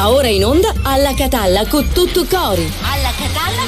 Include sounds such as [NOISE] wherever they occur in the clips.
Va ora in onda alla Catalla con tutto cori.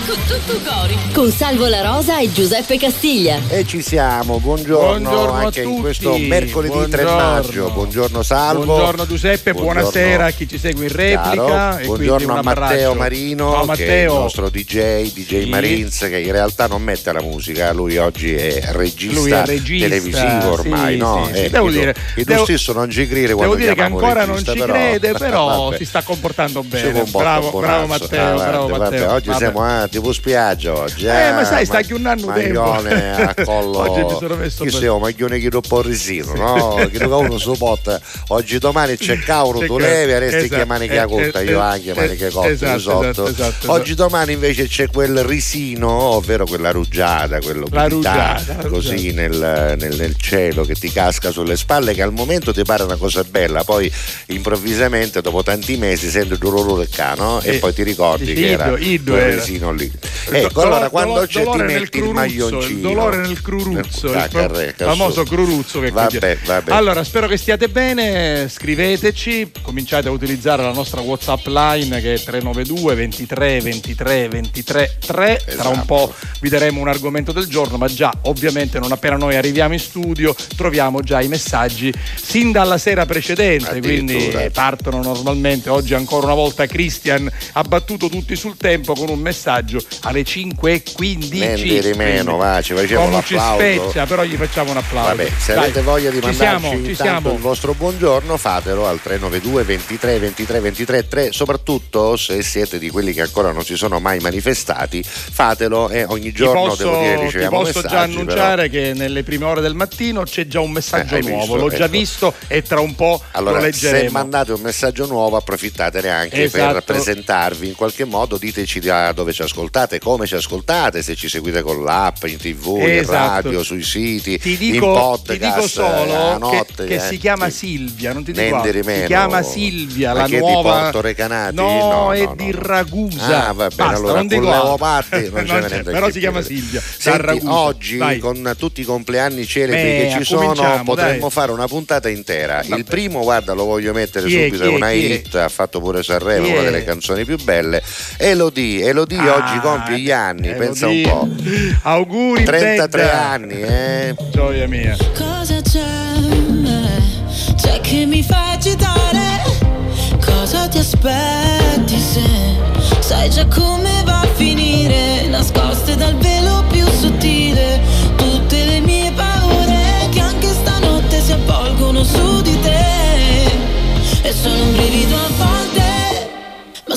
Con tutto cori. Con Salvo La Rosa e Giuseppe Castiglia. E ci siamo, buongiorno, Buongiorno a anche in tutti. questo mercoledì 3 Buongiorno. maggio. Buongiorno Salvo. Buongiorno Giuseppe, Buongiorno. buonasera a chi ci segue in replica. E Buongiorno a Matteo. Marino, che è il Matteo. nostro DJ, DJ Sì. Marins, che in realtà non mette la musica, lui oggi è regista, Lui è regista, televisivo ormai, sì, no? sì, sì. Eh, Devo io- dire- io devo- stesso non ci crede Devo quando dire che ancora regista, non ci però- crede, [LAUGHS] però Vabbè. si sta comportando bene. Bravo, bravo buonazzo. Matteo, Ah, bravo vabbè, Matteo. oggi Vabbè. siamo a tipo spiaggia oggi. Eh, eh, ma sai, sta anche un anno tempo. maglione a [LAUGHS] collo. Oggi mi sono messo sei, un maglione che un po' risino, no? Che che uno supporta. Oggi domani c'è C'è tu levi, resti esatto, che a eh, corta, eh, io eh, anche maniche eh, cotte esatto, esatto, esatto, Oggi domani invece c'è quel risino, ovvero quella rugiada, quello La rugiada, così nel, nel- nel cielo che ti casca sulle spalle, che al momento ti pare una cosa bella, poi improvvisamente dopo tanti mesi senti il dolore del cano e Eh, poi ti ricordi che era Iddo, Iddo quel era. risino lì. Do- Ecco, dolore- allora quando dolore- c'è ti metti il cruruzzo, maglioncino. il dolore nel cruruzzo, Ah, il pro- famoso su. cruruzzo che Vabbè, vabbè. Allora, spero che stiate bene, scriveteci, cominciate a utilizzare la nostra WhatsApp line che è 392 23 23 23 3. Tra un Esatto. po' vi daremo un argomento del giorno, ma già ovviamente non appena noi arriviamo in studio troviamo già i messaggi sin dalla sera precedente, quindi partono normalmente. Oggi ancora una volta Christian ha battuto tutti sul tempo con un messaggio alle 5.15. Niente di meno, va, ci facciamo come ci l'applauso. speccia, però gli facciamo un applauso. Vabbè, se Dai, avete voglia di ci mandarci siamo, ci siamo. il vostro buongiorno, fatelo al 392 23 23 23 3, soprattutto se siete di quelli che ancora non si sono mai manifestati, fatelo e ogni Ti giorno posso, devo dire ti riceviamo posso messaggi. già annunciare che nelle prime ore del mattino c'è già un messaggio Eh, nuovo. visto? L'ho già Ecco. visto e tra un po' però, allora, lo se leggeremo. mandate un messaggio nuovo approfittatene anche Esatto. per presentarvi in qualche modo, diteci da dove ci ascoltate, come ci ascoltate, se ci seguite con l'app, in tv, in Esatto. radio, sui siti, Ti in dico, podcast, ti dico solo la che, notte, che eh, si chiama. Silvia, non ti dico altro. Si chiama Silvia, Ma la è di nuova. Porto Recanati? No, No, è no, di. Ragusa. Ah, va bene, Basta, allora non dico con altro. Leopardi non [LAUGHS] Non c'è, però si chiama. Silvia. Senti, oggi Vai. con tutti i compleanni celebri Beh, che ci sono potremmo dai. fare una puntata intera. Vabbè. Il primo, guarda, lo voglio mettere Chi subito, è è, una è? hit, ha fatto pure Sanremo, una delle canzoni più belle. Elodie, Elodie Ah, oggi compie gli anni, eh, pensa un po'. [LAUGHS] Auguri 33 Bedda. anni, eh? Gioia mia. Cosa c'è? C'è che mi fa agitare? Cosa ti aspetti se sai già come va a finire? Nascoste dal velo più sottile, tutte le mie paure che anche stanotte si avvolgono su di te. E sono un brivido a volte,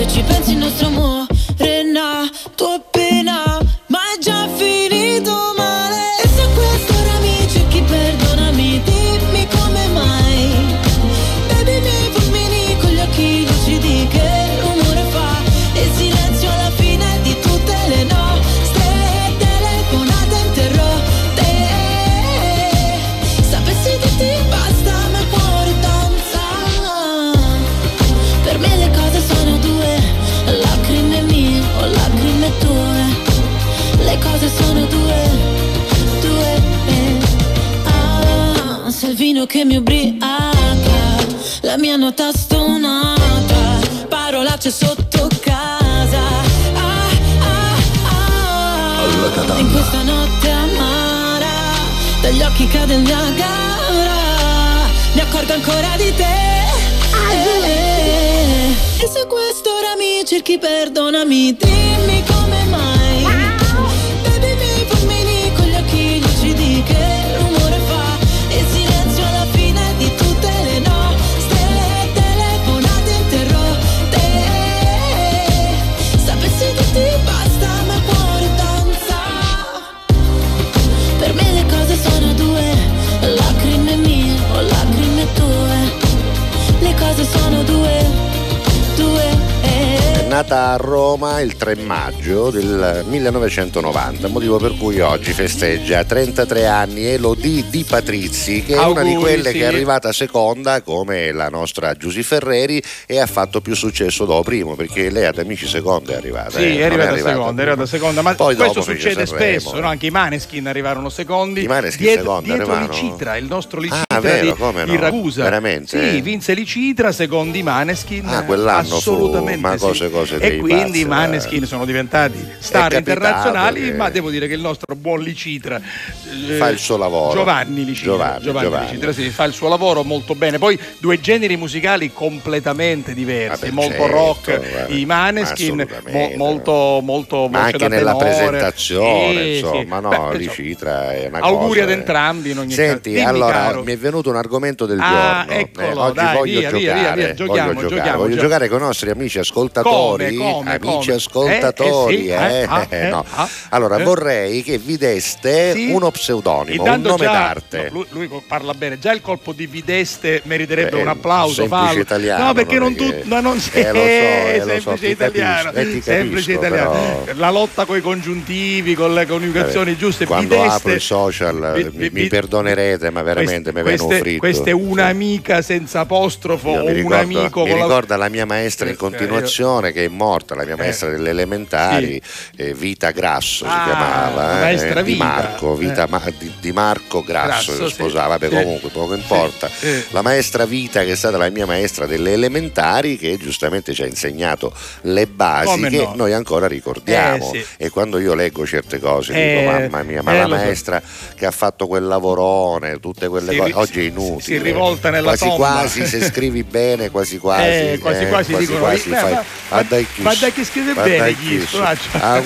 se ci pensi il nostro occhi cade il Niagara. Mi accorgo ancora di te. Eh, E se questo ora mi cerchi, perdonami, dimmi come mai. Nata a Roma il 3 maggio del 1990, motivo per cui oggi festeggia 33 anni Elodie Di Patrizi, che è una di quelle sì. che è arrivata seconda come la nostra Giusy Ferreri e ha fatto più successo dopo primo, perché lei ad Amici seconda è arrivata. Sì, eh, è non arrivata seconda, è arrivata seconda, ma Poi questo succede spesso, no? anche i Maneskin arrivarono secondi. I Maneskin dietro, secondi dietro arrivarono? Licitra, il nostro Licitra Ah, vero, di, no? di Ragusa. Veramente? Sì, vinse Licitra, secondi i Maneskin. Ah, quell'anno fu, assolutamente ma sì. cose, cose E quindi i Maneskin eh. sono diventati star internazionali, che- ma devo dire che il nostro buon Licitra eh, Fa il suo lavoro. Giovanni Licitra, Giovanni, Giovanni. Licitra, sì, fa il suo lavoro molto bene. Poi due generi musicali completamente diversi, Vabbè, molto certo, rock, guarda, i Maneskin, mo- molto, molto Ma anche nella tenore. presentazione, Sì, insomma, sì. no, Beh, Licitra è una auguri ad eh. entrambi in ogni Senti, caso. Allora caro. mi è venuto un argomento del Ah, giorno. eccolo, oggi dai, voglio via, giocare, via, via, giochiamo, voglio giocare, giochiamo, voglio gio- giocare con i nostri amici ascoltatori, Come, come, amici come? ascoltatori, Eh, eh, sì, eh, eh, ah, eh, no. ah, Allora, eh. vorrei che vi deste Sì. uno pseudonimo, un nome già- d'arte. no, lui, lui parla bene, già il colpo di Videste meriterebbe Eh, un applauso. semplice italiano, no, perché non tu, ma non Eh, lo so, eh, so, semplice ti italiano. capisco, eh, semplice italiano. però- La lotta con i congiuntivi, con le coniugazioni Eh, giuste. Quando Videste, apro i social vi- mi, vi- mi vi- perdonerete, ma veramente mi viene un fritto. questa è un'amica senza apostrofo o un amico mi ricorda la mia maestra in Eh, continuazione che è morta, la mia maestra delle elementari, eh, Vita Grasso Ah, si chiamava, eh, maestra di Vita. Marco, Vita Eh. Ma- di, di Marco Grasso, Grasso, si sposava, sì. beh, Sì. comunque poco importa. Sì. Eh. La maestra Vita che è stata la mia maestra delle elementari che giustamente ci ha insegnato le basi Come che no? noi ancora ricordiamo Eh, sì. e quando io leggo certe cose Eh, dico mamma mia, ma eh, la lo so. maestra che ha fatto quel lavorone, tutte quelle Si cose, oggi è si- inutile. si rivolta nella quasi tomba. quasi se scrivi bene, quasi quasi. Eh, quasi quasi dicono quasi fai- ma dai chi- ma dai chi scrive ma bene straccia. Ah,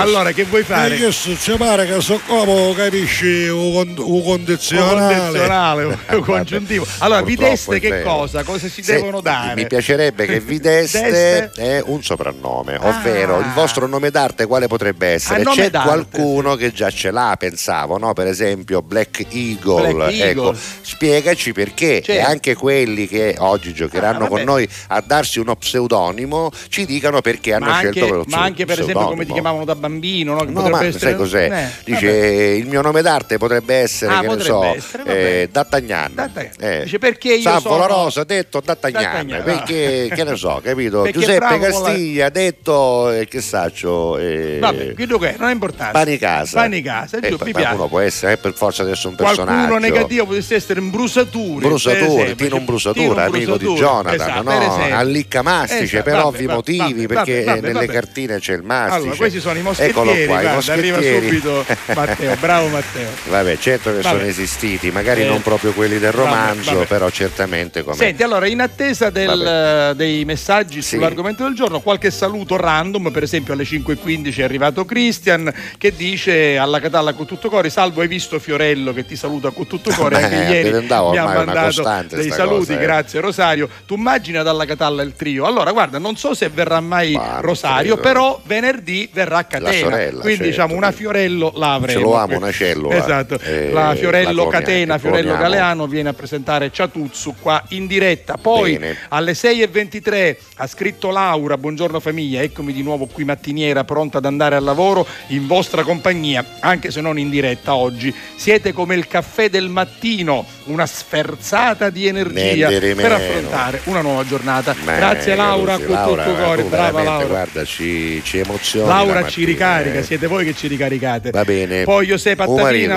allora che vuoi fare Io so, ci pare che so come capisci un con- un condizionale. condizionale un [LAUGHS] Vabbè, congiuntivo allora Videste è che cosa cosa si Se- devono dare Mi piacerebbe che [LAUGHS] Videste Deste? è un soprannome, ovvero Ah. il vostro nome d'arte quale potrebbe essere? Ah, C'è d'arte, qualcuno che già ce l'ha, pensavo, no? per esempio Black Eagle. Black Eagle. Ecco, spiegaci perché Certo. e anche quelli che oggi giocheranno Ah, con noi a darsi uno pseudonimo ci dicano perché hanno anche, scelto quello ma anche per esempio come ti chiamavano da bambino no? Che No, ma essere- sai cos'è? Eh, Dice vabbè. il mio nome d'arte potrebbe essere, Ah, che ne potrebbe so, essere, eh. D'Artagnan. D'Artagnan. Eh, Dice, perché io Salvo sono- la Rosa, detto D'Artagnan. D'Artagnan, Perché, che ne so, capito? Perché Giuseppe con la- Castiglia, detto, eh, che saccio, eh, vabbè quello che è non è importante Panicasa. Panicasa Eh, giù, mi piace uno può essere eh, per forza essere un personaggio. Qualcuno negativo potesse essere un per esempio. Tino un brusatura, amico di Jonathan, esatto, no? Allicca mastice Esatto, per ovvi vabbè, motivi, vabbè, perché vabbè, nelle vabbè. cartine c'è il mastice. Allora, questi sono i moschettieri, qua, i guarda, arriva moschettieri. subito Matteo, bravo Matteo. Vabbè, certo che sono esistiti, magari Eh, non proprio quelli del romanzo, però certamente come Senti, allora, in attesa del- dei messaggi Sì. sull'argomento del giorno, qualche saluto random, per esempio alle 5.15 è arrivato Christian che dice alla Catalla con tutto cuore, salvo hai visto Fiorello che ti saluta con tutto cuore, [LAUGHS] anche Beh, ieri mi ha mandato dei saluti, cosa, eh. grazie Rosario. Tu immagina dalla Catalla il trio. Allora, guarda, non so se verrà mai Ma Rosario, però venerdì verrà a Catena. sorella, Quindi certo. diciamo una Fiorello la avremo. Ce lo amo, una cellula. Esatto. Eh, la Fiorello la Catena, Fiorello coniamo. Galeano viene a presentare Ciatuzzu qua in diretta. Poi Bene. alle 6.23 ha scritto Laura, buongiorno famiglia, eccomi di nuovo qui mattiniera pronta ad andare al lavoro in vostra compagnia, anche se non in diretta oggi. Siete come il caffè del mattino, una sferzata di energia per meno. affrontare una nuova giornata. Beh, Grazie Laura, con tutto cuore. Brava veramente, Laura. guarda, ci, ci emozioni. la Laura mattina, ci ricarica, eh. siete voi che ci ricaricate. Va bene. Poi io sono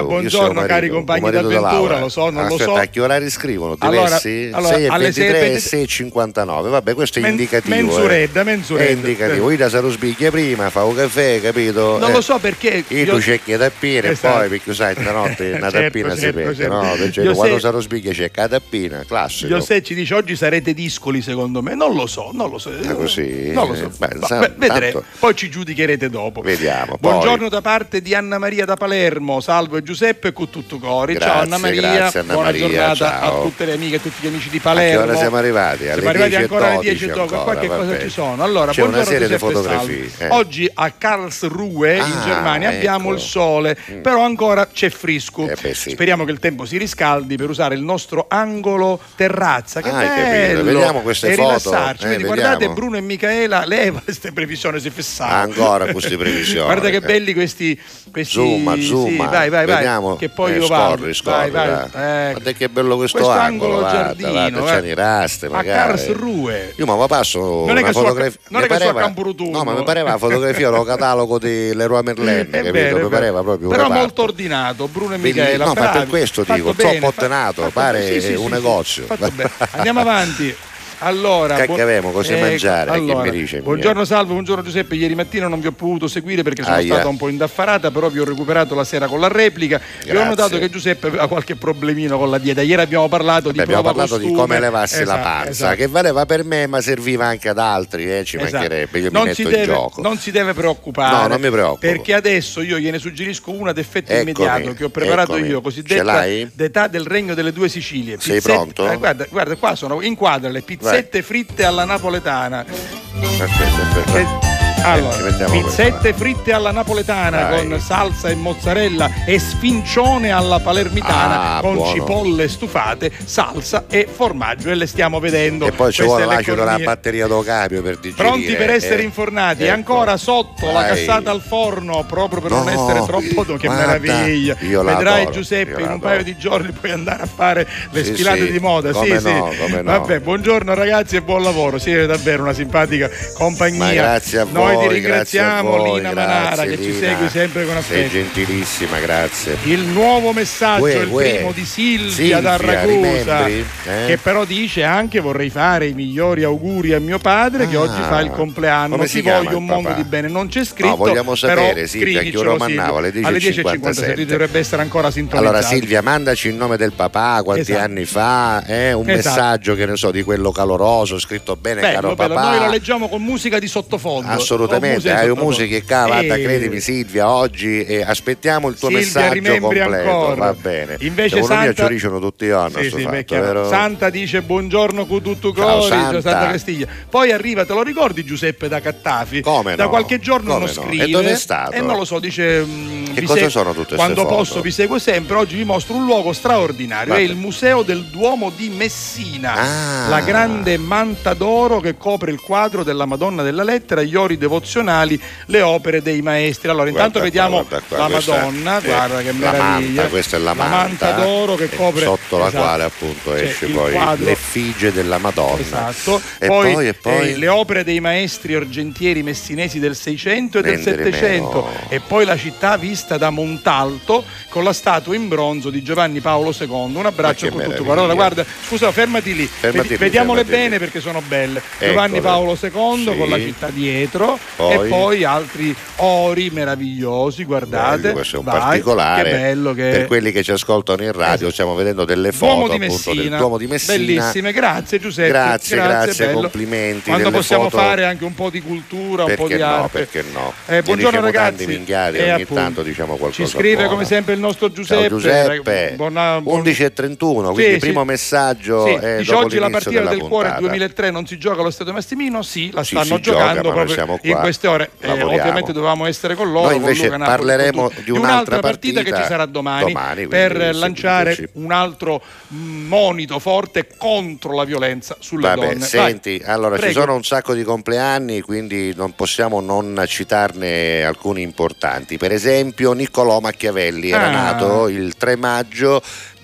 buongiorno cari compagni d'avventura, lo so, non Aspetta, lo so. a che orari scrivono? Allora- allora, 6 e alle 23 e 6 6 e 59. Vabbè, questo è Men- indicativo. eh. mensuredda, mensuredda. È indicativo. Io da Sarosbiglia prima, fa un caffè, capito? Non Eh, lo so perché Io io- tu cerchi da tappina Esatto. e poi perché sai la notte una Certo, tappina si certo, perde certo. no perché quando se- Sarosbiglia cerca la tappina classico Giuseppe ci dice oggi sarete discoli secondo me, non lo so, non lo so. Ah, così? Non lo so. Beh, sa- beh, vedrete, tanto- poi ci giudicherete dopo. Vediamo, poi. Buongiorno da parte di Anna Maria da Palermo, salve Giuseppe con tutto cori. ciao Grazie, Anna Maria, grazie, Anna buona Maria, giornata ciao. a tutte le amiche e tutti gli amici di A che Palermo. ora siamo arrivati? Alle Siamo arrivati 10 e ancora alle 12 10 e 12, ancora, qualche cosa ci sono. Allora, C'è una serie di Giuseppe fotografie, Salvi. eh. Oggi a Karlsruhe in Ah, Germania abbiamo ecco. il sole, però ancora c'è frisco. Eh, beh, sì. Speriamo che il tempo si riscaldi per usare il nostro angolo terrazza. Che Ah, bello! Vediamo queste e foto. rilassarci. Eh, Vedi, vediamo. guardate Bruno e Michaela, leva [LAUGHS] queste previsioni, si fissano. Ancora queste previsioni. Guarda che belli questi. questi Zoom, sì, zoom. vai, vai, vai. Vediamo. Che poi Eh, io vado. scorri, scorri, vai, vai. va. Ecco. Guarda che bello questo, Questo angolo, angolo guarda, giardino, guarda, guarda. raste, A magari. Karlsruhe. Io ma passo Non è che a- fotografia. non è che a pareva-. No, ma mi pareva la fotografia, lo catalogo di Leroy Merlin, [LAUGHS] capito? vero, mi pareva proprio Però reparto. molto ordinato, Bruno e. Michela. No, ma per bravi. questo dico, troppo ottenato, pare sì, sì, un sì, negozio. [LAUGHS] Andiamo avanti. Allora, Che buon- avevamo, cosa ecco, mangiare? Che allora, mi dice, buongiorno Salvo, buongiorno Giuseppe. Ieri mattina non vi ho potuto seguire perché sono Aia. stata un po' indaffarata, però vi ho recuperato la sera con la replica e ho Grazie. notato che Giuseppe aveva qualche problemino con la dieta. Ieri abbiamo parlato di Beh, abbiamo parlato di costume. come levarsi la Esatto, panza, esatto. che valeva per me, ma serviva anche ad altri, eh, ci Esatto. mancherebbe. Io non mi si metto in deve, gioco. Non si deve preoccupare. No, non mi preoccupo. Perché adesso io gliene suggerisco una d'effetto Eccomi, immediato che ho preparato eccomi. io, cosiddetta d'età del regno delle due Sicilie. Sei pronto? eh, guarda, guarda, qua sono inquadrale, pizzette fritte alla napoletana. Aspetta, aspetta. Che- allora, pizzette fritte alla napoletana Dai. con salsa e mozzarella e sfincione alla palermitana Ah, con buono. cipolle stufate, salsa e formaggio e le stiamo vedendo. E poi ci vuole le l'acido della batteria d'ocapio per digerire. Pronti per essere eh. infornati, Ecco. ancora sotto la Vai. cassata al forno proprio per non No, essere troppo che guarda, meraviglia. la Vedrai adoro, Giuseppe in la un paio di giorni puoi andare a fare le Sì, sfilate sì, di moda. come sì, no, sì. come no. Vabbè, buongiorno ragazzi e buon lavoro. Siete davvero una simpatica compagnia. Ma grazie a Noi voi, ti ringraziamo, voi, Lina Manara, che ci Lina. segui sempre con Sei affetto. gentilissima, grazie. Il nuovo messaggio, Uè, il uè. primo di Silvia, Silvia, da Ragusa? Eh? che però dice anche vorrei fare i migliori auguri a mio padre che Ah, oggi fa il compleanno. come Ti voglio un mondo di bene. Non c'è scritto. No, vogliamo sapere, Silvia, che ora mandavo, alle Silvia. Alle 10.57. 10.57 dovrebbe essere ancora sintonizzato. Allora Silvia, mandaci il nome del papà, quanti Esatto. anni fa, eh, un Esatto. messaggio che ne so di quello caloroso, scritto bene Bello, caro bello. papà. Noi lo leggiamo con musica di sottofondo. Con Assolutamente, hai musica che cavata, Eh, credimi Silvia, oggi eh, aspettiamo il tuo Silvia, messaggio completo, ancora. va bene. Invece Secondo me Santa- ci dicono tutti i giorni Sì, sì, fatto? Santa dice buongiorno con tutto cori, Santa. Santa Castiglia. Poi arriva, te lo ricordi Giuseppe da Cattafi? Come Da no? qualche giorno Come uno no? scrive. E dove è stato? E non lo so, dice mm, Che cosa se- sono tutte Quando foto? posso vi seguo sempre. Oggi vi mostro un luogo straordinario, Guarda. è il Museo del Duomo di Messina. Ah. La grande manta d'oro che copre il quadro della Madonna della Lettera, gli ori devozionali, le opere dei maestri. Allora, intanto Guarda vediamo guarda qua, la Madonna, eh, guarda che la meraviglia. manta, questa è la manta, d'oro che eh, copre sotto la esatto. quale appunto C'è esce poi quadro. l'effigie della Madonna. Esatto. E poi, poi, e poi? eh, le opere dei maestri argentieri messinesi del 600 e del Vendere 700 meno. e poi la città vista da Montalto con la statua in bronzo di Giovanni Paolo II. Un abbraccio tutto. meraviglia. Allora, guarda, scusa, fermati lì. Fermati Vedi- lì, vediamole fermati bene lì. perché sono belle. Eccole. Giovanni Paolo II Sì. con la città dietro Poi? e poi altri ori meravigliosi, guardate. Bello, questo è un Vai, particolare Che bello che per quelli che ci ascoltano in radio Esatto. stiamo vedendo delle Duomo foto di appunto del Duomo di Messina Bellissime, grazie Giuseppe. Grazie, grazie, bello. complimenti, Quando possiamo foto- fare anche un po' di cultura, un po' perché di no arte. perché no Eh, buongiorno ragazzi. tanti minchiati Eh, ogni appunto. tanto diciamo qualcosa Ci scrive buono. come sempre il nostro Giuseppe. Ciao Giuseppe, Buona- buon- 11 e 31, quindi Sì, primo sì. messaggio Sì, dice oggi la partita del cuore puntata. 2003 non si gioca allo Stadio Massimino? Sì, la stanno gioca, giocando noi proprio in queste ore. Eh, ovviamente dovevamo essere con loro. Noi invece Luca Napoli, parleremo tutti. di un'altra partita, che partita ci sarà domani, domani, per lanciare seguiteci. un altro monito forte contro la violenza sulle Vabbè, donne. senti, Vai. allora ci Prego. sono un sacco di compleanni, quindi non possiamo non citarne alcuni importanti. Per esempio, Niccolò Machiavelli era Ah. nato il 3 maggio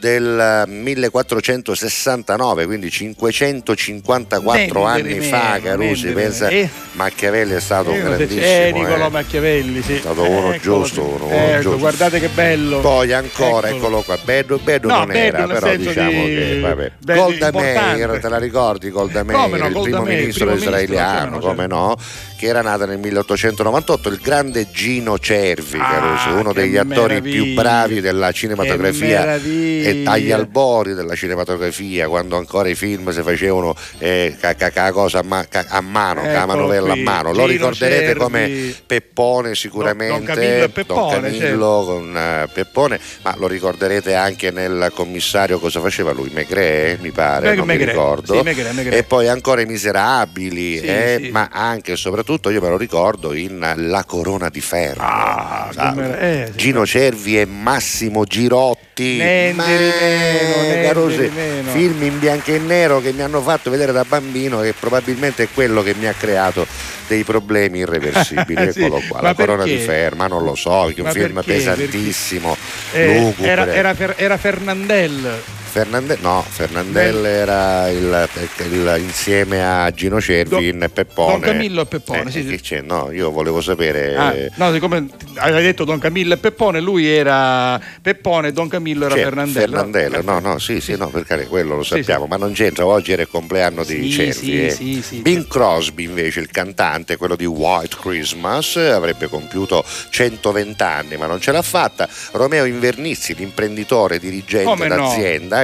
del 1469, quindi 554 anni fa, Carusi, pensa eh. Machiavelli è stato un Eh, grandissimo. eh, Niccolò eh. Machiavelli, sì. È stato uno Eccolo, giusto, sì. uno, uno Ecco, giusto. guardate che bello. Poi ancora, Eccolo. eccolo qua, bello, bello No, non bello era, però diciamo di- che vabbè. Golda Meir, te la ricordi Golda Meir, no, il primo Meir, ministro primo ministro, israeliano, come no, no, che era nata nel 1898, il grande Gino Cervi, Ah, Caruso, uno degli attori più meraviglia. bravi della cinematografia meraviglia. Agli albori della cinematografia, quando ancora i film si facevano eh, ca- ca- ca- cosa a, ma- ca- a mano, ca- Eccolo manovella qui, a mano. Lo Gino ricorderete Cervi. come Peppone sicuramente, Don Camillo e Peppone, Don Camillo con eh, Peppone, ma lo ricorderete anche nel commissario cosa faceva lui? Megre, mi pare, Meg- non mi Maigret, ricordo. sì, Maigret, Maigret. E poi ancora i Miserabili, Sì, eh, sì. ma anche e soprattutto io me lo ricordo in La Corona di Ferro. Ah, mer- eh. Gino Cervi e Massimo Girotti. Di meno, niente Carusi, di meno. film in bianco e nero che mi hanno fatto vedere da bambino e probabilmente è quello che mi ha creato dei problemi irreversibili. [LAUGHS] Sì, Eccolo qua, la corona di perché? Ferro, ma non lo so, che è un Ma film perché? pesantissimo, Eh, lugubre. era, era, Fer- era Fernandel. Fernande- no, Fernandel era il, il- insieme a Gino Cervi Don- in Peppone. Don Camillo e Peppone, Eh, sì, sì. che c'è? No, io volevo sapere. Ah, eh, no, siccome avevi detto Don Camillo e Peppone, lui era Peppone, Don Camillo era C'è Fernandel. Fernandel, no, no, sì, sì, no, per carità, quello lo Sì, sappiamo, sì. ma non c'entra, oggi era il compleanno di Sì, Cervi. sì, eh. sì, sì, Bing Crosby invece, il cantante, quello di White Christmas, avrebbe compiuto 120 anni, ma non ce l'ha fatta. Romeo Invernizzi, l'imprenditore dirigente Come no,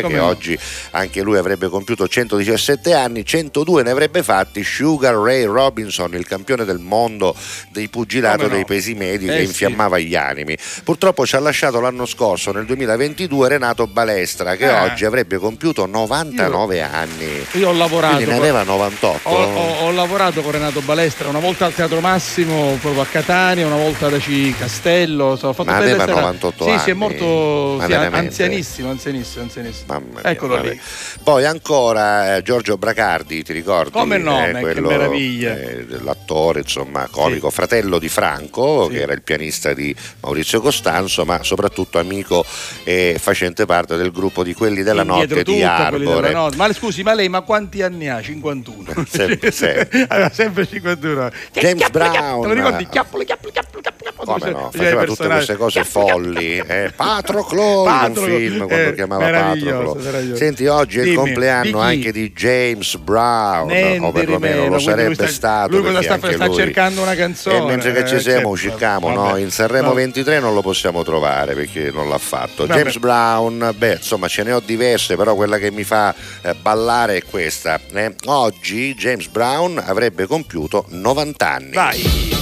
come che oggi anche lui avrebbe compiuto 117 anni, 102 ne avrebbe fatti Sugar Ray Robinson, il campione del mondo dei pugilato no. dei pesi medi Eh che sì. infiammava gli animi. Purtroppo ci ha lasciato l'anno scorso, nel 2022, Renato Balestra, che Ah. oggi avrebbe compiuto 99 anni. Io ho lavorato. Quindi ne con- aveva 98. Ho, ho- ho lavorato con Renato Balestra una volta al Teatro Massimo, proprio a Catania, una volta ad Aci Castello. so, ho fatto Ma aveva serate. 98 sì, Sì, è anni. morto sì, anzianissimo, anzianissimo, anzianissimo. Mamma mia, Eccolo vabbè. lì. Poi ancora eh, Giorgio Bracardi, ti ricordi? Come no, Eh, ma che quello, meraviglia. eh, l'attore, insomma, comico, fratello di Franco, Sì. che era il pianista di Maurizio Costanzo, ma soprattutto amico e facente parte del gruppo di quelli della Indietro notte di tutto, della Arbore. notte. Ma scusi, ma lei ma quanti anni ha? [LAUGHS] 51. Sempre, [LAUGHS] sempre. Sempre 51. James Brown. Te lo ricordi? Chiappole, chiappole, chiappole. Come no? faceva tutte queste cose folli. Eh, Patroclo in un [LAUGHS] film quando eh, chiamava Patroclo. Senti, oggi è il compleanno di anche di James Brown, Niente o perlomeno meno, lo sarebbe sta- stato. lui cosa sta- sta lui- cercando una canzone, E mentre che ci eh, siamo, uscicamo, no? In Sanremo Vabbè. 23 non lo possiamo trovare perché non l'ha fatto. Vabbè. James Brown, beh, insomma, ce ne ho diverse, però quella che mi fa eh, ballare è questa. eh. Oggi James Brown avrebbe compiuto 90 anni. Vai.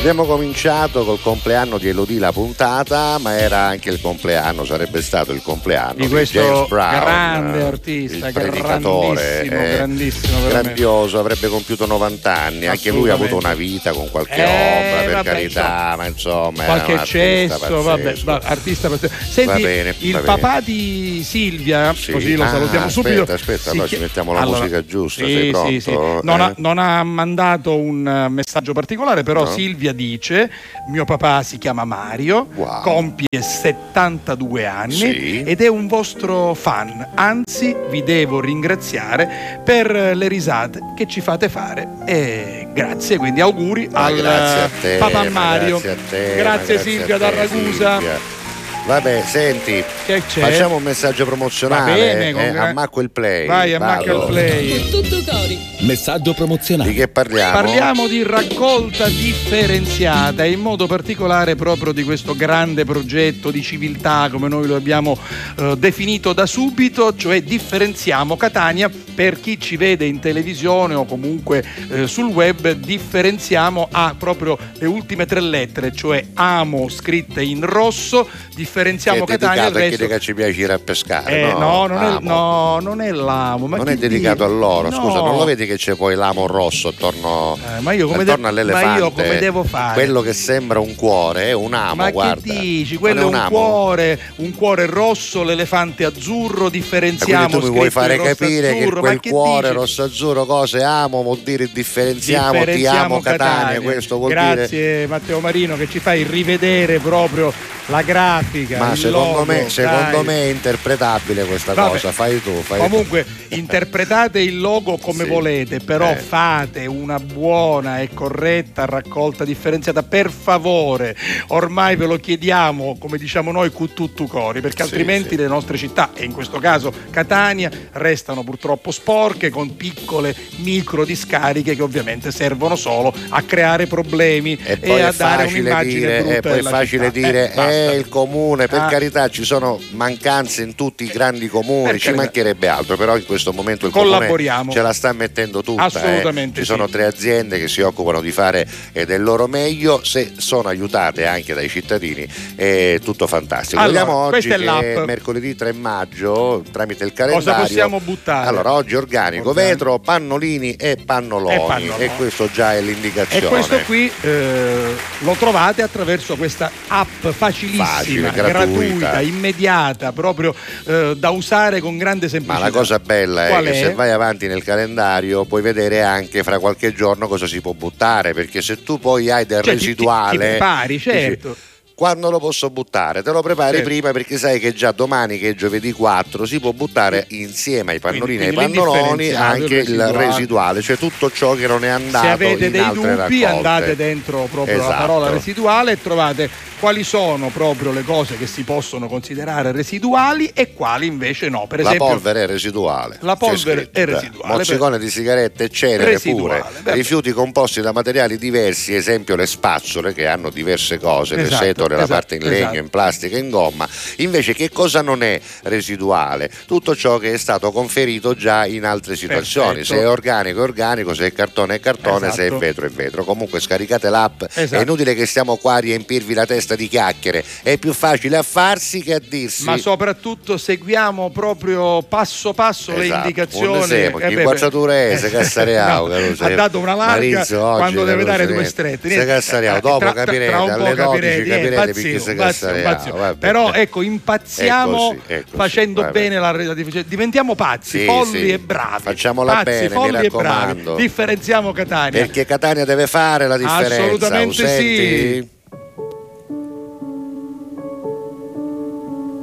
Abbiamo cominciato col compleanno di Elodie la puntata, ma era anche il compleanno, sarebbe stato il compleanno Di di, questo James Brown, grande artista, il predicatore, grandissimo, eh, grandissimo, grandioso, avrebbe compiuto 90 anni, anche lui ha avuto una vita con qualche Eh, opera, per vabbè, carità, ma insomma qualche eccesso, vabbè, va- artista pazzesco. Senti, bene, il papà di Silvia, Sì. così lo Ah, salutiamo aspetta, subito. aspetta, si allora ci mettiamo la musica giusta, sì, sei sì, pronto? sì. Non, ha, Eh? non ha mandato un messaggio particolare, però No. Silvia dice: Mio papà si chiama Mario, Wow. compie 72 anni Sì. ed è un vostro fan. Anzi, vi devo ringraziare per le risate che ci fate fare. E grazie, quindi auguri Ma al grazie a te, papà ma Mario. Grazie te, Grazie Silvia da Ragusa. Silvia. Vabbè, senti, Che c'è? facciamo un messaggio promozionale. Va bene, eh, con gra- ammacco il play. Vai, ammacca vado. il play. Tutto cori. Messaggio Di promozionale. che parliamo? Parliamo di raccolta differenziata e in modo particolare proprio di questo grande progetto di civiltà come noi lo abbiamo eh, definito da subito, cioè differenziamo Catania per chi ci vede in televisione o comunque eh, sul web, differenziamo a proprio le ultime tre lettere, cioè amo scritte in rosso, differenziamo Che è Catania chi resto... che ci piace ir a pescare. Eh, no, non è, no, non è l'amo. Ma non è dedicato dice? a loro, scusa, No. non lo vedi che c'è poi l'amo rosso attorno, Eh, ma io come de- attorno all'elefante? ma io come devo fare? Quello che sembra un cuore è un amo, Ma guarda. che dici? Quello è un, amo. cuore, un cuore rosso, l'elefante azzurro, differenziamo. quindi tu mi vuoi fare capire che quel ma che cuore dici? rosso azzurro cose amo vuol dire differenziamo, ti Differenziamo amo Catania, questo vuol Grazie dire Matteo Marino che ci fai rivedere proprio la grafica. Ma il secondo logo, me, secondo me è interpretabile questa Vabbè. cosa, fai tu, fai tu. Comunque interpretate il logo come Sì. volete, però Eh. fate una buona e corretta raccolta differenziata, per favore. Ormai ve lo chiediamo, come diciamo noi, cu tutto cori, perché Sì, altrimenti sì. le nostre città, e in questo caso Catania, restano purtroppo sporche con piccole micro discariche che ovviamente servono solo a creare problemi E poi a è dare un'immagine dire, brutta e poi è facile città. dire Eh, basta. eh, il comune, per Ah. carità ci sono mancanze in tutti i grandi comuni, Per ci mancherebbe altro, però in questo momento il comune ce la sta mettendo tutta. eh. Assolutamente Ci sì. sono tre aziende che si occupano di fare eh, del loro meglio, se sono aiutate anche dai cittadini è tutto fantastico. Allora, Vediamo oggi è che mercoledì 3 maggio tramite il calendario. Cosa possiamo buttare? Allora, oggi organico, Organico. vetro, pannolini e pannoloni. E pannoloni. E questo già è E l'indicazione. questo qui eh, lo trovate attraverso questa app facilissima, Facile, gratuita. immediata, proprio eh, da usare con grande Ma semplicità. la cosa bella è Qual che è? se vai avanti nel calendario puoi vedere anche fra qualche giorno cosa si può buttare, perché se tu poi hai del Cioè, ti- ti- residuale... ti prepari, dici, certo. Quando lo posso buttare? Te lo prepari Certo. prima perché sai che già domani, che è giovedì 4, si può buttare insieme ai pannolini e ai pannoloni anche il residuale. residuale, cioè tutto ciò che non è andato Se avete dei dubbi raccolte. andate dentro proprio la Esatto. parola residuale e trovate quali sono proprio le cose che si possono considerare residuali e quali invece no. Per la esempio, polvere è residuale. La polvere scritto, è eh. residuale, Mozzicone di sigarette e cenere Residuale, pure. beh. Rifiuti composti da materiali diversi, esempio le spazzole che hanno diverse cose, le Esatto, setole, la esatto, parte in legno, esatto. in plastica, in gomma. Invece che cosa non è residuale? Tutto ciò che è stato conferito già in altre situazioni. Perfetto. Se è organico è organico, se è cartone è cartone, se è Esatto. vetro è vetro. Comunque scaricate l'app, Esatto. è inutile che stiamo qua a riempirvi la testa di chiacchiere, è più facile a farsi che a dirsi. ma soprattutto seguiamo proprio passo passo le Esatto. indicazioni. Un esempio, Eh, beh, Quazzatore beh. è, se Cassariao, No, ha dato una larga quando deve dare due strette. Se. Cassariao, Eh, dopo tra- tra- capirete, tra po' alle 12 capirete, eh, capirete impazzio, Cassariao, impazzio. vabbè. Però ecco, impazziamo È così, è così, facendo vabbè. bene la rete. Diventiamo pazzi, Sì, folli sì. e bravi. Facciamola pazzi, bene, mi folli e bravi. raccomando. Differenziamo Catania. Perché Catania deve fare la differenza. Assolutamente lo sì.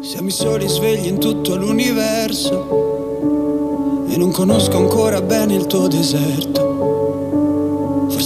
Siamo i soli svegli in tutto l'universo e non conosco ancora bene il tuo deserto.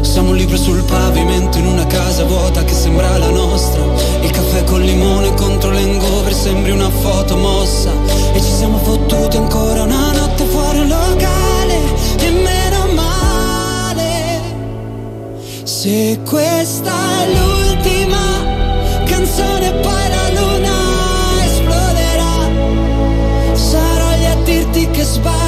Siamo un libro sul pavimento in una casa vuota che sembra la nostra. Il caffè col limone contro l'engover sembri una foto mossa. E ci siamo fottuti ancora una notte fuori un locale. E meno male. Se questa è l'ultima canzone poi la luna esploderà. Sarò lì a dirti che sbagli,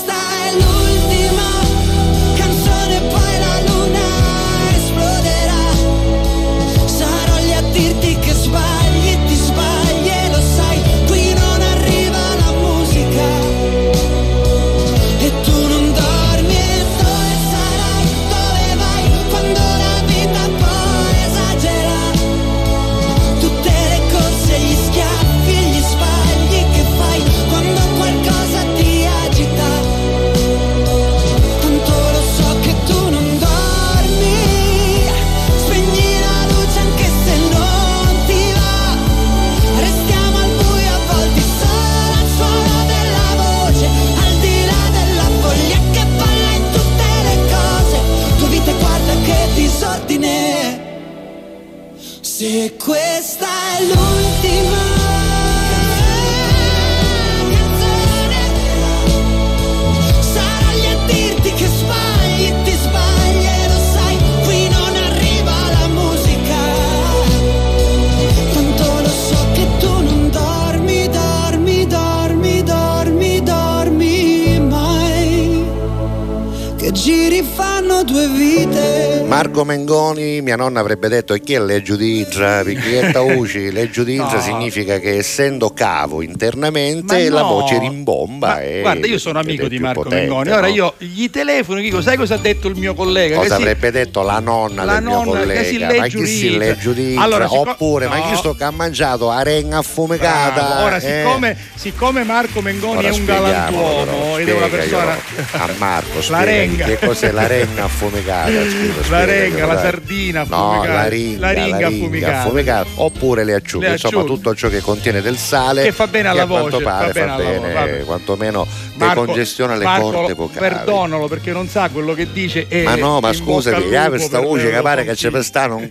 Marco Mengoni, mia nonna avrebbe detto e chi è? Perché è tauci, [LAUGHS] legge di Idra No. significa che essendo cavo internamente Ma la no. voce rimbomba Ma guarda, io sono amico di Marco potente, Mengoni. no? Ora io gli telefono e dico: Sai cosa ha detto il mio collega? Cosa Che si- avrebbe detto la nonna la del mio nonna si collega? Ma legge chi si legge Uditra? Allora, sicco- Oppure, ma no. chi sto che ha mangiato arenga affumicata? Bravo. Ora, eh? siccome, siccome Marco Mengoni Ora è un galantuomo ed è una persona. a Marco La spiegagli renga. che cos'è la renga affumicata scusa, La spiegaglielo, renga, la sardina no affumicata. la ringa La ringa affumicata. oppure le acciughe Le insomma acciughe. tutto ciò che contiene del sale Che fa bene alla a quanto voce, fa pare bene fa bene, voce, vabbè. quantomeno Marco- decongestiona le Marco, corde vocali Perdonalo perché non sa quello che dice. E ma no, ma scusami, ya lupo questa voce che pare che consiglio. per stare un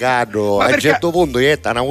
Ma a un certo punto etta una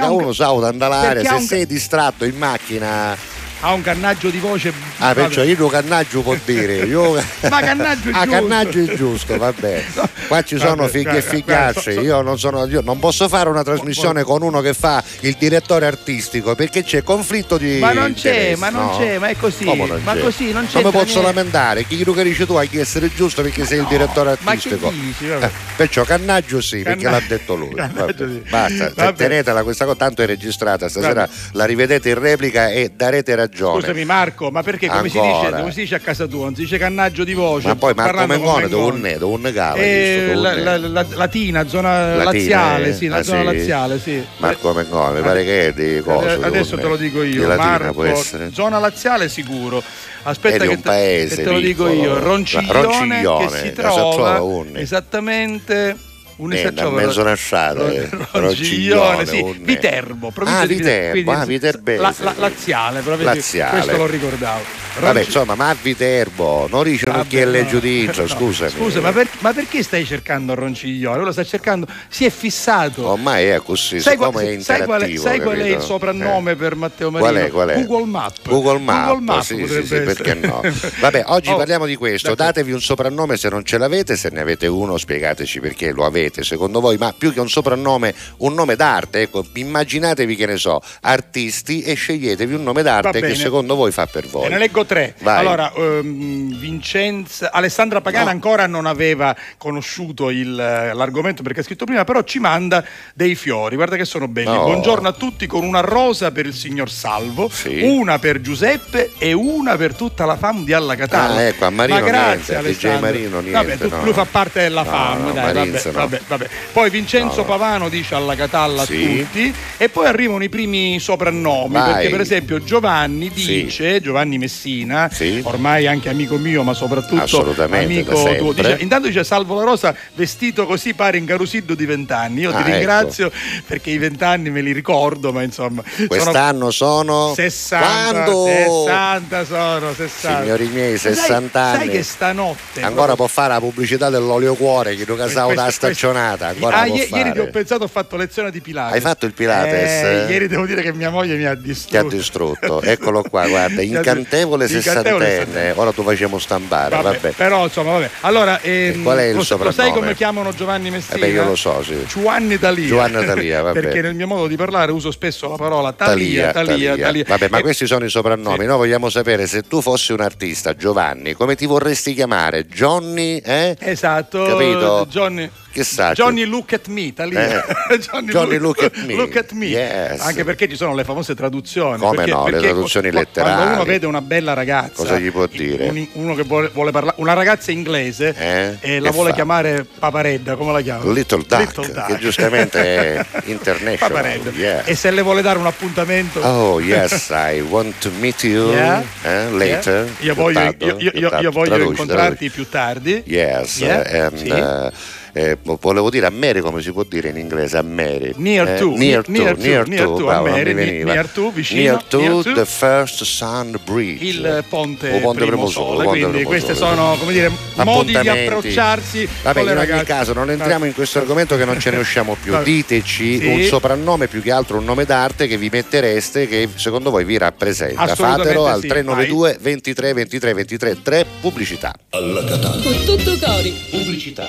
ha un- uno sa andare, ha se sei distratto in macchina, Ha un cannaggio di voce. ah perciò io lo cannaggio può dire, io... [LAUGHS] Ma cannaggio è Ah, giusto. cannaggio è giusto, vabbè. Qua ci sono Vabbè, figli e figliacce. Io non sono. Io non posso fare una trasmissione con uno che fa il direttore artistico perché c'è conflitto di. Ma non c'è, ma non no? c'è, ma è così. Come ma c'è? così non c'è. Mi posso lamentare. Chi che dici tu hai che essere giusto perché sei il direttore ma artistico. dici. Eh, perciò cannaggio sì, perché Canna- l'ha detto lui. Sì. Basta, tenetela questa cosa, tanto è registrata. Stasera Vabbè. la rivedete in replica e darete ragione. Scusami Marco, ma perché come si, dice, come si dice a casa tua? Non si dice cannaggio di voce? Ma poi Marco Mengone dove ne? Dove ne cava? Eh, la, la- la- latina, zona Latina, laziale, eh? sì, la Ah, zona sì? laziale, sì. Marco Mengone, mi pare che è di cosa? Eh, Adesso te lo dico io, Latina Marco, zona laziale sicuro. Aspetta che, un te, paese che te lo dico io, Ronciglione, Ronciglione, che si trova, un- esattamente un Eh, da mezzo nasciato, eh. Ronciglione, sì, un- Viterbo, Ah, Viterbo, ah, viterbese. la- la- laziale, Laziale. questo lo ricordavo. Vabbè, insomma, ma Viterbo, non dice un Vabbè, occhiello no. giudizio, [LAUGHS] No, scusa. Scusa, ma, per- ma perché stai cercando Ronciglione? Lo sta cercando, si è fissato. Ormai è così, sai, qual- è sai qual, è, sai qual è il capito? soprannome Eh. per Matteo Marino? Qual è, qual è? Google Map. Google Map, Google Map sì, sì, sì, perché no? [LAUGHS] Vabbè, oggi Oh, parliamo di questo. Datevi un soprannome se non ce l'avete, se ne avete uno, spiegateci perché lo avete secondo voi. Ma più che un soprannome, un nome d'arte. Ecco, immaginatevi che ne so, artisti e sceglietevi un nome d'arte che secondo voi fa per voi. Te ne leggo tre. Vai. Allora, ehm, Vincenza, Alessandra Pagana No. ancora non aveva conosciuto il, l'argomento perché ha scritto prima, però ci manda dei fiori. Guarda che sono belli. No. Buongiorno a tutti con una rosa per il signor Salvo, Sì. una per Giuseppe e una per tutta la fam di Alla Catalla. Ah, ecco, a Marino Ma grazie, niente, DJ Alessandro. Marino niente, Vabbè, tu- no. lui fa parte della fam, dai, vabbè, no. Vabbè, vabbè. Poi Vincenzo No, no. Pavano dice Alla Catalla Sì. a tutti e poi arrivano i primi soprannomi Vai. perché per esempio Giovanni Sì. dice, Giovanni Messina, Sì. ormai anche amico mio ma soprattutto amico tuo, dice, intanto dice Salvo la Rosa vestito così pare in Carusiddo di vent'anni, io Ah, ti ringrazio perché i vent'anni me li ricordo ma insomma Quest'anno sono 60, Quando? 60 sono 60 Signori miei, Sai- 60 sai, anni. che stanotte Ancora può fare la pubblicità dell'olio cuore che tu casavo da Questo- questo- Ancora ah, ie- ieri ti ho pensato, ho fatto lezione di Pilates. Hai fatto il Pilates? Eh, ieri devo dire che mia moglie mi ha Ti distrutto. ha distrutto, [LAUGHS] eccolo qua, guarda, incantevole sessantenne. Ora tu facciamo stampare, Vabbè, vabbè. Però insomma, vabbè. Allora, ehm, qual è il lo, lo sai soprannome? come chiamano Giovanni Messina? Eh beh, io lo so, sì. Giovanni Talia. Giovanni Talia, [LAUGHS] vabbè. Perché nel mio modo di parlare uso spesso la parola Talia, Talia, Talia. Vabbè, ma E- questi sono i soprannomi. Sì. Noi vogliamo sapere se tu fossi un artista, Giovanni, come ti vorresti chiamare? Johnny, eh? Esatto, Capito? Johnny, Che sa? Johnny Look at Me. Eh. [LAUGHS] Johnny Look at Me. Look at me. Yes. Anche perché ci sono le famose traduzioni. Come perché, no, le perché traduzioni qu- letterali. Quando uno vede una bella ragazza, Cosa gli può dire? un- uno che vuole, vuole parlare, una ragazza inglese Eh? e la Che vuole fa? chiamare Paparedda, come la chiama? Little Duck, Little Duck. che giustamente è [LAUGHS] international. Paparedda. yeah. E se le vuole dare un appuntamento? Oh yes, [LAUGHS] I want to meet you Yeah. eh, later. Yeah. Io voglio, Più tardi, io- io- io voglio Traduci, incontrarti traduci. più tardi. Yes, Yeah, eh, and, sì. eh, eh, volevo dire a Mary come si può dire in inglese a Mary Near Eh, to, near to near to, near near to, a Mary, near to, vicino, near to near to. the first sun bridge il ponte, O ponte primo, primo sole, sole, ponte quindi sole. sono come dire modi di approcciarsi Vabbè, in ogni caso non entriamo in questo argomento che non ce ne usciamo più. Diteci Sì. un soprannome più che altro un nome d'arte che vi mettereste che secondo voi vi rappresenta. Fatelo al sì, 392 23 23 23 3 pubblicità. Con tutto cori. Pubblicità.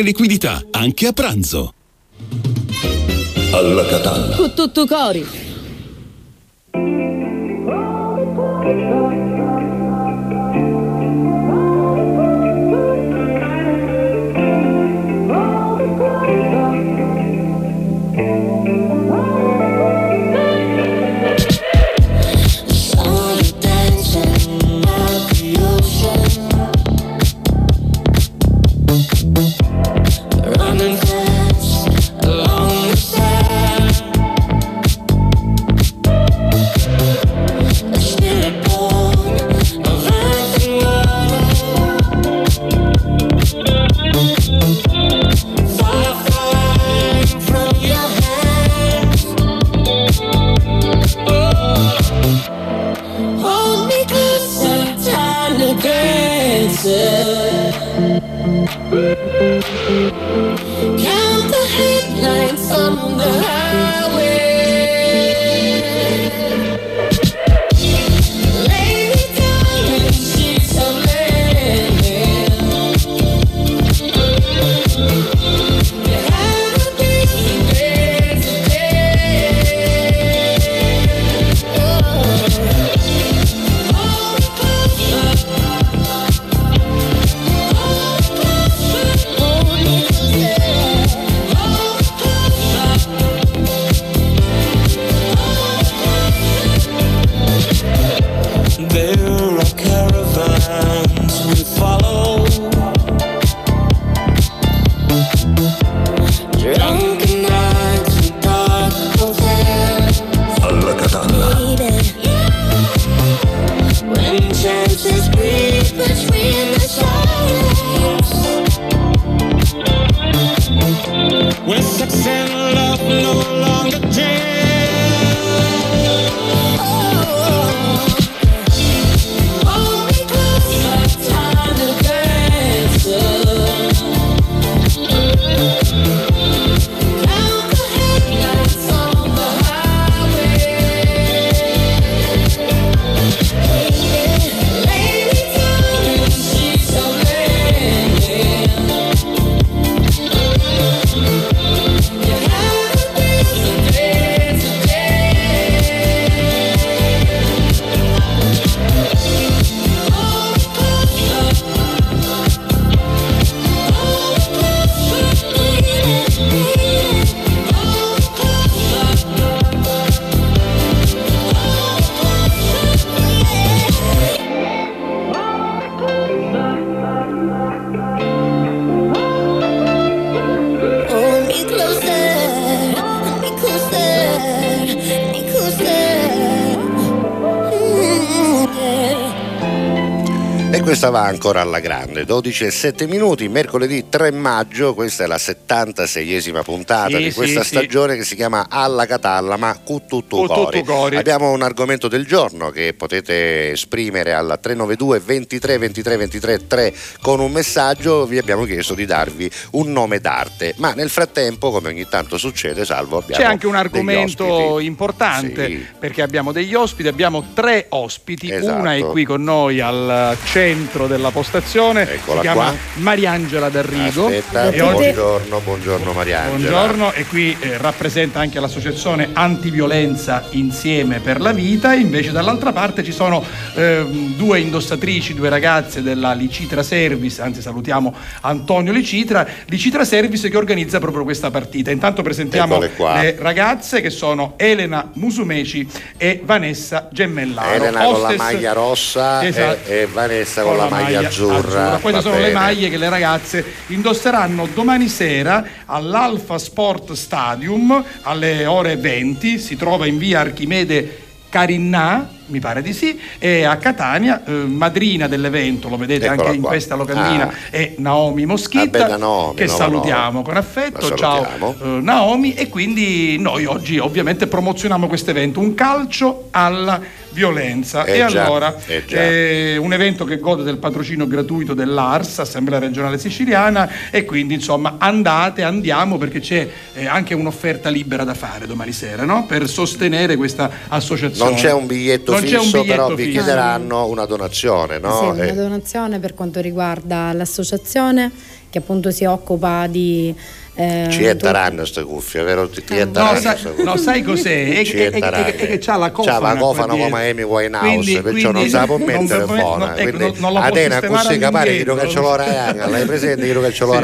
liquidità, anche a pranzo. Alla Catalla. Con tutto cori. Ancora alla grande, 12 e 7 minuti, mercoledì 3 maggio, questa è la 76esima puntata Sì, di sì, questa sì. stagione che si chiama Alla Catalla, ma cu tutto Cu tutto cori. cori. Abbiamo un argomento del giorno che potete esprimere alla 392 23 23 23 3 con un messaggio, vi abbiamo chiesto di darvi un nome d'arte, ma nel frattempo, come ogni tanto succede, salvo abbiamo C'è anche un argomento importante Sì. perché abbiamo degli ospiti, abbiamo tre ospiti, Esatto. una è qui con noi al centro della postazione, Eccola si chiama qua. Mariangela D'Arrigo Aspetta, e buongiorno, buongiorno Mariangela. Buongiorno e qui eh, rappresenta anche l'associazione Antiviolenza Insieme per la Vita, invece dall'altra parte ci sono ehm, due indossatrici, due ragazze della Licitra Service, anzi salutiamo Antonio Licitra, Licitra Service che organizza proprio questa partita. Intanto presentiamo le ragazze che sono Elena Musumeci e Vanessa Gemmellaro. Elena con la hostess- maglia rossa Esatto. e, e Vanessa con, la maglia, azzurra. Queste Va sono le bene. maglie che le ragazze indosseranno domani sera all'Alfa Sport Stadium alle ore 20. Si trova in via Archimede Carinnà, mi pare di sì, e a Catania, eh, madrina dell'evento, lo vedete Eccola anche in qua. questa locandina, Ah. è Naomi Moschitta, bella Naomi, che nuova salutiamo Naomi. con affetto. La Ciao salutiamo. eh, Naomi e quindi noi oggi ovviamente promozioniamo questo evento, un calcio alla violenza. Eh e già, allora eh è un evento che gode del patrocinio gratuito dell'ARS, Assemblea Regionale Siciliana, e quindi insomma andate, andiamo perché c'è eh, anche un'offerta libera da fare domani sera no? per sostenere questa associazione. Non c'è un biglietto Non c'è fisso, un biglietto però vi fisso. chiederanno una donazione, no? Sì, una Eh, donazione per quanto riguarda l'associazione che appunto si occupa di... eh, ci è taranno queste cuffie, vero? Ti è No, sai, queste cuffie. no, sai cos'è? È, Ci è- è è- è- che c'ha la cofana. C'ha la cofana come Amy Winehouse, perciò non sa può [LAUGHS] mettere buona. ecco, Quindi, Atena così capare che all'indietro. che ce l'ho Ryan, l'hai presente [LAUGHS] che ce l'ho? Eh,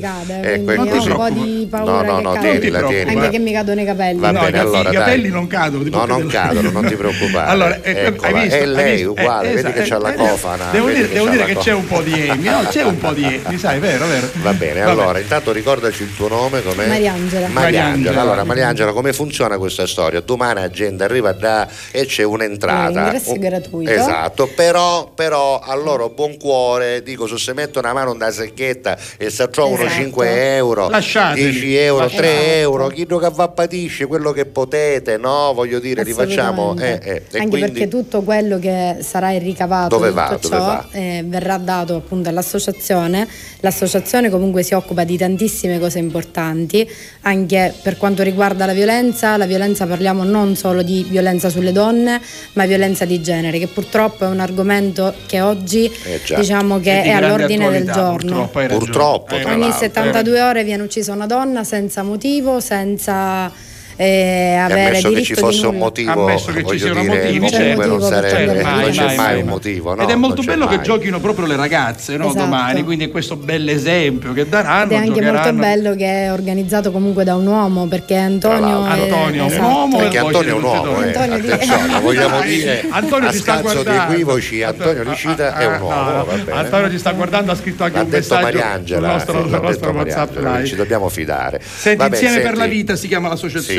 cade, Ecco, è ho un così. po' di paura No, no, no, tienila, tienila. Anche che mi cadono i capelli. Va No, bene, i allora i capelli dai. non cadono. No, non cadono, non ti [LAUGHS] preoccupare. Allora, eh, visto? È lei visto? uguale, Eh, vedi che esatto, c'ha la eh, cofana. Devo dire, che c'è un po' di Amy, no? C'è un po' di Amy, sai, vero, vero. Va bene, allora intanto ricordaci il tuo nome com'è? Mariangela. Mariangela. Mariangela. Allora Mariangela, come funziona questa storia? Domani la gente arriva da e c'è un'entrata. Eh, Un- gratuito. Esatto, però, però a loro buon cuore dico se si mettono una mano nella secchetta e se trovano Esatto. 5 euro, Lasciateli. 10 euro, Lasciateli. 3 euro, chi che va patisce quello che potete, no? Voglio dire, rifacciamo. eh, eh, e Anche quindi- perché tutto quello che sarà il ricavato Dove va? tutto Dove ciò va? eh, verrà dato appunto all'associazione. L'associazione comunque si occupa di tantissime cose importanti, anche per quanto riguarda la violenza. La violenza parliamo non solo di violenza sulle donne, ma violenza di genere, che purtroppo è un argomento che oggi Eh già. diciamo che è grande all'ordine del giorno. Purtroppo. Purtroppo, Ogni l'altro. 72 ore viene uccisa una donna senza motivo, senza eh, avere ammesso che diritto ci fosse di un motivo, Ammesso che ci siano dire, motivi, comunque certo. non sarebbe, Certo, non mai, c'è mai, mai mai. un motivo. no? Ed è molto bello che mai. giochino proprio le ragazze no, Esatto. domani, quindi è questo bell'esempio che daranno. Ed è anche molto bello che è organizzato comunque da un uomo perché Antonio è. Antonio è un esatto. uomo Perché e Antonio è un uomo, eh. Antonio attenzione, vogliamo dire [LAUGHS] Antonio a ci sta scanso di guardando. equivoci, Antonio Licita è un uomo, Ah, bene. Antonio ci sta guardando, ha scritto anche un messaggio sul Mariangela, nostro, detto WhatsApp ci dobbiamo fidare. Senti, insieme per la vita si chiama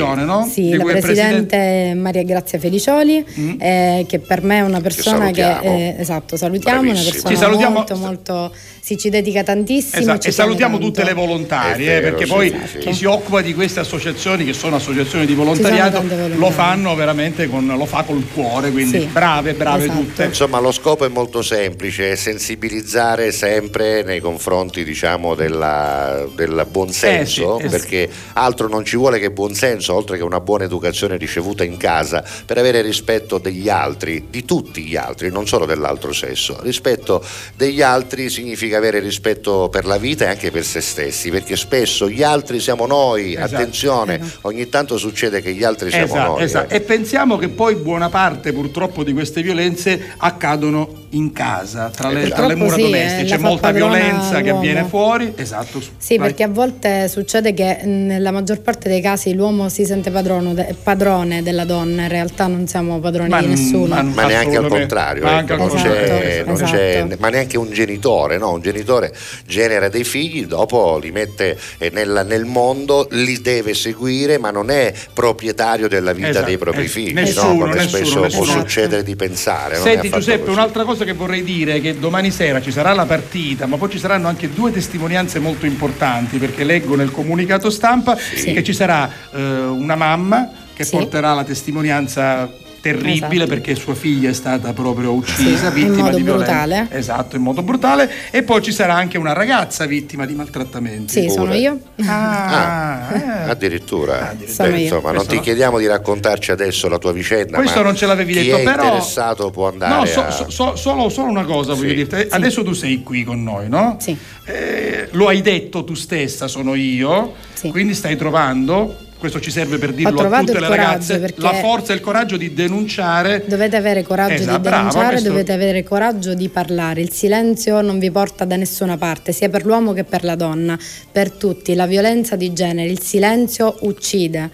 l'associazione, no? Sì, la presidente è Maria Grazia Felicioli, eh, che per me è una persona che, salutiamo. eh, esatto, salutiamo, una persona Ci salutiamo- molto, molto, si ci dedica tantissimo. Esatto, ci e salutiamo tiene tutte le tanto. volontarie, eh, vero, perché sì, poi sì. chi si occupa di queste associazioni, che sono associazioni di volontariato, lo fanno veramente con, lo fa col cuore, quindi Sì, brave, brave esatto. tutte. Insomma, lo scopo è molto semplice, è sensibilizzare sempre nei confronti, diciamo, della- del buonsenso, Eh sì, eh sì. perché altro non ci vuole che buonsenso, oltre che una buona educazione ricevuta in casa, per avere rispetto degli altri, di tutti gli altri, non solo dell'altro sesso. Rispetto degli altri significa avere rispetto per la vita e anche per se stessi, perché spesso gli altri siamo noi, Esatto. attenzione, ogni tanto succede che gli altri siamo Esatto, noi. esatto. eh. E pensiamo che poi buona parte purtroppo di queste violenze accadono in casa, tra le, tra le mura sì, domestiche. eh, C'è la fa molta violenza che avviene fuori. Esatto. Sì, vai. perché a volte succede che mh, nella maggior parte dei casi l'uomo si si sente padrono padrone della donna, in realtà non siamo padroni Ma di nessuno. ma ma neanche al contrario, Ma ecco, contrario. c'è- non Esatto. c'è- ma neanche un genitore, no? un genitore genera dei figli, dopo li mette eh, nel, nel mondo, li deve seguire, ma non è proprietario della vita Esatto, dei propri eh, figli, nessuno, no? come nessuno, spesso nessuno. può succedere di pensare. Senti Giuseppe, così. un'altra cosa che vorrei dire è che domani sera ci sarà la partita, ma poi ci saranno anche due testimonianze molto importanti, perché leggo nel comunicato stampa che ci sarà eh, una mamma che Sì. porterà la testimonianza terribile Esatto. perché sua figlia è stata proprio uccisa, Sì, in vittima modo di violenza. brutale. Esatto, in modo brutale. E poi ci sarà anche una ragazza vittima di maltrattamenti. Sì, sono Pure. io. Ah, eh. Addirittura, Sono Beh, insomma, non ti no. chiediamo di raccontarci adesso la tua vicenda. Questo ma non ce l'avevi chi detto, è però- interessato può andare No, so- a... so- so- solo, solo una cosa voglio Sì. dirti. Adesso tu sei qui con noi, no? Sì. Eh, lo hai detto tu stessa, sono io. Sì. Quindi stai trovando, questo ci serve per dirlo a tutte le ragazze, la forza e il coraggio di denunciare. Dovete avere coraggio Esatto, di brava, denunciare, questo- dovete avere coraggio di parlare. Il silenzio non vi porta da nessuna parte, sia per l'uomo che per la donna. Per tutti, la violenza di genere, il silenzio uccide.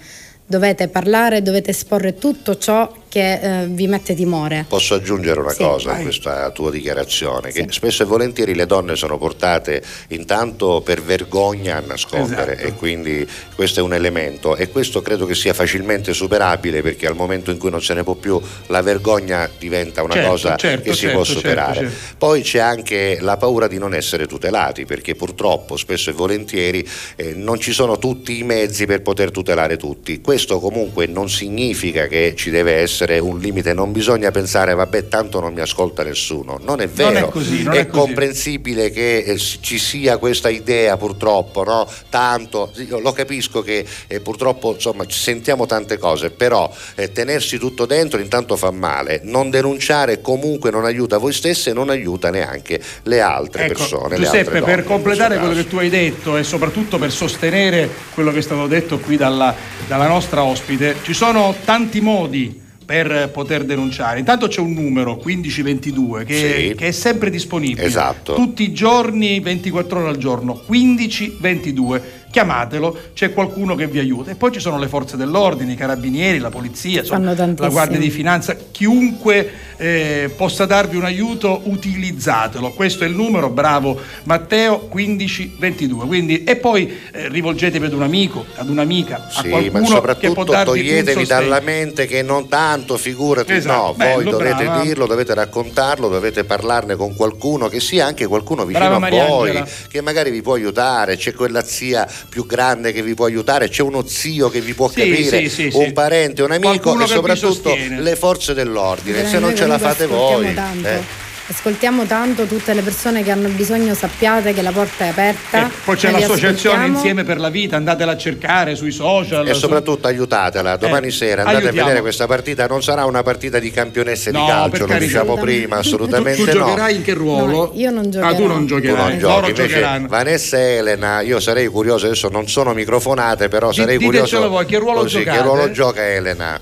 Dovete parlare, dovete esporre tutto ciò che eh, vi mette timore. Posso aggiungere una Sì. cosa a questa tua dichiarazione, che Sì. spesso e volentieri le donne sono portate intanto per vergogna a nascondere Esatto. e quindi questo è un elemento e questo credo che sia facilmente superabile perché al momento in cui non se ne può più la vergogna diventa una Certo, cosa certo, che si certo, può certo, superare. certo. Poi c'è anche la paura di non essere tutelati perché purtroppo spesso e volentieri eh, non ci sono tutti i mezzi per poter tutelare tutti. Questo comunque non significa che ci deve essere un limite, non bisogna pensare vabbè tanto non mi ascolta nessuno, non è Non vero, è così, non è così. comprensibile che eh, ci sia questa idea purtroppo, no? tanto, lo capisco che eh, purtroppo insomma ci sentiamo tante cose, però eh, tenersi tutto dentro intanto fa male, non denunciare comunque non aiuta voi stesse e non aiuta neanche le altre Ecco, persone. Giuseppe, altre donne, per completare quello che tu hai detto e soprattutto per sostenere quello che è stato detto qui dalla, dalla nostra ospite, ci sono tanti modi per poter denunciare. Intanto c'è un numero 1522 che, Sì. che è sempre disponibile. Esatto. Tutti i giorni, 24 ore al giorno, 1522. Chiamatelo, c'è qualcuno che vi aiuta. E poi ci sono le forze dell'ordine, i carabinieri, la polizia, insomma, la. Guardia di Finanza, chiunque eh, possa darvi un aiuto, utilizzatelo. Questo è il numero, bravo Matteo 1522. Quindi, e poi eh, rivolgetevi ad un amico, ad un'amica, a Sì, ma qualcuno che può soprattutto darvi toglietevi dalla mente che non tanto, figurati, Esatto, no, bello, voi dovete brava. dirlo, dovete raccontarlo, dovete parlarne con qualcuno che sia anche qualcuno vicino Brava a voi, Mariangela. che magari vi può aiutare, c'è quella zia più grande che vi può aiutare, c'è uno zio che vi può Sì, capire, sì, sì, un sì. parente, un amico Qualcuno e soprattutto le forze dell'ordine, se non ce la fate voi. tanto. eh. Ascoltiamo tanto tutte le persone che hanno bisogno, sappiate che la porta è aperta. Eh, poi c'è l'associazione. Insieme per la Vita, andatela a cercare sui social. E su- soprattutto aiutatela, domani Eh, sera andate aiutiamo. a vedere questa partita, non sarà una partita di campionesse No, di calcio, lo diciamo prima, assolutamente tu, tu no. giocherai in che ruolo? No, io non Ah, tu giocherò. non Tu non giocherai, giochi, loro invece giocheranno. Vanessa e Elena, io sarei curioso, adesso non sono microfonate, però sarei ditecelo curioso. voi, che ruolo così, giocate? che ruolo gioca Elena?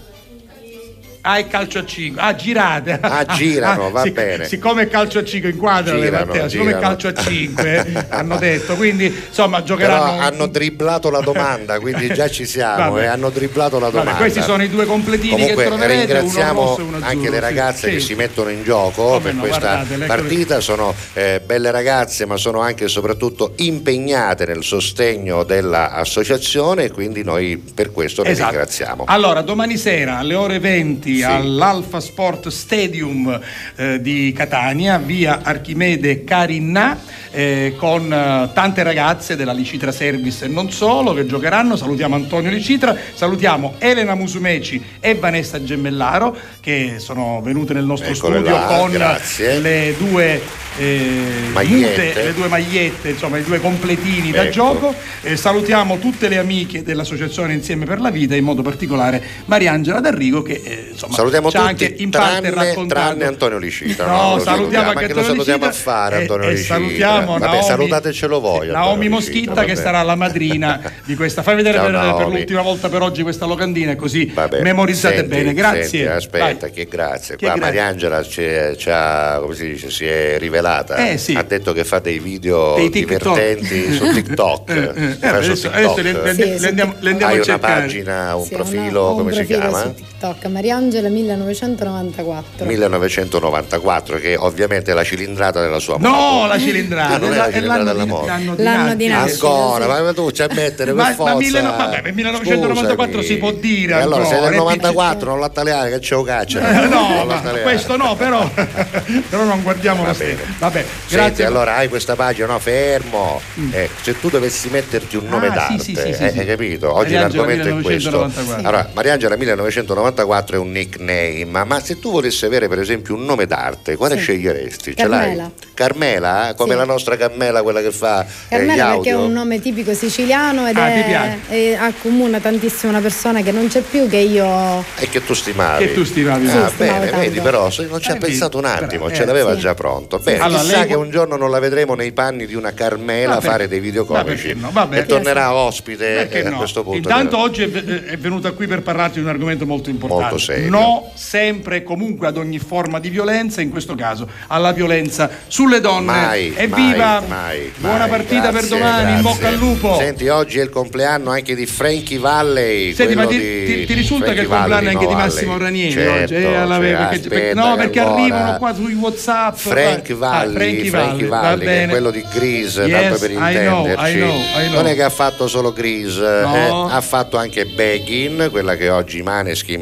Ah, è calcio a 5. Ah, girate. Ah, [LAUGHS] girano, va sic- bene. Siccome è calcio a 5, inquadrale Girano, Matteo. Siccome è girano. calcio a 5, [LAUGHS] hanno detto. Quindi, insomma, Però giocheranno. hanno dribblato la domanda, quindi già ci siamo, Vabbè. e hanno dribblato la Vabbè, domanda. questi sono i due completini Comunque che troverete, uno ringraziamo rosso e uno azzurro. anche le ragazze sì. che Sì. si mettono in gioco Come per no, questa guardate, le- partita, sono eh, belle ragazze ma sono anche e soprattutto impegnate nel sostegno dell'associazione e quindi noi per questo le Esatto. ringraziamo. Allora, domani sera alle ore 20 Sì. all'Alfa Sport Stadium eh, di Catania, via Archimede Carinna, eh, con eh, tante ragazze della Licitra Service e non solo che giocheranno. Salutiamo Antonio Licitra, salutiamo Elena Musumeci e Vanessa Gemellaro che sono venute nel nostro Eccole studio là, con grazie. le due eh, Magliette. mute, le due magliette, insomma i due completini da Ecco. gioco. Eh, salutiamo tutte le amiche dell'Associazione Insieme per la Vita, in modo particolare Mariangela D'Arrigo che eh, insomma, insomma, Salutiamo tutti, anche in parte tranne, Antonio Licita. No, lo salutiamo anche ma che lo Antonio salutiamo Licita a fare e- Antonio e Licita. salutiamo Vabbè, Naomi- salutatecelo voi. Naomi Moschitta che sarà la madrina [LAUGHS] di questa. Fai vedere Ciao, per, per l'ultima volta per oggi questa locandina così Vabbè, memorizzate senti, bene. Grazie. senti, aspetta, Vai. che grazie. Che Qua grazie. Mariangela ci, ci ha, come si dice, si è rivelata. Eh, sì. Ha detto che fa dei video Dei divertenti su [LAUGHS] TikTok. Eh, eh, adesso, TikTok? adesso le, le- Sì, le sì. andiamo, le andiamo Hai una pagina, un Sì, profilo, come si chiama? TikTok, Mariangela 1994. 1994, che ovviamente è la cilindrata della sua moto. No, la cilindrata. Ah, non è la cilindrata della moto. l'anno di L'anno nascita. di nascita. Ancora, sì. ma tu c'è a mettere per Ma- ma forza. mille- vabbè, ma 1994 Scusami. si può dire E allora sei ancora, del è 94, non l'attaliare che c'è un caccia. Eh, no, ma questo no, però, [LAUGHS] però non guardiamo Va la bene. Vabbè, Senti, grazie. allora hai questa pagina, no, fermo. Eh, se tu dovessi metterti un nome Mm. Ah, d'arte, sì, sì, sì, sì, eh, sì. hai capito? Oggi Mariangela l'argomento è questo. 1994. Allora, Mariangela 1994 è un nickname, ma se tu volessi avere per esempio un nome d'arte, quale Sì. sceglieresti? Ce Carmela. l'hai? Carmela, come Sì. la nostra Carmela, quella che fa eh, gli Carmela perché è audio. un nome tipico siciliano ed Ah, è, e accomuna tantissimo una persona che non c'è più che io E che tu stimavi. Che tu stimavi. Ah, Sì, bene, tanto. vedi, però se non ci ha Eh, pensato un attimo, però, ce eh, l'aveva sì. già pronto. Bene, Allora, chissà lei che un giorno non la vedremo nei panni di una Carmela a Vabbè. fare dei video Ma comici. perché no? Vabbè. E tornerà ospite eh, a no? questo punto. Intanto oggi è, è venuta qui per parlarti di un argomento molto importante. Serio. No, sempre e comunque ad ogni forma di violenza, in questo caso alla violenza sulle donne. Mai, Evviva! mai, mai, Buona partita per Grazie, domani, in grazie. bocca al lupo. Senti, oggi è il compleanno anche di Frankie Valley. Senti, ma ti, di ti- ti risulta Frankie che il compleanno è Valley, anche di no, Massimo Valley. Ranieri Certo, oggi? Eh, alla- cioè, perché, aspetta no, perché allora- arrivano qua sui WhatsApp. Frank vai. Valli, Ah, Frankie Frankie Valli, Valli, va che è quello di Grease, Yes, tanto per I know, intenderci. I know, I know. Non è che ha fatto solo Grease, No. eh, ha fatto anche Begin, quella che oggi i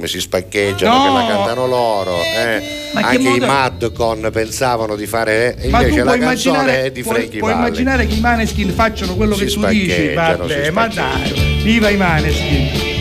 Maneskin si spaccheggiano, No. che la cantano loro. eh. Che Anche i modo- Madcon pensavano di fare, e tu invece la canzone è di puoi, Frankie puoi Valli. immaginare che i Maneskin facciano quello Si che tu dici? Vabbè, ma dai, viva i Maneskin!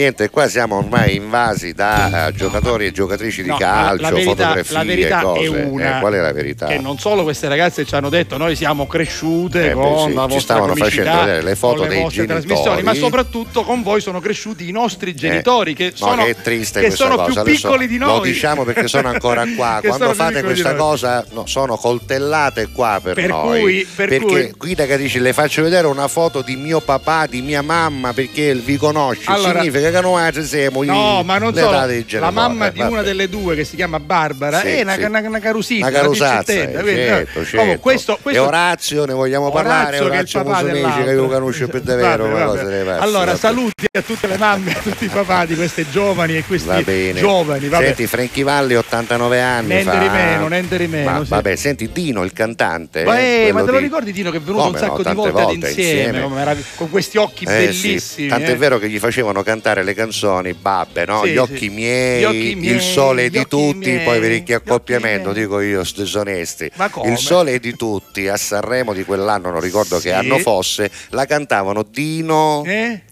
Niente, qua siamo ormai invasi da eh, giocatori e giocatrici di No, calcio, la verità, fotografie, la verità cose. è una. Eh, qual è la verità? Che non solo queste ragazze ci hanno detto noi siamo cresciute Eh, beh, con sì, la ci vostra stavano facendo vedere le foto le dei genitori. ma soprattutto con voi sono cresciuti i nostri genitori che Eh, No, sono, che è triste che questa sono più Adesso piccoli di noi. Lo diciamo perché sono ancora [LAUGHS] qua. Che Quando sono fate questa cosa no, sono coltellate qua per, Per noi. cui- per perché cui- Guida che dice le faccio vedere una foto di mio papà, di mia mamma, perché vi conosci. Allora, significa che noi siamo No, ma non dei La mamma Eh, di una delle due che si chiama Barbara è una, sì. una, una carusina, Una carusazza, eh, certo, no. certo. Questo, questo E Orazio, ne vogliamo parlare? Orazio è Musumeci, che io conosco per davvero, una Allora, saluti a tutte le mamme, a tutti i papà di queste giovani e questi giovani. Vabbè. Senti, Franchi Valli 89 anni Niente di meno, niente di meno, Ma, sì. Vabbè, senti Dino il cantante. Ma, eh, ma te lo di- ricordi Dino che è venuto Come un sacco no, di volte, insieme, con questi occhi Eh, sì. bellissimi. Tant'è eh. vero che gli facevano cantare le canzoni, babbe, no? Sì, gli occhi sì. miei, Gli occhi miei, il sole gli di tutti, miei, poi vedi che accoppiamento, dico io, disonesti. Ma come? Il sole di tutti a Sanremo di quell'anno, non ricordo Sì. che anno fosse, la cantavano Dino Eh?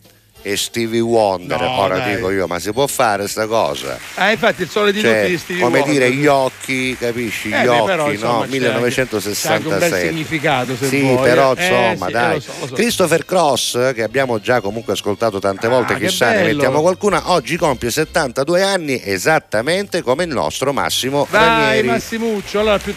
E Stevie Wonder. No, Ora dai. dico io, ma si può fare sta cosa? Ah, infatti il sole di Cioè, tutti di Stevie come Wonder. dire gli occhi, capisci? Eh, Gli beh, occhi, però, insomma, no? c'è anche- c'è anche un bel 1967. significato, se sì, vuoi, però eh. Eh, insomma, sì, dai. lo so, lo so. Christopher Cross, che abbiamo già comunque ascoltato tante volte, Ah, chissà, ne mettiamo qualcuna, oggi compie 72 anni esattamente come il nostro Massimo Vai Ranieri. Massimuccio, allora più,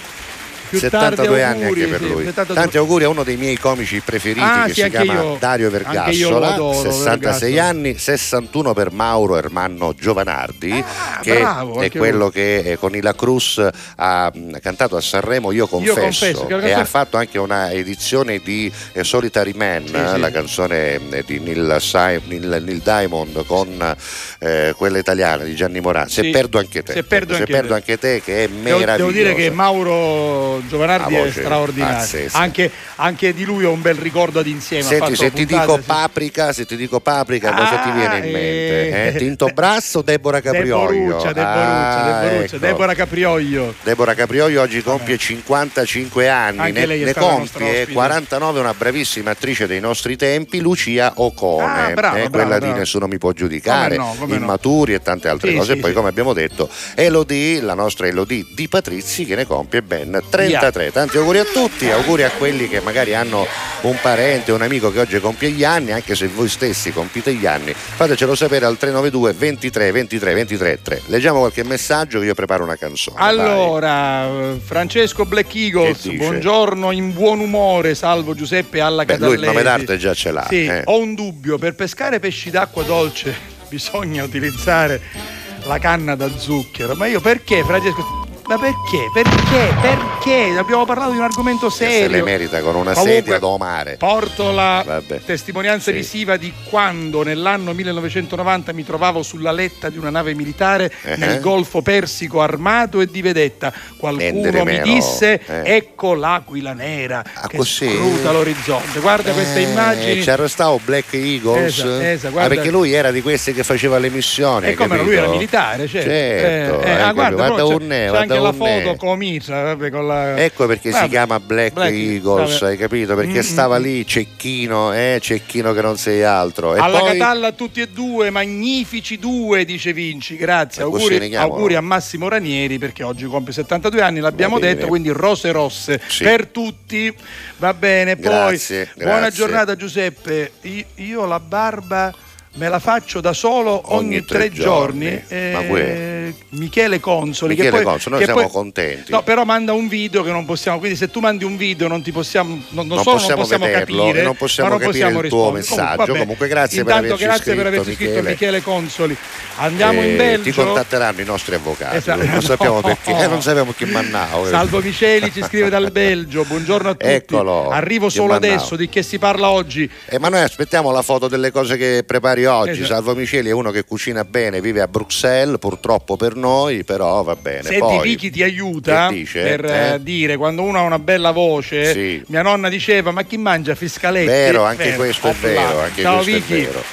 più 72 tardi anni auguri, anche per lui. 72 Tanti auguri a uno dei miei comici preferiti Ah, che sì, si chiama io. Dario io Vergassola, adoro, 66 Vergassola. anni, 61 per Mauro Ermanno Giovanardi, che Ah, bravo, è quello che eh, con i La Cruz ha mh, cantato a Sanremo Io confesso, confesso che la e canzone- ha fatto anche una edizione di eh, Solitary Man, Sì, la canzone eh, di Neil, Sim- Neil- Neil Diamond con eh, quella italiana di Gianni Morano. Se perdo anche te, Se perdo anche perdo te. anche te che è meraviglioso. devo dire che Mauro Giovanardi La è straordinario. Anche, anche di lui ho un bel ricordo ad insieme. Senti, se ti puntate, dico sì. paprika, se ti dico paprika, cosa ti Ah, viene in eh. mente? Eh? Tinto Brasso, Deborah Caprioglio. Deboruccia, Deboruccia, Ah, Deboruccia, ecco. Deborah Caprioglio. Deborah Caprioglio oggi compie 55 anni, Anche ne, ne compie ospite. 49 una bravissima attrice dei nostri tempi, Lucia Ocone, Ah, brava, eh, brava, quella brava. di Nessuno mi può giudicare, Come no, come no. Immaturi e tante altre Sì, cose. sì, e poi, sì. come abbiamo detto, Elodie, la nostra Elodie di Patrizzi, che ne compie ben 33. Tanti auguri a tutti, auguri a quelli che magari hanno un parente, un amico che oggi compie gli anni, anche se voi stessi compite gli anni, fatecelo sapere al 392 23 23 23 3. Leggiamo qualche messaggio che io preparo una canzone. Allora, eh, Francesco Black Eagles, buongiorno, in buon umore, salvo Giuseppe alla Beh, lui il nome d'arte già ce l'ha. Sì, eh. ho un dubbio, per pescare pesci d'acqua dolce [LAUGHS] bisogna utilizzare la canna da zucchero. Ma io perché, Francesco? Ma perché? Perché? Perché? Abbiamo parlato di un argomento Che se serio. le merita con una Comunque, sedia do mare. Porto la Vabbè. testimonianza Sì. visiva di quando nell'anno 1990 mi trovavo sulla letta di una nave militare Eh. nel Golfo Persico armato e di vedetta. Qualcuno Endere mi meno, disse: eh. Ecco l'aquila nera che così? scruta l'orizzonte. Guarda queste Eh, immagini. ci arrestavo Black Eagles Esa, esa, Ah, guarda- perché lui era di questi che faceva le missioni E come lui era militare, certo. Certo, Eh, eh, ah, guarda, guarda guarda anche la foto vabbè, con la... Ecco perché si Vabbè, chiama Black, Black- Eagles, vabbè. hai capito? Perché Mm, stava mm, lì Cecchino, eh, Cecchino che non sei altro. E Alla poi Catalla a tutti e due, magnifici due, dice Vinci. Grazie. Così Auguri, auguri a Massimo Ranieri perché oggi compie 72 anni, l'abbiamo detto, quindi rose rosse Sì. per tutti. Va bene, poi Grazie, buona grazie. giornata Giuseppe. I- Io la barba me la faccio da solo ogni, Ogni tre, tre giorni. giorni. Ma Eh, que- Michele Consoli. Michele che poi, Consoli, noi che siamo poi- contenti. No, però manda un video che non possiamo, quindi se tu mandi un video non ti possiamo, non, non Non solo possiamo non possiamo vederlo capire, non possiamo ma non capire possiamo il tuo rispondere. messaggio. vabbè. Comunque grazie per Intanto averci grazie per scritto, averci scritto Michele. Consoli. Andiamo eh, in ti Belgio. contatteranno i nostri avvocati. Esatto. Non [LAUGHS] sappiamo No. perché, eh, non sappiamo chi mannavo. Salvo Miceli ci scrive dal [LAUGHS] Belgio, buongiorno a tutti. Eccolo, Arrivo solo adesso, di che si parla oggi? Eh, ma noi aspettiamo la foto delle cose che prepari oggi. Esatto. Salvo Miceli è uno che cucina bene, vive a Bruxelles, purtroppo per noi, però va bene. Senti, Poi, Vicky ti aiuta dice? per Eh? eh, dire quando uno ha una bella voce. Sì. Mia nonna diceva: Ma chi mangia fiscaletti? Vero, anche questo è vero, anche Ciao questo è Vicky. vero.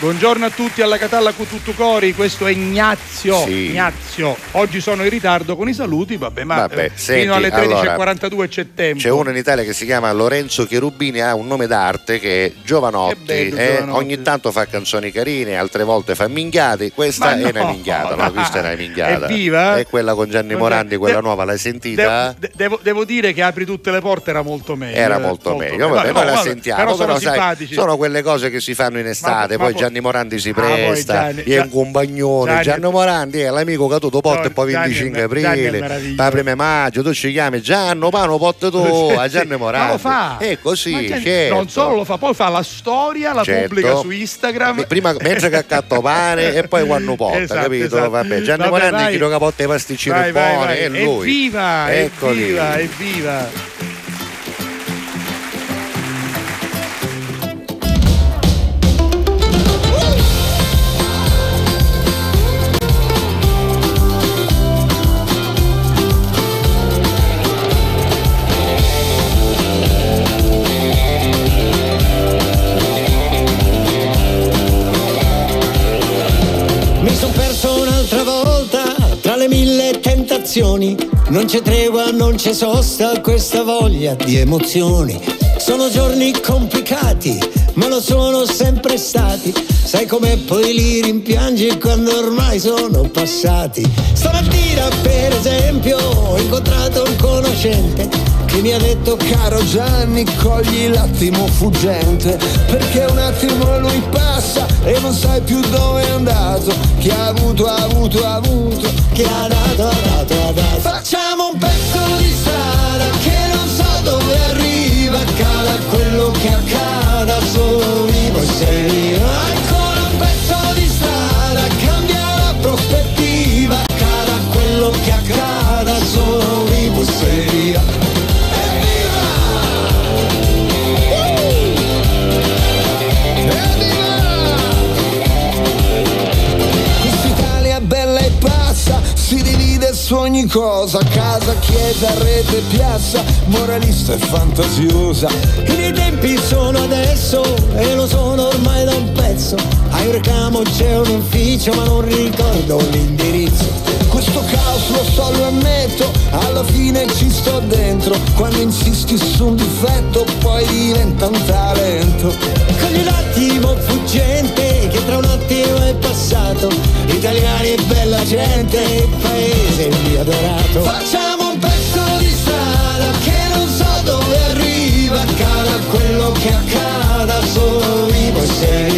Buongiorno a tutti alla Catalla Cututtucori, questo è Ignazio. Sì. Ignazio. Oggi sono in ritardo con i saluti, vabbè, ma Vabbè, eh, senti, fino alle 13.42 allora, c'è tempo. C'è uno in Italia che si chiama Lorenzo Cherubini, ha un nome d'arte che è Giovanotti. Bello, eh, Giovanotti. ogni tanto fa canzoni carine, altre volte fa minghiate. Questa Ma è una no, minchiata, no? dai. Questa è una [LAUGHS] minchiata. È viva? È quella con Gianni Non Morandi, c'è- quella de- nuova, l'hai sentita? Devo, de- devo- devo dire che apri tutte le porte era molto meglio. Era eh, molto meglio, meglio. vabbè, No, noi la vabbè, sentiamo, Però però, sono sai, simpatici. sono quelle cose che si fanno in estate, Ma- poi ma- Gianni Morandi si Ah, presta, Gianni- è un compagnone. Gianni- Gianni Morandi è l'amico che tu porti No, poi Gianni 25 è- Gianni è aprile, la prima maggio, tu ci chiami Gianno, pano, porti tu a Gianni Morandi. Lo fa. È così, Gianni- certo. Non solo lo fa, poi fa la storia, la Certo. pubblica su Instagram. Prima mentre che accatto pane e poi quando porta, [LAUGHS] Esatto, capito? esatto. Vabbè, Gianni Vabbè, Morandi vai. chi lo che porta i pasticcini buoni, è lui. Evviva, Eccoli. evviva, evviva. Tentazioni. Non c'è tregua, non c'è sosta, questa voglia di emozioni. Sono giorni complicati, ma lo sono sempre stati. Sai com'è poi li rimpiangi quando ormai sono passati. Stamattina, per esempio, ho incontrato un conoscente che mi ha detto caro Gianni cogli l'attimo fuggente perché un attimo lui passa e non sai più dove è andato chi ha avuto ha avuto ha avuto chi ha dato ha dato ha dato. Facciamo un pezzo di strada che non so dove arriva accada quello che accada solo vivo e sei cosa, casa, chiesa, rete, piazza, moralista e fantasiosa. I miei tempi sono adesso e lo sono ormai da un pezzo. A Eurocamo c'è un ufficio ma non ricordo l'indirizzo. Questo caos lo so, lo ammetto, alla fine ci sto dentro. Quando insisti su un difetto poi diventa un talento. Cogli l'attimo fuggente attimo è passato. Italiani e bella gente, il paese mio adorato. Facciamo un pezzo di strada che non so dove arriva. Accada quello che accada, solo vivo e sei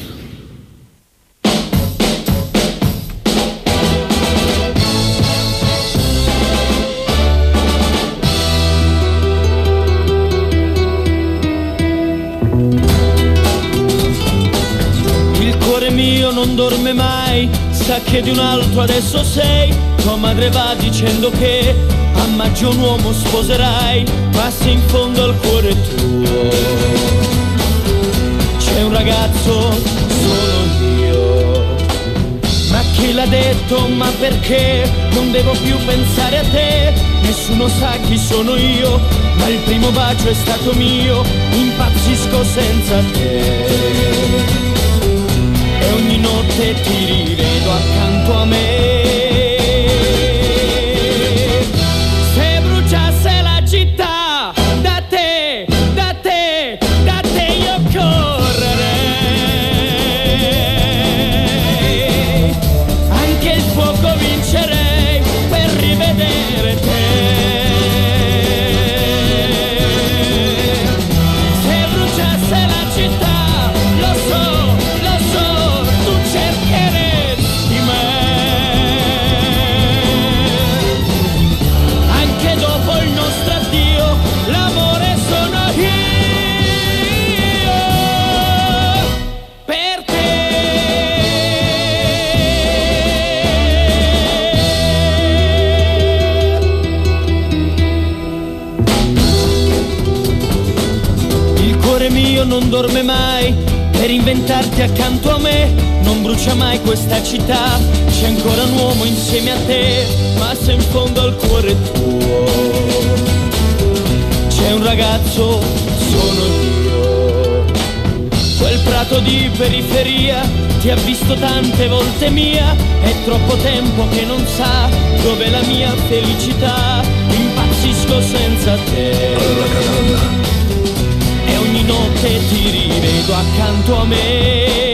Non dorme mai, sa che di un altro adesso sei. Tua madre va dicendo che a maggio un uomo sposerai, se in fondo al cuore tuo c'è un ragazzo sono io. Ma chi l'ha detto? Ma perché? Non devo più pensare a te. Nessuno sa chi sono io, ma il primo bacio è stato mio. Impazzisco senza te. Ogni notte ti rivedo accanto a me. Non dorme mai per inventarti accanto a me. Non brucia mai questa città, c'è ancora un uomo insieme a te, ma se in fondo al cuore tuo c'è un ragazzo, sono io. Quel prato di periferia ti ha visto tante volte mia, è troppo tempo che non sa dove la mia felicità. Impazzisco senza te. Notte ti rivedo accanto a me.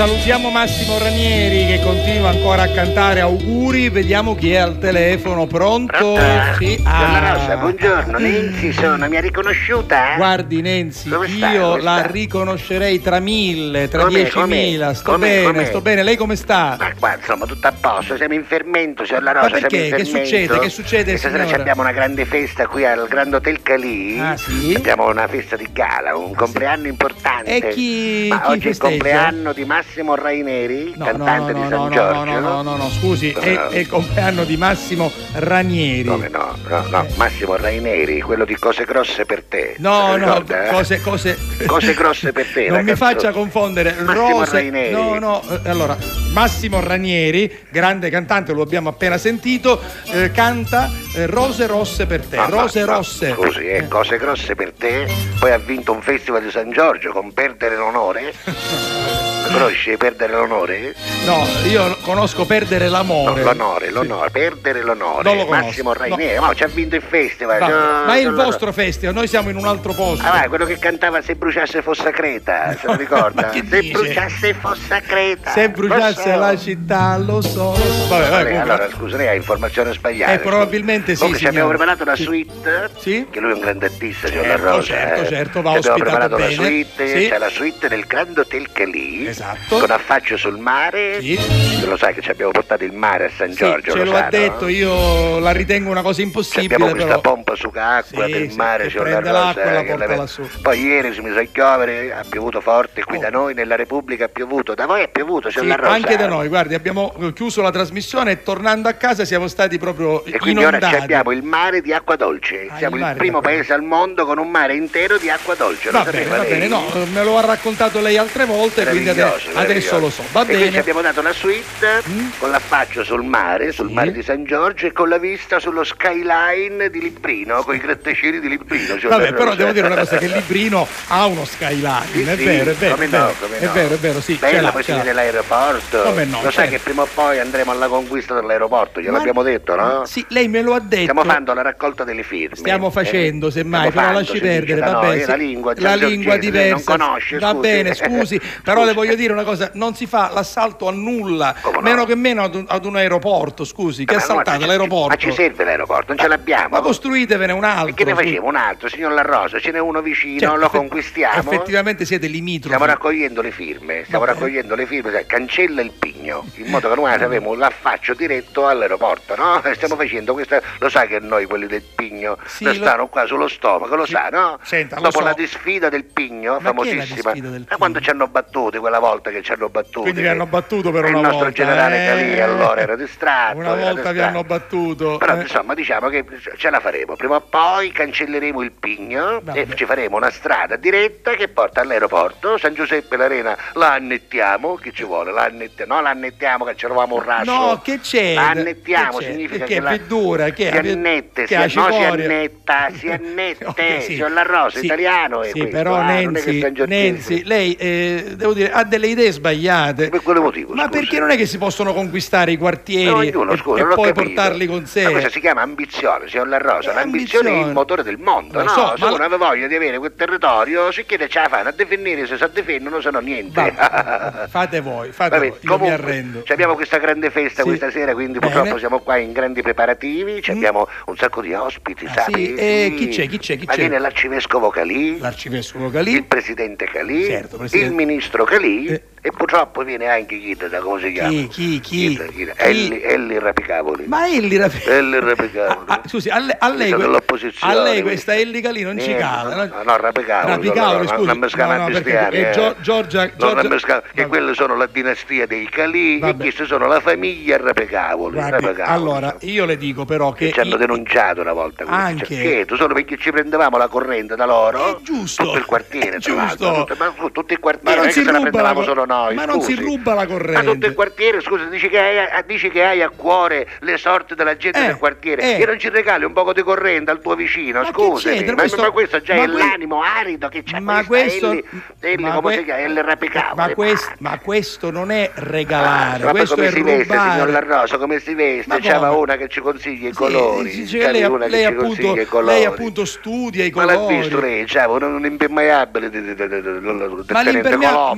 Salutiamo Massimo Ranieri che continua ancora a cantare auguri, vediamo chi è al telefono, pronto? Sì. Ah. Rosa, buongiorno, Nenzi sono, mi ha riconosciuta? Guardi Nenzi, Dove sta? io Dove la sta? riconoscerei tra mille, tra Com'è, diecimila, com'è? sto Com'è, bene, sto bene, lei come sta? Ma qua insomma tutto a posto, siamo in fermento, signor La Rosa, Ma perché? Che succede? Che succede, stasera signora? abbiamo una grande festa qui al Grand Hotel Calì. Ah, sì? Abbiamo una festa di gala, un compleanno importante. E chi- Ma chi oggi è il festeggia? compleanno di Massimo Raineri, No, cantante no, di no, San no, Giorgio. no, no, no, no, no, scusi, è, No. è il compleanno di Massimo Ranieri. Come no? No, no, Massimo Raineri, quello di Cose Grosse per te. No, no, eh? cose, cose... Cose grosse per te, [LAUGHS] Non mi faccia confondere Massimo Rose. Raineri. No, no, eh, allora, Massimo Ranieri, grande cantante, lo abbiamo appena sentito, eh, canta eh, Rose rosse per te. No, Rose rosse. Scusi, eh, cose grosse per te. Poi ha vinto un festival di San Giorgio con Perdere l'onore. [LAUGHS] Conosci Perdere l'onore? No, io conosco Perdere No, l'amore. l'onore, l'onore, perdere l'onore. Non lo conosco, Massimo Raineri, ma ci ha vinto il festival. Va, no, ma è il vostro festival, noi siamo in un altro posto. Ah, vai, quello che cantava Se bruciasse fossa Creta, se lo [LAUGHS] ricorda? Se dice? bruciasse fossa Creta. Se bruciasse so. la città, lo so. Vabbè, vabbè, Vabbè, allora scusa, lei ha informazione sbagliata. Eh, probabilmente sì, Comunque ci abbiamo preparato la suite, che lui è un grande artista, Certo, Rosa. certo, eh. certo, va ospitato preparato la bene. suite, Sì. c'è la suite del Grand Hotel Calì, Esatto. Con affaccio sul mare. Tu Lo sai che ci abbiamo portato il mare a San Sì, Giorgio, ce lo lo sa, ha detto, no? io la ritengo una cosa Ci impossibile. abbiamo questa però. pompa su acqua Sì, del sì, mare, La prende Rosa. che la- lassù. Poi ieri si mise a piovere, ha piovuto forte qui da noi, nella Repubblica ha piovuto. Da voi è piovuto, Oh. Sì, La Rosa. anche da noi, guardi, abbiamo eh, chiuso la trasmissione e tornando a casa siamo stati proprio E quindi ora inondati. ci abbiamo il mare di acqua dolce. Ah, Siamo il il, primo paese al mondo con un mare intero di acqua dolce. Va bene, va bene, no, eh, me lo ha raccontato lei altre volte, quindi Meraviglioso, meraviglioso. adesso lo so. Va e bene. Mm? abbiamo dato una suite con l'affaccio sul mare, sul mare di San Giorgio e con la vista sullo skyline di Librino, con i grattacieli di Librino. signor Vabbè, però devo dire una cosa, che [LAUGHS] librino ha uno skyline, Sì, è sì, vero, è vero, come è vero, no, come è no. vero, è vero, sì, l'ha, poi si vede l'aeroporto. Come no, Lo sai certo. che prima o poi andremo alla conquista dell'aeroporto, gliel'abbiamo detto, no? Sì, lei me lo ha detto. Stiamo facendo la raccolta delle firme. Stiamo facendo, eh? semmai, però lasci perdere, va bene. eh, La sì. lingua, la lingua diversa. non conosce, Va bene, scusi, [LAUGHS] però le voglio dire una cosa, non si fa l'assalto a nulla, meno che meno ad un, ad un aeroporto, scusi, che Ma no, assaltate ma ci- l'aeroporto. Ma ci serve l'aeroporto, non ce l'abbiamo. Ma costruitevene un altro. E che ne facciamo? Un altro, signor La Rosa, ce n'è uno vicino, Cioè, lo effe- conquistiamo. Effettivamente siete limitrofi. Stiamo raccogliendo le firme, stiamo Va bene. raccogliendo le firme, sai, cancella il pigno, in modo che noi avremo l'affaccio diretto all'aeroporto, no? Stiamo facendo questa. Lo sai che noi quelli del pigno Sì, lo stanno qua sullo stomaco, lo Sì. sa, no? Senta, Dopo so. la disfida del pigno, Ma famosissima. del Ma quando ci hanno battuti quella volta che ci hanno battuti. Quindi vi hanno battuto per il una nostro volta. generale eh? Calì allora era distratto. Una volta vi distratto. hanno battuto. Però eh. insomma diciamo che ce la faremo, prima o poi cancelleremo il pigno Vabbè. e ci faremo una strada diretta che porta all'aeroporto, San Giuseppe l'Arena la annettiamo, che ci vuole? La annettiamo, no la annettiamo che ci eravamo un raso. No, che c'è? La annettiamo, Che c'è? significa Che che, è la, dura, che si annette, Che si, no, si annetta, si [LAUGHS] annette, Ok, sì. signor La Rosa, Sì, italiano Sì, questo, però ah, Nenzi. Nenzi, lei eh, devo dire, ha delle idee sbagliate. Per quale motivo? Ma scusi? perché non è che si possono conquistare i quartieri No, ognuno, e, scusa, e ho poi capito. portarli con Ma sé? questa si chiama ambizione, signor La Rosa. L'ambizione è il motore del mondo, no? so, Se ma uno la- aveva voglia di avere quel territorio, si chiede ce la fanno a definire, se sa definire non sanno niente. [LAUGHS] Fate voi, fate Vabbè, voi, io mi arrendo. abbiamo questa grande festa Sì. questa sera, quindi Bene. purtroppo siamo qua in grandi preparativi, ci abbiamo un sacco di ospiti, Ah, sai? sì? E chi c'è, chi c'è, chi Ma c'è? viene l'arcivescovo Calì, L'arcivescovo Calì. il presidente Calì, Certo, presidente. il ministro Calì Eh. e purtroppo viene anche chi, da come si chiama? Chi, chi, chi? Elli, Elli Rapicavoli. Ma Elli Rapi- Elli Rapicavoli. Ah, scusi, a lei, a que- a lei questa Elli Calì non ci cala. No, no? no, Rapicavoli. Rapicavoli, no, no, scusi. Non mi scava No, no, perché, cristiani, eh. Gio- Giorgia- vabbè. quelle sono la dinastia dei Calì e queste sono la famiglia Rapicavoli. Rapicavoli. allora, io le dico però che... Ci hanno denunciato una volta Anche- cioè, che tu solo perché ci prendevamo la corrente da loro È giusto, tutto il quartiere giusto. tutto, ma il Ma quartiere non non si ruba cor- solo noi ma non si scusi. ruba la corrente. ma tutto il quartiere scusa dici che hai, a- dici che hai a cuore le sorti della gente Eh, del quartiere eh. e non ci regali un poco di corrente al tuo vicino scusa ma, Questo- ma questo già ma è que- l'animo arido che c'ha Ma questo, Elli, Elli ma come que- si chiama Elli Rapicavoli ma, quest- ma questo non è regalare, Ah, questo come è si veste, rubare. signor La Rosa, come si veste? Ma C'era una che ci consiglia i colori. sì, c'avevi lei, una che lei ci appunto, consiglia i colori. lei appunto studia i Ma l'ha colori. visto lei? C'era un, un impermeabile di, di, di, di, di- tenente l'impermea-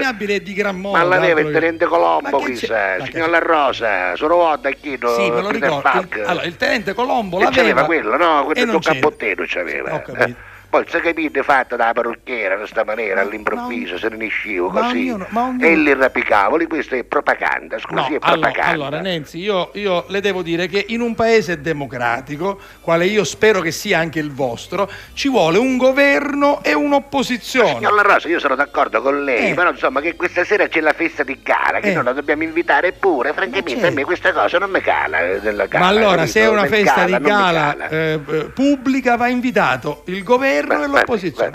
È di gran moda. Ma l'aveva il altro che- tenente Colombo, ma che signor La Rosa, sono volta chi Sì, me lo ricordo. Il, allora, il tenente Colombo E l'aveva. c'aveva quello, no? Quello e del cappottino c'aveva. Ho capito. Poi si capite fatta dalla parrucchiera in questa maniera all'improvviso, se ne ma così. ognuno- ma ognuno- E lì rapicavoli, questo è propaganda, scusi, No, è allora, propaganda. allora, Nenzi, io, io le devo dire che in un paese democratico, quale io spero che sia anche il vostro, ci vuole un governo e un'opposizione. Signor La Rosa, io sono d'accordo con lei, Eh. però insomma che questa sera c'è la festa di gala, che Eh. noi la dobbiamo invitare pure, francamente certo. a me questa cosa non mi cala eh, della gala. Ma allora, capito? se è una festa gala di gala cala. eh, eh, pubblica, va invitato il governo e l'opposizione.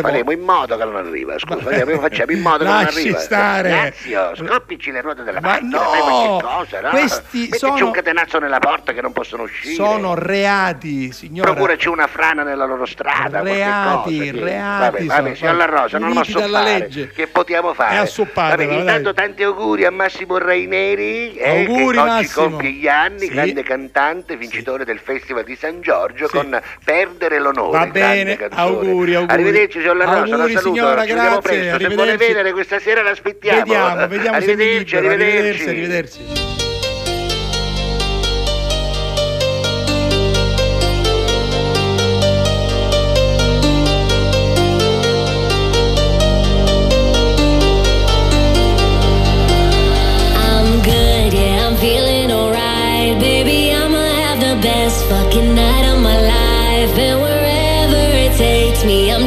Faremo in modo che non arriva, scusa, facciamo in modo che non arriva. stare. Grazio, scoppici le ruote della Ma macchina, no, cosa, no? questi Mettici sono- un catenazzo nella porta che non possono uscire. Sono reati, signora. Procuraci una frana nella loro strada. Reati, cosa, sì. reati Vabbè, vabbè, sono. signor La Rosa, non lo Puniti dalla fare. legge. Che possiamo fare? E assoppatela, Vabbè, dai. intanto tanti auguri a Massimo Raineri, eh, Auguri, che oggi Massimo. compie gli anni, Sì. grande cantante, vincitore del Festival di San Giorgio Sì. con Perdere l'onore. Va bene, canzone. auguri, auguri. Arrivederci, signor La Rosa, Auguri, la saluto, signora, ci grazie, presto. Se vuole venere questa sera l'aspettiamo. Vediamo, vediamo se arrivederci, libero. arrivederci. arrivederci, arrivederci. I'm good, yeah, I'm feeling alright. Baby, I'ma have the best fucking night take me. I'm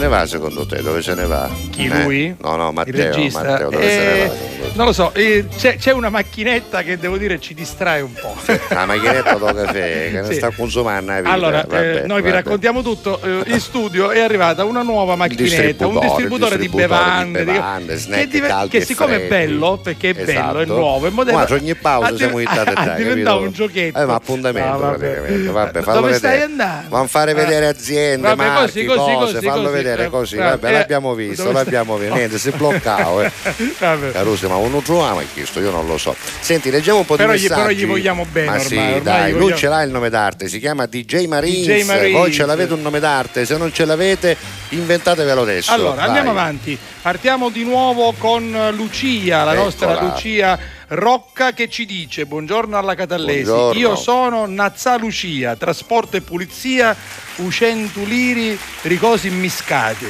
se ne va secondo te? Dove se ne va? Chi, Eh? lui? No, no, Matteo, regista? Matteo, dove se ne Eh, va? Non lo so, eh, c'è, c'è una macchinetta che devo dire ci distrae un po'. La macchinetta do caffè che [LAUGHS] Sì. sta consumando vita. Allora, Vabbè, eh, noi vi vabbè. raccontiamo tutto. eh, in studio è arrivata una nuova macchinetta, un distributore, distributore di distributore bevande. di di- bevande, snack che, caldi che siccome è bello, perché è bello, è Esatto. nuovo, è moderno. Ma ogni pausa ha- siamo in tata [LAUGHS] diventato un giochetto. Eh, ma appuntamento Ah, vabbè. praticamente. Vabbè, fallo Dove vedere. stai andando? Vanno a fare vedere aziende, Vabbè, marchi, così, così, cose, così, fallo così. vedere Eh, così. vabbè, Vabbè, eh, l'abbiamo visto, l'abbiamo visto. Niente, si bloccava. Eh. [LAUGHS] Vabbè. Caruso, ma uno troviamo chiesto, io non lo so. Senti, leggiamo un po' Però di gli- messaggi. però gli vogliamo bene Ma ormai, sì, ormai dai, gli lui vogliamo- ce l'ha il nome d'arte, si chiama DJ Marines. DJ Marines. Voi ce l'avete un nome d'arte, se non ce l'avete inventatevelo adesso. Allora, Vai. andiamo avanti. Partiamo di nuovo con Lucia, la nostra Eccola. Lucia Rocca che ci dice buongiorno alla Catallesi. Buongiorno. Io sono Nazza Lucia, trasporto e pulizia, Ucentuliri, ricosi immiscati.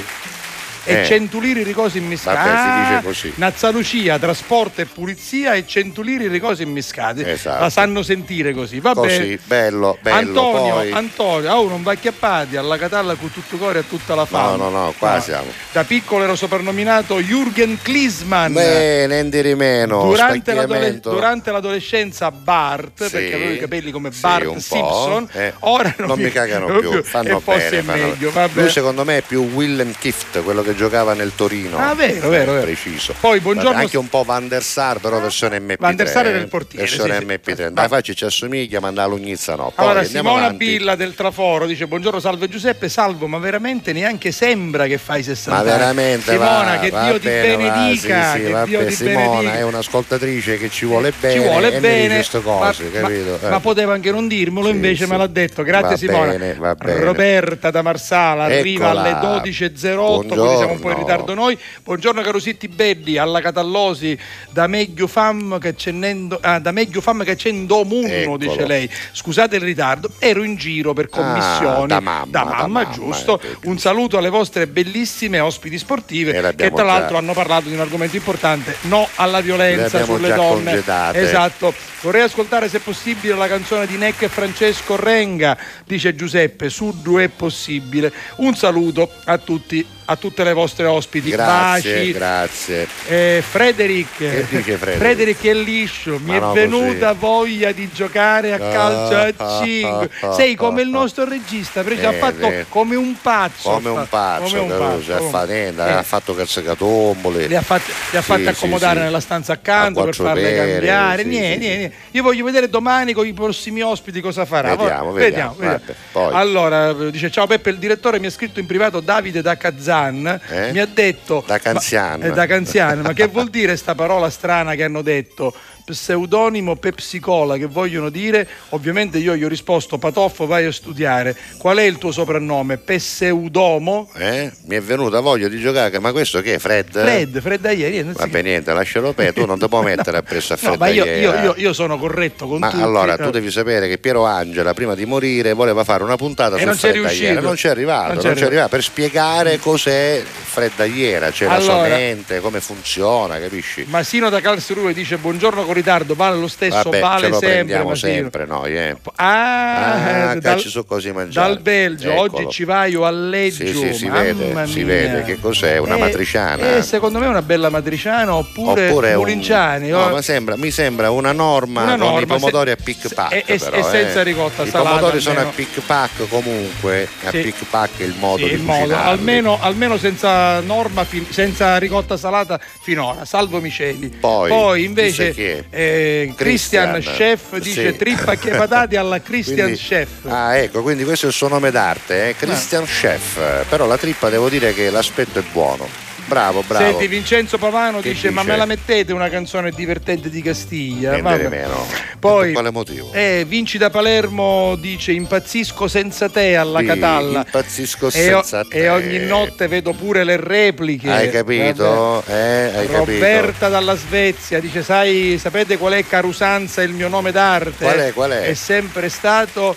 E Eh. Centuliri ricosi immiscati. Vabbè, si dice Ah, così. Nazza Lucia, trasporto e pulizia e Centuliri ricosi immiscati. Esatto. La sanno sentire così. Vabbè. Così, bello, bello. Antonio, poi... Antonio, oh, non va acchiappati alla Catalla con tutto il cuore e tutta la fame. No, no, no, qua siamo. Da piccolo ero soprannominato Jürgen Klinsmann. Bene, di meno. Durante, l'adole- specchiamento. durante l'adolescenza Bart, Sì. perché aveva i capelli come Sì, Bart. Simpson, Eh, ora non, non mi cagano più, fanno e forse bene. è fanno- meglio, vabbè. Lui secondo me è più Willem Kift, quello che giocava nel Torino. Ah, vero, vero, vero. Preciso. Poi, buongiorno- Vabbè, anche un po' Van der Sar, però versione MP3. Van der Sar era eh. il portiere, Versione sì, sì. MP3. Dai, facci ci assomiglia, ma andava Lugnizza no. Poi Allora, Simona avanti. Billa del Traforo dice: Buongiorno, salve Giuseppe, salvo, ma veramente neanche sembra che fai 60 Ma veramente Simona, va, che va Dio ti bene, va, benedica, sì, sì, che vabbè, Dio ti Simona benedica. è un'ascoltatrice che ci vuole bene Ci vuole bene, queste cose, ma, capito? ma- Eh. ma poteva anche non dirmelo, invece me l'ha detto. Grazie Va Simona. bene, va. Roberta da Marsala arriva alle 12.08, quindi siamo un po' in ritardo noi. Buongiorno Carusitti Belli, alla Catallosi, da meglio fam che c'è nendo- ah, da meglio fam che c'è in domunno, Eccolo. dice lei. Scusate il ritardo, ero in giro per commissioni. Ah, da mamma, da mamma, giusto. eh, Un saluto alle vostre bellissime ospiti sportive che tra già- l'altro hanno parlato di un argomento importante, no alla violenza sulle donne. congedate. Esatto. Vorrei ascoltare se possibile la canzone di Neck e Francesco Renga, dice Giuseppe, Suddu è possibile. Un saluto a tutti, a tutte le vostre ospiti. Grazie, Baci. grazie. Eh, Frederic, Che dice Frederic? è liscio, mi Ma è no, venuta voglia di giocare a calcio Ah, a ah, 5. ah, Sei ah, come il ah. nostro regista, perché ha Eh, fatto come un pazzo. Come un pazzo, come un pazzo. ha fatto niente, Eh. ha fatto cazzicatombole. Li ha fatti, li ha Sì, fatti sì, accomodare sì. nella stanza accanto A per farle pere, cambiare. sì, niente, niente, niente. Io voglio vedere domani con i prossimi ospiti cosa farà. Vediamo, vediamo, vabbè, poi. Allora, eh, dice ciao Peppe, il direttore mi ha scritto in privato Davide da Kazan. Can Eh? mi ha detto Da Canziano. ma, eh, da Canziano, ma che vuol dire sta parola strana che hanno detto pseudonimo pepsicola che vogliono dire ovviamente io gli ho risposto patoffo vai a studiare qual è il tuo soprannome Pseudomo Eh? Mi è venuta voglia di giocare, ma questo che è Fred? Fred Fred non si Vabbè niente, lascialo per tu non ti puoi mettere appresso a [LAUGHS] No, Fred ma io, io- eh. io- io sono corretto con Ma tutti. allora eh. tu devi sapere che Piero Angela prima di morire voleva fare una puntata E su non Fred non c'è arrivato, Non c'è c'è arrivato per spiegare cos'è Fred Agliera, cioè la Allora- sua mente, come funziona, capisci? Masino da Karlsruhe dice buongiorno con ritardo, vale lo stesso, Vabbè, vale ce lo sempre. prendiamo sempre noi, eh. Ah, Ah, dal, su così mangiare. dal Belgio, Eccolo. oggi ci vai o alleggio. Sì, sì, si vede, si vede che cos'è, una Eh, matriciana. eh, secondo me è una bella matriciana oppure, Oppure un- Mulinciani. no, oh. ma sembra- mi sembra una norma Una con i norma, pomodori se- a pick pack. e- però, e senza eh. ricotta I salata, pomodori sono a almeno. pick pack comunque, a Sì. pick pack è il modo di cucinarli. almeno, almeno senza norma, fin- senza ricotta salata finora, salvo Miceli. Poi, invece chi è? eh, Christian, Christian, Chef dice sì. trippa che patate alla [LAUGHS] Christian Quindi- Chef. Ah, ecco, quindi questo è il suo nome d'arte, eh? Christian Chef. Però la trippa devo dire che l'aspetto è buono. Bravo, bravo. Senti, Vincenzo Pavano Che dice, ma dice? me la mettete una canzone divertente di Castiglia? Niente meno. Poi, Per quale motivo? eh, Vinci da Palermo dice impazzisco senza te alla Sì, Catalla. impazzisco E, senza te. e ogni notte vedo pure le repliche. Hai capito? Eh, hai Roberta dalla Svezia dice: Sai, sapete qual è Carusanza il mio nome d'arte? Qual è, qual è? È sempre stato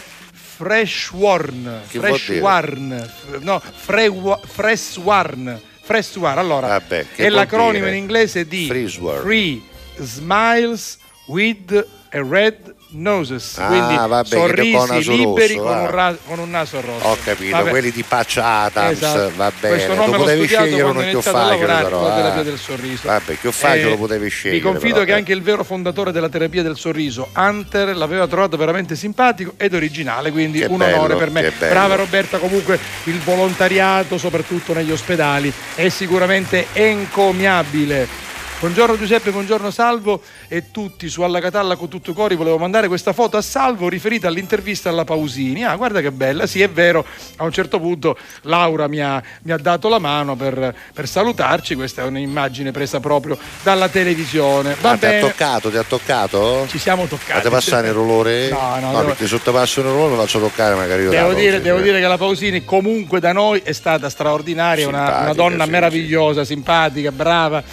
Freshwarn. Che vuol dire? Freshwarn. No, Frewa- Freshwarn. Freshwarn. Allora, Vabbè, che è l'acronimo dire? in inglese di. Free Smiles with a Red Noses. Ah, Quindi vabbè, sorrisi con liberi rosso, con, un ra- con un naso rosso. Ho capito, Vabbè. quelli di Patch Adams, Esatto. va Questo bene. nome Tu l'ho potevi scegliere uno più facile, però. ah. terapia del sorriso. Vabbè, più facile Eh, lo potevi scegliere. Vi confido però, che eh. anche il vero fondatore della terapia del sorriso, Hunter, l'aveva trovato veramente simpatico ed originale, quindi Che un bello, onore per me. Brava Roberta, comunque il volontariato, soprattutto negli ospedali, è sicuramente encomiabile. Buongiorno Giuseppe, buongiorno Salvo e tutti su Alla Catalla con tutto cori volevo mandare questa foto a Salvo riferita all'intervista alla Pausini. Ah, guarda che bella, sì è vero, a un certo punto Laura mi ha, mi ha dato la mano per, per salutarci, questa è un'immagine presa proprio dalla televisione. Va Ah, ti ha bene, toccato, ti ha toccato? ci siamo toccati. Fate passare il rulore? No, no, devo- perché sotto passo il rulore lo faccio toccare magari Devo dire, devo dire che la Pausini comunque da noi è stata straordinaria, una, una donna sì, meravigliosa, simpatica, brava.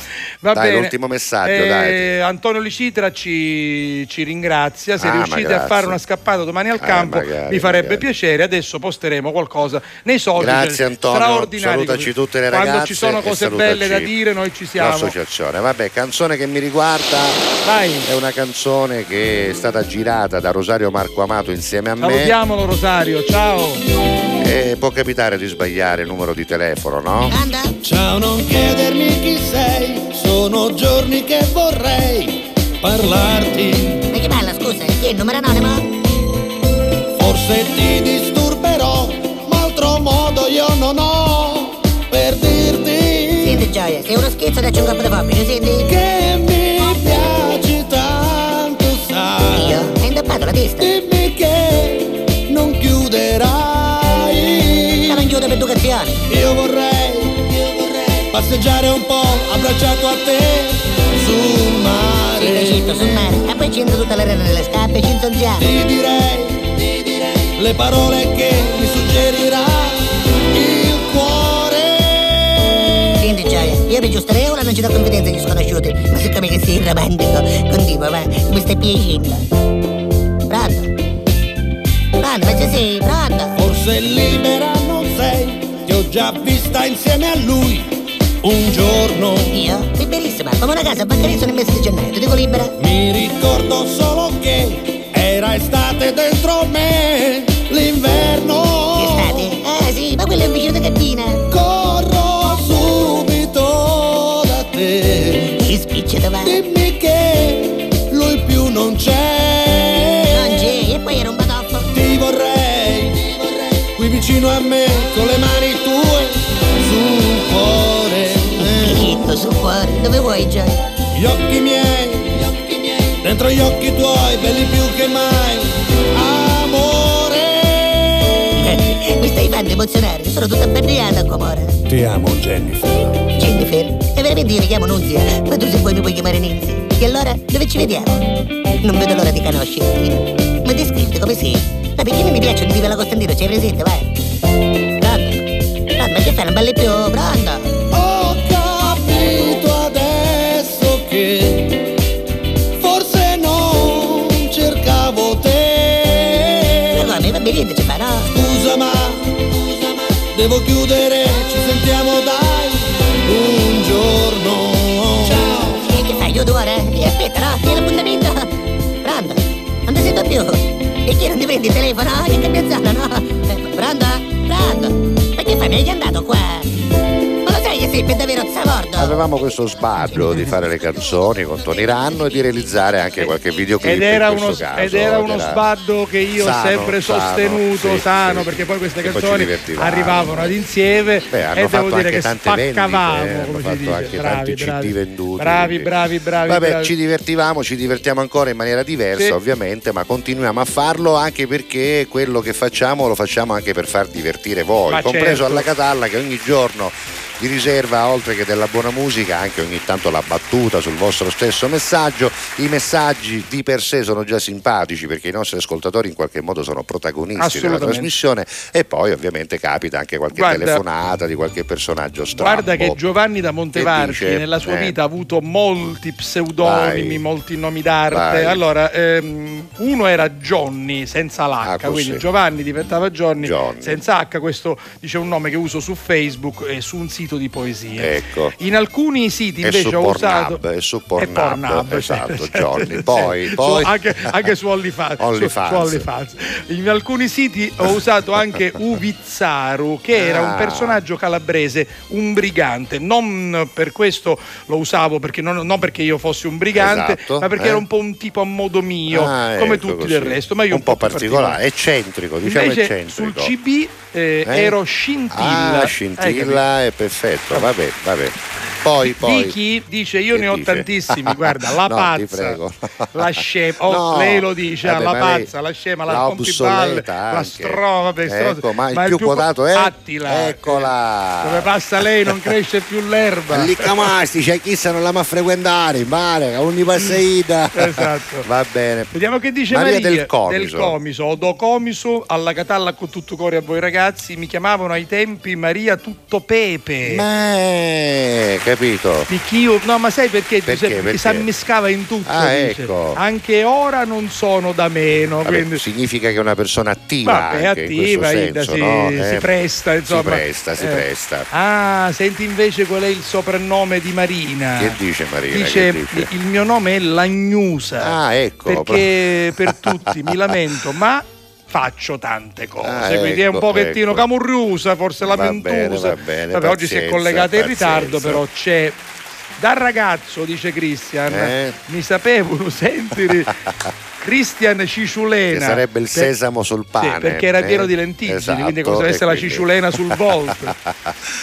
Va Dai, bene. l'ultimo messaggio, Eh, dai. Antonio Licitra ci, ci ringrazia, se Ah, riuscite a fare una scappata domani al Eh, campo magari, mi farebbe magari. piacere, adesso posteremo qualcosa nei social. Grazie Antonio, straordinari salutaci tutte le Quando ragazze ci sono cose belle da dire noi ci siamo. L'associazione, vabbè, canzone che mi riguarda Vai. è una canzone che è stata girata da Rosario Marco Amato insieme a me Salutiamolo Rosario, ciao. e può capitare di sbagliare il numero di telefono, no? Ciao, non chiedermi chi sei, sono giorni che vorrei parlarti. Ma che bella, scusa, chi è il numero anonimo? Forse ti disturberò, ma altro modo io non ho per dirti Senti Gioia, sei uno schizzo da un colpo di forbice, senti? che mi piaci tanto, sai. Io? Hai indoppato la testa? Dimmi che non chiuderai. Ma non chiudo per educazione. Io vorrei, passeggiare un po' abbracciato a te zitto, sul mare. E poi ci entro tutta la rena nelle scarpe e ci inzonziamo. Ti direi, le parole che mi suggerirà il cuore. Senti Gioia, io per giusto ora non ci do confidenza agli sconosciuti, ma siccome che sei romantico, continua, va, mi stai piacendo. Pronto? Pronto, ma se sei, pronto? Forse libera non sei, ti ho già vista insieme a lui un giorno. Io? Liberissima, come una casa a Baccarezzo nel mese di gennaio, ti dico libera? Mi ricordo solo che era estate dentro me, l'inverno. Che state? Ah sì, ma quello è un vicino di cabina. Corro Chichetto, sul cuore, dove vuoi Gioia? Gli occhi miei, dentro gli occhi tuoi, belli più che mai. Amore. Mi stai tanto emozionare, sono tutta abberriata qua ora. Ti amo, Jennifer. Jennifer, e veramente io mi chiamo Nunzia, ma tu se vuoi mi puoi chiamare Ninzi. E allora, dove ci vediamo? Non vedo l'ora di conoscerti. Ma descriviti come sei. Perché non mi piacciono di Villa Costantino, c'hai presente, vai? Pronto? Pronto, ma che fai, non balli più? Pronto? Devo chiudere, ci sentiamo dai un giorno. Ciao. E che fai, io due ore? E aspetta, no, tieni l'appuntamento. Pronto? Non ti sento più. E chi non ti prendi il telefono? Che cambiazzata, no? Pronto? Ma che fai, ne sei andato qua? Per davvero zavordo? Avevamo questo sbaglio di fare le canzoni con Tony Ranno e di realizzare anche qualche videoclip Ed era, in uno, caso, ed era uno era sbaddo che io ho sempre sano, sostenuto, sì, sano, sì. perché poi queste E poi canzoni divertivamo. arrivavano ad insieme Beh, hanno e fatto devo dire anche che tante vendite, spaccavamo, eh, hanno come si fatto dice. anche bravi, tanti CD bravi. venduti, Bravi, bravi, bravi. Vabbè, bravi. ci divertivamo, ci divertiamo ancora in maniera diversa, Sì. ovviamente, ma continuiamo a farlo anche perché quello che facciamo lo facciamo anche per far divertire voi, Ma compreso certo. alla Catalla che ogni giorno vi riserva, oltre che della buona musica, anche ogni tanto la battuta sul vostro stesso messaggio. I messaggi di per sé sono già simpatici perché i nostri ascoltatori in qualche modo sono protagonisti della trasmissione e poi ovviamente capita anche qualche Guarda- telefonata di qualche personaggio strambo. Guarda che Giovanni da Montevarchi dice? nella sua Eh. vita ha avuto molti pseudonimi, Vai. molti nomi d'arte. Vai. Allora, ehm, uno era Johnny senza l'H, Ah, quindi Giovanni diventava Johnny, Johnny. senza H. Questo dice un nome che uso su Facebook e su un sito di poesie. Ecco. In alcuni siti È invece su ho usato. Pornhub, è su E Pornhub, Pornhub, esatto, certo, [LAUGHS] Johnny. certo, Poi- certo. poi- Su- anche, anche su OnlyFans. su- [LAUGHS] OnlyFans. su OnlyFans. In alcuni siti ho usato anche [LAUGHS] Uvizzaru, che era un Ah. personaggio calabrese, un brigante. Non per questo lo usavo, perché non, non perché io fossi un brigante, Esatto, ma perché eh. era un po' un tipo a modo mio, Ah, come ecco tutti così. del resto. Ma io un po' particolare, eccentrico, diciamo Invece eccentrico. sul CB eh, Eh? ero scintilla. Ah, scintilla è perfetto, vabbè, vabbè. Poi, poi. Vicky dice io Che ne ho dice? tantissimi, guarda, [LAUGHS] la No, pazza, [LAUGHS] la scema, oh, No. lei lo dice, Vabbè, la ma lei- pazza, la scema, la, la la anche. stro, vabbè, stro- Ecco, ma il più quotato è? Attila, Eccola. dove passa lei non cresce più l'erba. Lì camasti, c'è chi se non la ma frequentare, mare, a ogni passeita. Esatto. [LAUGHS] Va bene. Vediamo che dice Maria Maria, del Comiso. del Comiso, o do Comiso alla Catalla con tutto cuore a voi ragazzi, mi chiamavano ai tempi Maria Tutto Pepe. Ma eh, capito? Picchio, no, ma sai perché? Perché? Giuseppe? Perché? si ammiscava in tutto. Ah, dice. ecco. Anche ora non sono da meno. Vabbè, quindi... significa che è una persona attiva anche attiva, questo si, senso, no? si Eh, presta, insomma. Si presta, si Eh. presta. Ah, senti invece qual è il soprannome di Marina. Che dice Marina? Dice, dice? il mio nome è Lagnusa. Ah, ecco. Perché per tutti mi lamento, ma faccio tante cose. Ah, quindi è un ecco, pochettino ecco. camurriusa, forse Va bene, va bene, Vabbè, oggi si è collegata in ritardo, però c'è. Da ragazzo, dice Christian, Eh? mi sapevano sentire [LAUGHS] Christian Ciciulena. Che sarebbe il sesamo sul pane. Sì, perché era eh? pieno di lenticchie, Esatto, quindi come se avesse e la quindi- ciciulena sul [LAUGHS] volto.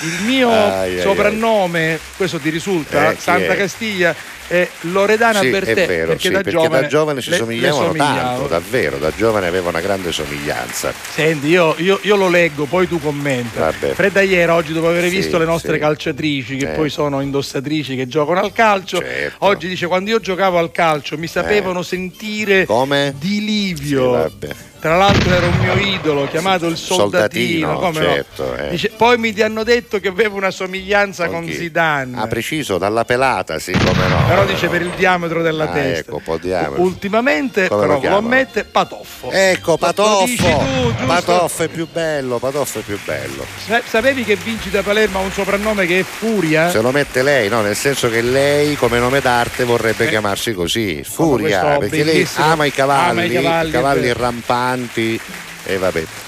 Il mio Ai, ai, soprannome, questo ti risulta, Eh, Santa? Castiglia, è Loredana Sì, Bertè, vero, perché, sì, da, perché giovane da giovane si le- le somigliavano tanto, somigliavo. davvero, da giovane aveva una grande somiglianza. Senti, io, io- io lo leggo, poi tu commenta. Vabbè. Fredda ieri, oggi dopo aver Sì, visto le nostre calciatrici, che Eh. poi sono indossatrici che giocano al calcio, Certo. oggi dice quando io giocavo al calcio mi sapevano sentire Come? di Livio. Tra l'altro era un mio idolo chiamato il soldatino, Soldatino, come no? certo, eh. Dice, poi mi ti hanno detto che avevo una somiglianza con, chi? Zidane. Ah, preciso, dalla pelata, sì, come no. però dice per il diametro della Ah, testa. ecco, un po' di diametro. Ultimamente, Come lo però lo chiamano? ammette, Patoffo. Ecco, Lo Patoffo. dici tu, giusto? Patoffo è più bello, Patoffo è più bello. Sa- Sapevi che Vinci da Palermo ha un soprannome che è Furia? Se lo mette lei, no? Nel senso che lei, come nome d'arte, vorrebbe Eh. chiamarsi così, Furia, perché lei ama i cavalli, ama i cavalli, cavalli è rampanti e vabbè.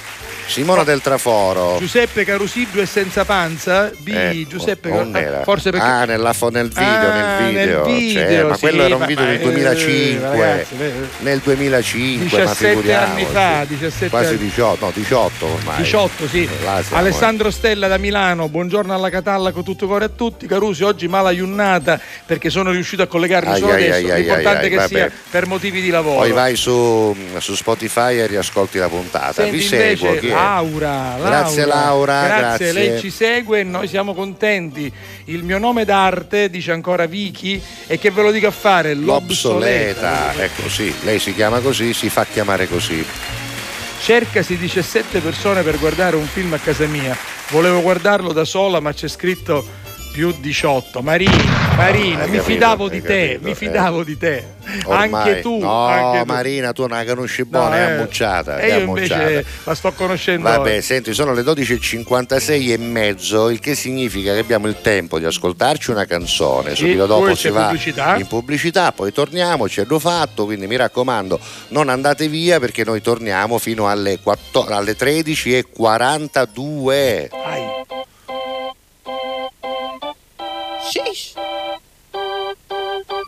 Simona del Traforo. Giuseppe Carusiglio è senza panza? B. Eh, Giuseppe era. forse perché Ah, nella nel video, Ah, nel video. nel video, Cioè, ma sì, quello era un video del eh, 2005. ragazzi, eh, nel 2005, ma 17 figuriamoci. anni fa, 17 Quasi anni. 18, no, 18 ormai. 18, sì. Siamo, Alessandro Stella da Milano, buongiorno alla Catalla con tutto cuore a tutti. Carusi, oggi mala iunnata perché sono riuscito a collegarmi Ai, solo ai, adesso. ai, L'importante ai, che vabbè. sia per motivi di lavoro. Poi vai su, su Spotify e riascolti la puntata. Senti, Vi seguo, invece, è? Laura, Laura. Grazie, Laura, grazie. lei ci segue e noi siamo contenti. Il mio nome d'arte, dice ancora Vicky, e che ve lo dico a fare? L'obsoleta. Ecco sì, lei si chiama così, si fa chiamare così. Cercasi 17 persone per guardare un film a casa mia. Volevo guardarlo da sola, ma c'è scritto più 18. Marina, Marina, mi capito, fidavo di te, capito, mi eh. fidavo di te. Ormai- anche tu, No, anche tu. Marina, tu non la conosci buona, No, è eh. ammucciata. E è io ammucciata. invece la sto conoscendo. Vabbè, ora. senti, sono le 12.56 e mezzo, il che significa che abbiamo il tempo di ascoltarci una canzone. Subito dopo poi si va pubblicità. in pubblicità, poi torniamo, ci hanno fatto, quindi mi raccomando, non andate via perché noi torniamo fino alle, 14 alle 13.42. Sheesh.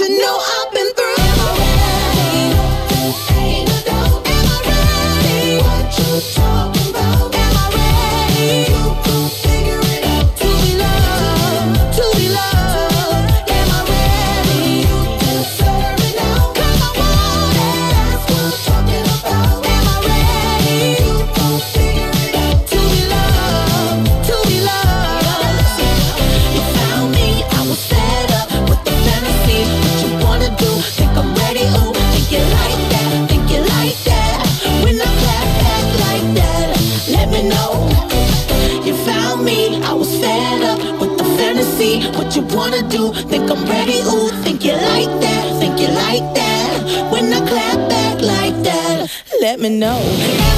you, know I've been me know.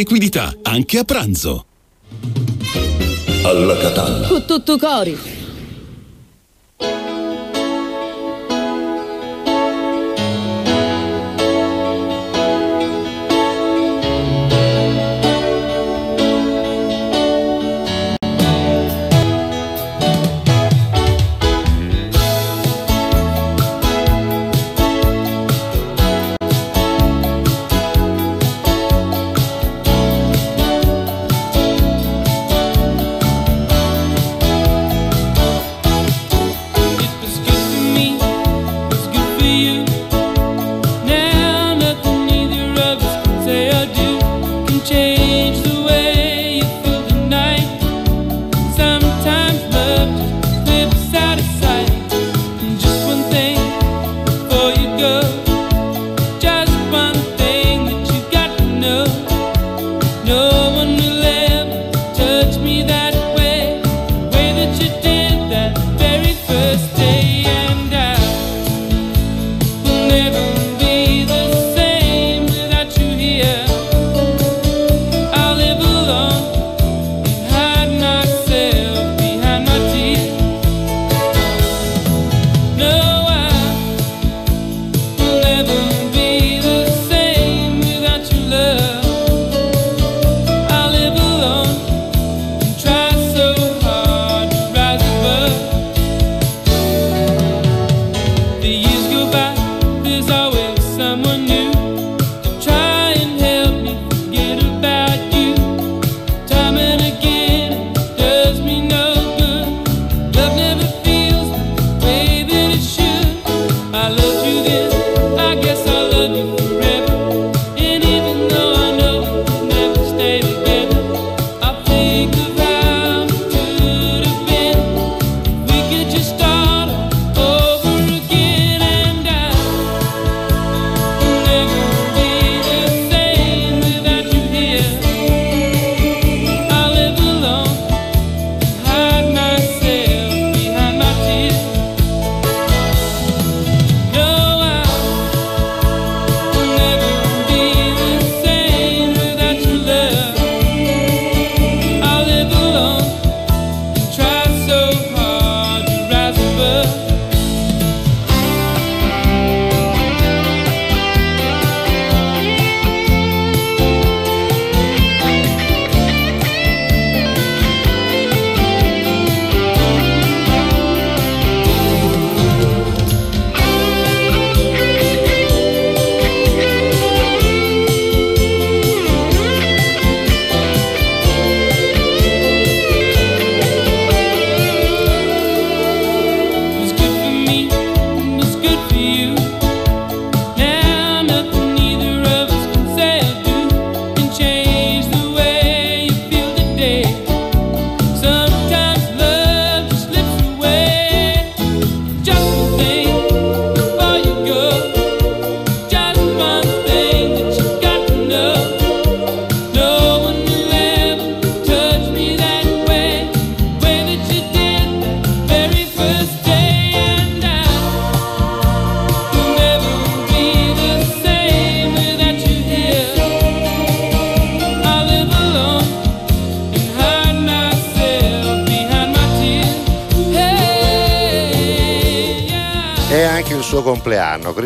liquidità, anche a pranzo. Alla Catalla. Con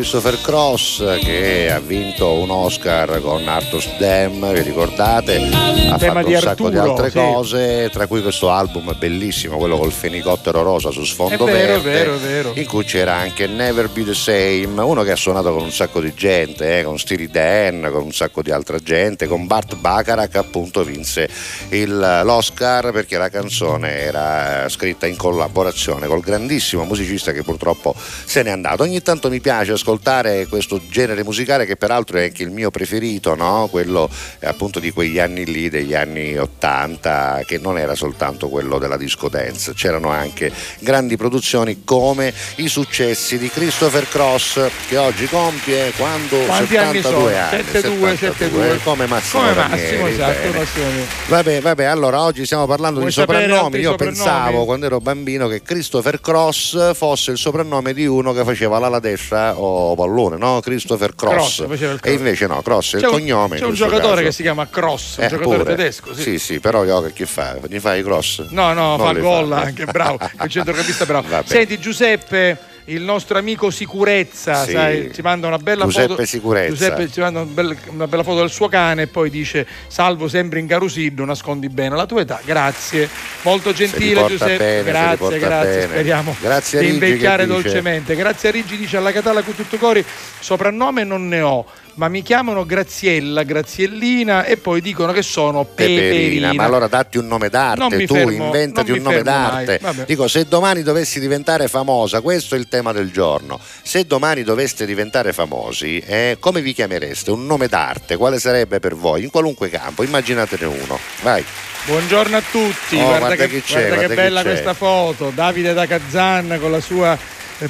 Christopher Cross che ha vinto un Oscar con Arthur's Dam, vi ricordate? Ha tema fatto di un sacco di Arturo, altre sì. cose, tra cui questo album bellissimo, quello col fenicottero rosa su sfondo È vero, verde, vero, vero. in cui c'era anche Never Be the Same, uno che ha suonato con un sacco di gente, eh, con Steely Dan, con un sacco di altra gente, con Bart Bacharach appunto vinse il- l'Oscar perché la canzone era scritta in collaborazione col grandissimo musicista che purtroppo se n'è andato. Ogni tanto mi piace ascoltare questo genere musicale che peraltro è anche il mio preferito, no? quello eh, appunto di quegli anni lì, degli anni 80, che non era soltanto quello della disco dance, c'erano anche grandi produzioni come i successi di Christopher Cross che oggi compie quando Quanti anni 72 sono? anni, 72, 72. come Massimo Come Massimo, esatto. Vabbè, vabbè, allora oggi stiamo parlando Vuoi di soprannomi. Io soprannomi? pensavo quando ero bambino che Christopher Cross fosse il soprannome di uno che faceva l'ala destra o pallone, no? Christopher Cross. Cross, e invece no, Cross è il un- cognome. C'è un giocatore caso. che si chiama Cross, un Eh, giocatore pure. Tedesco. Sì. Sì, sì, però io che chi fa? Gli fai i cross? No, no, Non fa gol fa. anche, bravo, è un centrocampista bravo. [LAUGHS] Vabbè. Senti Giuseppe, il nostro amico Sicurezza, Sì. sai, ci manda una bella Giuseppe foto. Sicurezza. Giuseppe ci manda una bella, una bella foto del suo cane e poi dice salvo sempre in Carusillo, nascondi bene la tua età. Grazie, molto gentile Giuseppe. bene, grazie, grazie. bene. Speriamo Grazie di invecchiare dolcemente. Grazie a Rigi dice alla Catalla con tutto cori, soprannome non ne ho. Ma mi chiamano Graziella, Graziellina e poi dicono che sono Peperina. Peperina, ma allora datti un nome d'arte, tu fermo- inventati un nome d'arte. Dico, se domani dovessi diventare famosa, questo è il tema del giorno. Se domani doveste diventare famosi, eh, come vi chiamereste? Un nome d'arte, quale sarebbe per voi? In qualunque campo, immaginatene uno. Vai. Buongiorno a tutti, Oh, guarda, guarda che, guarda che bella questa foto, Davide da Kazan con la sua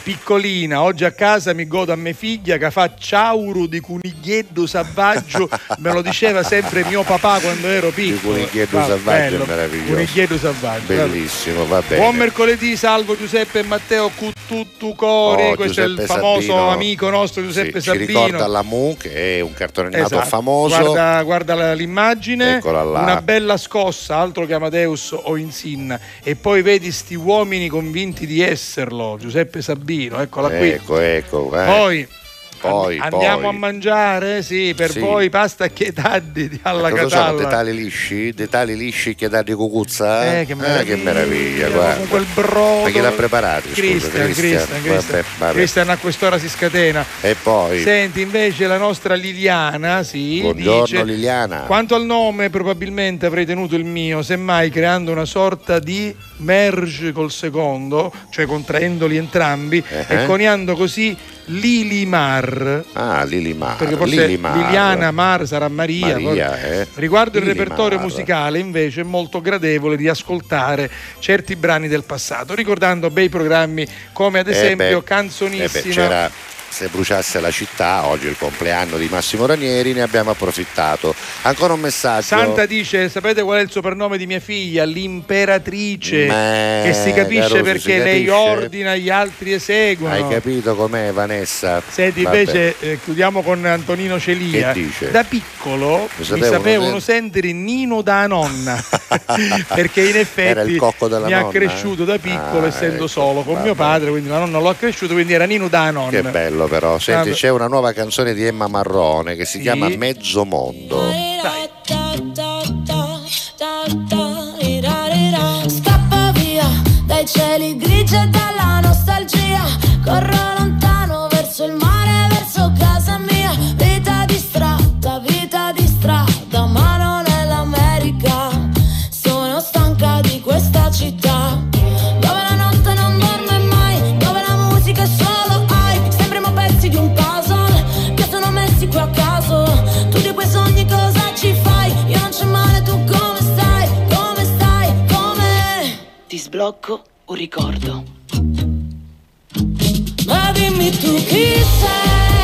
piccolina, oggi a casa mi godo a mia figlia che fa ciauro di cuniglietto selvaggio, [LAUGHS] me lo diceva sempre mio papà quando ero piccolo. cuniglietto Va, selvaggio è meraviglioso. Cuniglietto selvaggio. Bellissimo, va bene. Buon mercoledì, salvo Giuseppe e Matteo Cuttutu Cori, Oh, questo è il Giuseppe famoso Sabino. amico nostro Giuseppe Sì, ci Sabino. ricorda la Mu, che è un cartone animato Esatto. famoso. Guarda, guarda l'immagine, Eccola là. una bella scossa, altro che Amadeus o Insinna. E poi vedi sti uomini convinti di esserlo, Giuseppe Sabino, eccola qui. Ecco, ecco. eh. Poi, Poi, andiamo poi. a mangiare, sì, per Sì. voi pasta che taddi di alla Cosa sono Catalla. dettagli lisci? Dettagli lisci che dà di cucuzza? Eh, che meraviglia, meraviglia, guarda. con quel brodo. Ma chi l'ha preparato? Cristian, Cristian, Cristian. Cristian a quest'ora si scatena. E poi, Senti invece la nostra Liliana, sì, buongiorno dice, Liliana. Quanto al nome, probabilmente avrei tenuto il mio, semmai creando una sorta di merge col secondo, cioè contraendoli entrambi Eh. e coniando così Lilimar. Ah, Lilimar. Perché forse Lilimar. Liliana Mar sarà Maria. Maria, eh. Riguardo il Lilimar. repertorio musicale, invece, è molto gradevole di ascoltare certi brani del passato, ricordando bei programmi come ad Eh esempio beh, Canzonissima. eh beh, se bruciasse la città, oggi è il compleanno di Massimo Ranieri, ne abbiamo approfittato. Ancora un messaggio. Santa dice: Sapete qual è il soprannome di mia figlia? L'imperatrice. Ma- che si capisce perché si lei capisce? ordina, gli altri eseguono. Hai capito com'è Vanessa? Senti, Vabbè. invece, eh, chiudiamo con Antonino Celia. Che dice? Da piccolo mi sapevano sapevano, sen- sentire Nino da nonna [LAUGHS] perché in effetti mi ha nonna, cresciuto da piccolo Ah, essendo ecco, solo con mio vabbè. padre, quindi la nonna lo ha cresciuto, quindi era Nino da nonna. Che bello però. Senti, Vabbè. c'è una nuova canzone di Emma Marrone che si Sì. chiama Mezzo Mondo. Scappa via dai cieli grigi Ti sblocco un ricordo. Ma dimmi tu chi sei,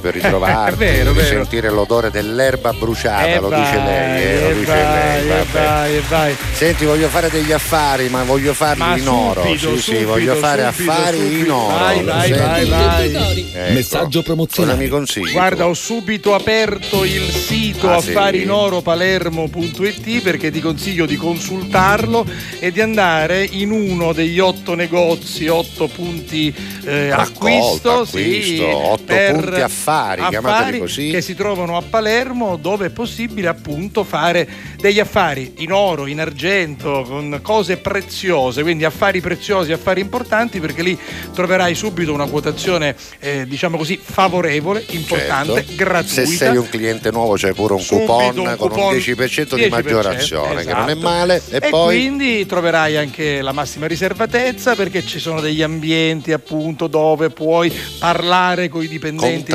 per ritrovarti, È vero, vero. sentire l'odore dell'erba bruciata, E lo vai, dice lei, eh, lo e dice vai, lei. e vai, e vai. Senti, voglio fare degli affari, ma voglio farli Ma in oro. subito, sì, sì, subito, voglio fare subito, affari subito. in oro. Vai, vai, Senti. vai, vai. Ecco. Messaggio promozionale. Cosa mi consigli? Guarda, ho subito aperto il sito Ah, affarinoropalermo.it perché ti consiglio di consultarlo e di andare in uno degli otto negozi, otto punti eh, Raccolta, acquisto, sì, acquisto, otto punti affari, chiamateli così. che si trovano a Palermo dove è possibile appunto fare degli affari in oro, in argento, con cose preziose, quindi affari preziosi, affari importanti perché lì troverai subito una quotazione eh, diciamo così favorevole, importante, Certo. gratuita. Se sei un cliente nuovo c'è pure un Subito coupon un con coupon un 10% di 10%, maggiorazione, che non è esatto. male. E, E, poi quindi troverai anche la massima riservatezza perché ci sono degli ambienti appunto dove puoi parlare con i dipendenti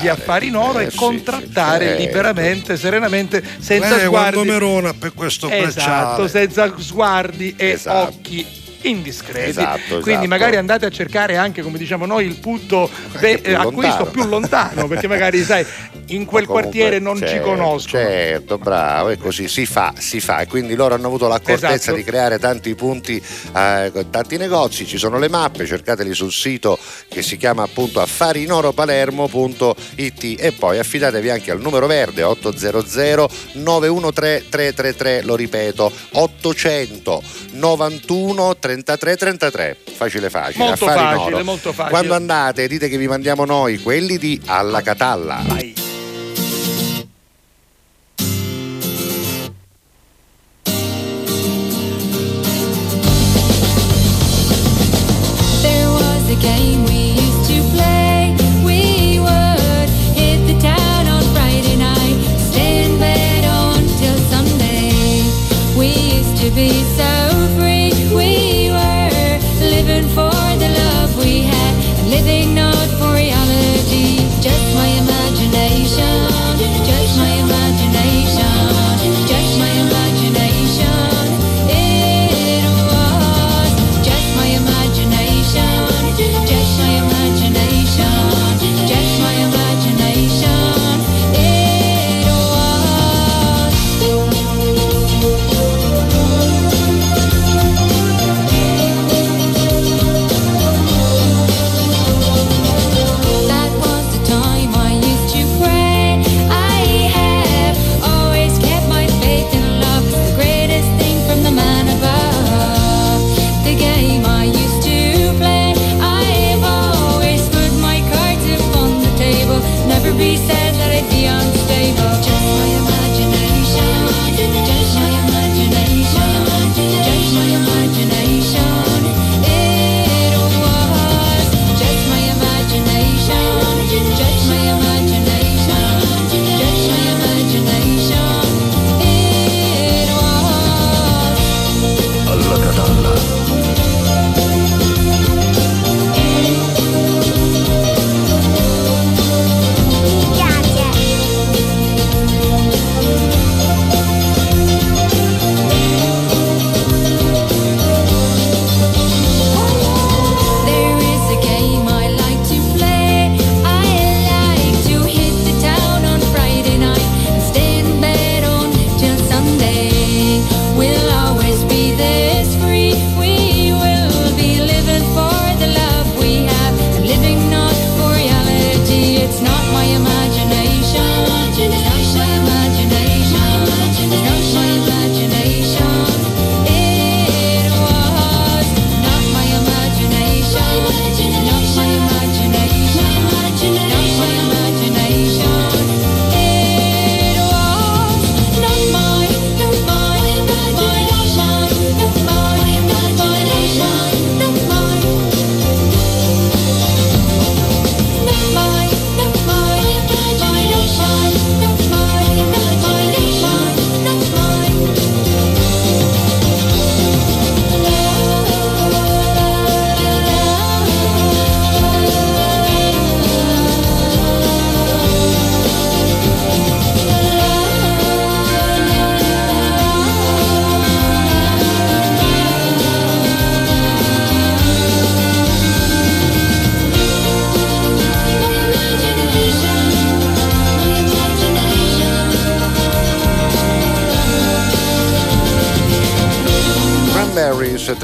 di affari in oro Eh, e sì, contrattare sì, certo. liberamente, serenamente, senza Lei sguardi. merona per questo Esatto, bracciale. senza sguardi e Esatto. occhi indiscreti. Esatto, Quindi esatto. magari andate a cercare anche, come diciamo noi, il punto de- più acquisto lontano. più lontano, perché magari sai, in quel Comunque, quartiere non ci certo, conoscono. Certo, bravo, e così si fa, si fa. E quindi loro hanno avuto l'accortezza Esatto. di creare tanti punti, eh, tanti negozi, ci sono le mappe, cercateli sul sito che si chiama appunto affarinoropalermo.it e poi affidatevi anche al numero verde 800 913 333, lo ripeto, 891 33 33. Facile facile, Molto facile, molto facile. Quando andate dite che vi mandiamo noi, quelli di Alla Catalla. Vai. There was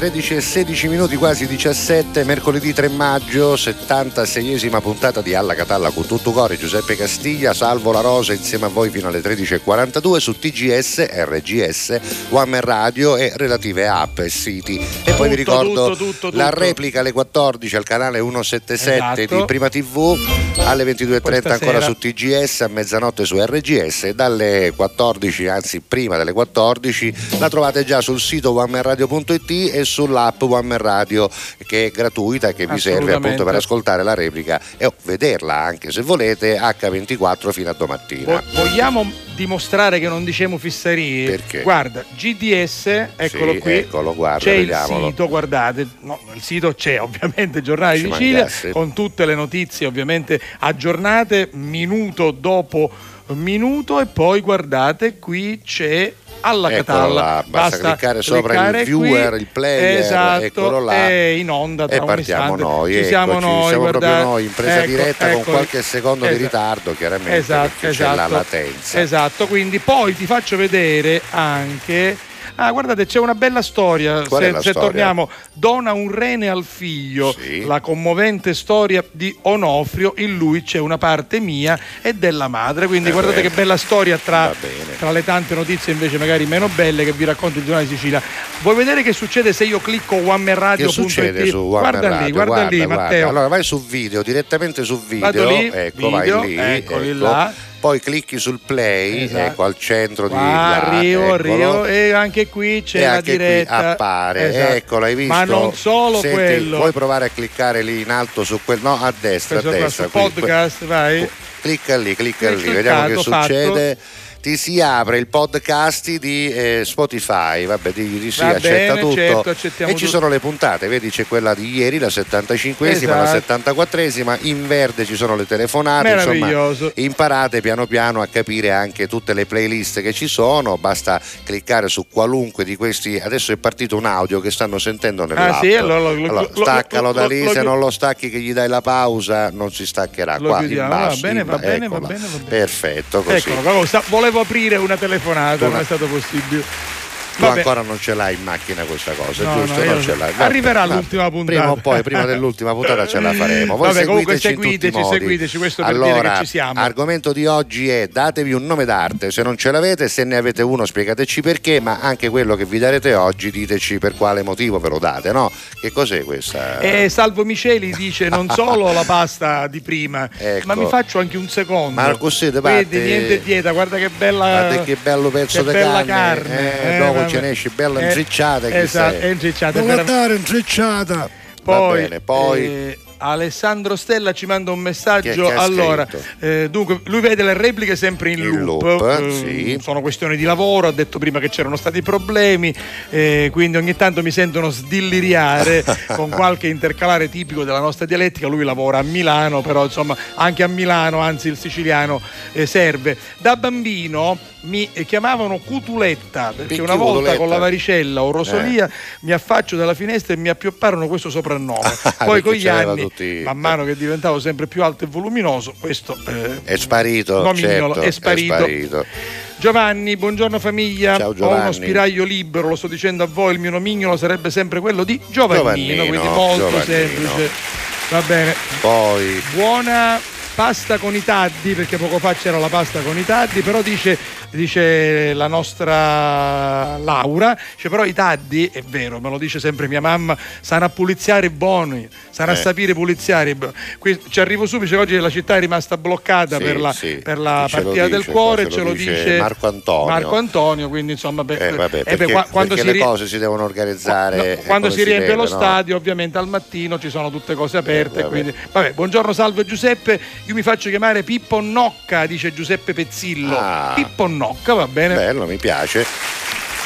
13 e 16 minuti, quasi 17, mercoledì 3 maggio, 76esima puntata di Alla Catalla con tutto cuore, Giuseppe Castiglia, Salvo La Rosa insieme a voi fino alle 13.42 su TGS, RGS, One Radio e relative app e siti. E poi vi ricordo tutto, tutto, la replica alle 14 al canale 177 Esatto. di Prima TV, alle 22.30 Questa ancora sera. su TGS, a mezzanotte su RGS e dalle 14, anzi prima delle 14, la trovate già sul sito onemanradio.it e sull'app One Radio che è gratuita e che vi serve appunto per ascoltare la replica e oh, vederla anche se volete H24 fino a domattina. Vo- vogliamo dimostrare che non diciamo fissarie? Perché? Guarda, GDS, eccolo Sì, qui. eccolo, guarda, c'è vediamolo. il sito, guardate, no, il sito c'è [LAUGHS] ovviamente, Giornale Ci di Sicilia, mancasse. con tutte le notizie ovviamente aggiornate, minuto dopo minuto e poi guardate qui c'è alla Eccolo Catalla là, basta cliccare sopra il cliccare viewer, qui. il player, esatto, eccolo là. è in onda tra E partiamo noi, ci siamo eccoci, noi, siamo guardate. proprio noi in presa Ecco, diretta con eccoli. qualche secondo di Esatto. ritardo, chiaramente, Esatto, perché c'è la esatto. latenza. Esatto, quindi poi ti faccio vedere anche. Ah, guardate, c'è una bella storia. Qual se se storia? torniamo, dona un rene al figlio. La commovente storia di Onofrio. In lui c'è una parte mia e della madre. Quindi Eh guardate beh. che bella storia tra, bene. tra le tante notizie invece magari meno belle che vi racconta il giornale di Sicilia. Vuoi vedere che succede se io clicco Che onemanradio.it? succede su One Guarda Man lì, Radio? guarda, lì, guarda. Matteo. Allora vai su video, direttamente su video, Vado lì, ecco, video, vai lì, eccoli ecco. là. Poi clicchi sul play, Esatto. ecco al centro di Qua là, arrivo, eccolo. arrivo e anche qui c'è e la diretta. qui appare, Esatto. eccolo, hai visto? Ma non solo Senti, quello. Vuoi provare a cliccare lì in alto su quel no, a destra, a qua destra. su qui, podcast, vai. Clicca lì, clicca lì, vediamo che cliccato, fatto. Ti si apre il podcast di eh, Spotify, vabbè, digli di sì, Va accetta bene, tutto. certo, e ci tutto. sono le puntate, vedi c'è quella di ieri, la 75esima, la Esatto. 74esima, in verde ci sono le telefonate, insomma, imparate piano piano a capire anche tutte le playlist che ci sono, basta cliccare su qualunque di questi, adesso è partito un audio che stanno sentendo nell'app. Ah, sì? Allora lo- lo- Allora, lo- staccalo da lì, se non lo stacchi che gli dai la pausa non si staccherà Lo qua chiudiamo, in va basso. bene, va bene, va bene, va bene. Perfetto, così. Eccolo, sta- volevo aprire una telefonata, Una- non è stato possibile. Tu Vabbè. ancora non ce l'hai in macchina questa cosa, No, giusto? no, non ce l'hai. Arriverà vabbè. l'ultima puntata. Prima o poi, prima dell'ultima puntata ce la faremo. Voi Vabbè, comunque seguiteci seguiteci, seguiteci, questo per allora, dire che ci siamo. argomento di oggi è datevi un nome d'arte, se non ce l'avete, se ne avete uno spiegateci perché, ma anche quello che vi darete oggi diteci per quale motivo ve lo date, no? Che cos'è questa? E Salvo Miceli dice non solo la pasta di prima, [LAUGHS] Ecco. ma mi faccio anche un secondo. Ma così te Vedi, parte- niente dieta, guarda che bella Guarda che bello pezzo che di bella carne, carne. eh, dopo ce ne esce bella Eh, intricciata, Esatto, è intricciata. Non guardare intrecciata. Poi, bene, poi- eh, Alessandro Stella ci manda un messaggio. Che- che allora, eh, dunque, lui vede le repliche sempre in, In loop. loop, eh, sì. Sono questioni di lavoro. Ha detto prima che c'erano stati problemi, eh, quindi ogni tanto mi sentono sdilliriare [LAUGHS] con qualche intercalare tipico della nostra dialettica. Lui lavora a Milano, però insomma, anche a Milano, anzi, il siciliano eh, serve. Da bambino mi chiamavano Cutuletta perché Picchi una volta Cutuletta. con la varicella o rosolia mi affaccio dalla finestra e mi appiopparono questo soprannome. [LAUGHS] Poi con gli anni, tutti- man mano che diventavo sempre più alto e voluminoso, questo eh, È sparito, nomignolo certo, è sparito. sparito. Giovanni, buongiorno famiglia. Ciao, Ho Giovanni. uno spiraglio libero, lo sto dicendo a voi, il mio nomignolo sarebbe sempre quello di Giovannino, Giovannino, quindi molto Giovannino. semplice. Va bene. Poi Buona pasta con i taddi, perché poco fa c'era la pasta con i taddi, però dice, dice la nostra Laura, dice però i taddi, è vero, me lo dice sempre mia mamma, sanno a puliziare buoni, sanno a Eh. sapere puliziare. Qui- Ci arrivo subito, oggi la città è rimasta bloccata Sì, per la, sì. per la partita del dice? cuore, Qua ce lo dice Marco Antonio. Marco Antonio, quindi insomma... per- Eh, vabbè, eh, perché, beh, qua- quando si le cose si devono organizzare No, eh, quando si riempie deve, lo no? stadio, ovviamente al mattino ci sono tutte cose aperte. Eh, vabbè. quindi, vabbè, buongiorno, salve Giuseppe. Io mi faccio chiamare Pippo Nocca, dice Giuseppe Pezzillo. Ah. Pippo Nocca, va bene. Bello, mi piace.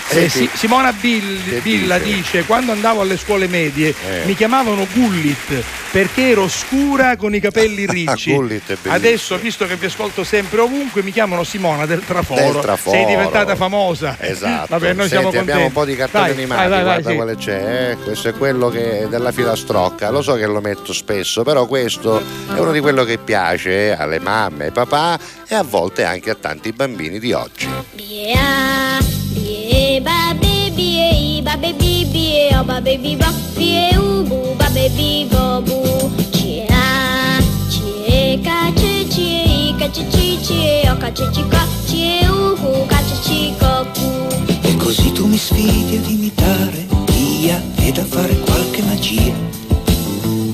Eh, sì, Simona Bill- Billa dice? dice: Quando andavo alle scuole medie Eh. mi chiamavano Gullit perché ero scura con i capelli [LAUGHS] ricci. Gullit è bellissimo. Adesso, visto che vi ascolto sempre ovunque, mi chiamano Simona del Traforo. Del Traforo. Sei diventata famosa. Esatto. Vabbè, noi Senti, siamo contenti. abbiamo un po' di cartoni animati, vai, vai, guarda vai, sì. quale c'è. eh. Questo è quello che è della filastrocca. Lo so che lo metto spesso, però questo è uno di quello che piace alle mamme, ai papà e a volte anche a tanti bambini di oggi. Bia, bie, ba, be, bie, ba, be, bi, bie, bie, oba baby ba, bie ubu, ba baby bobu. Cie a, cie ca, cie cie, ca cie ci cie, o ca cie ci ca, cie uhu, ca cie ci cocu. E così tu mi sfidi ad imitare Dia ed a fare qualche magia.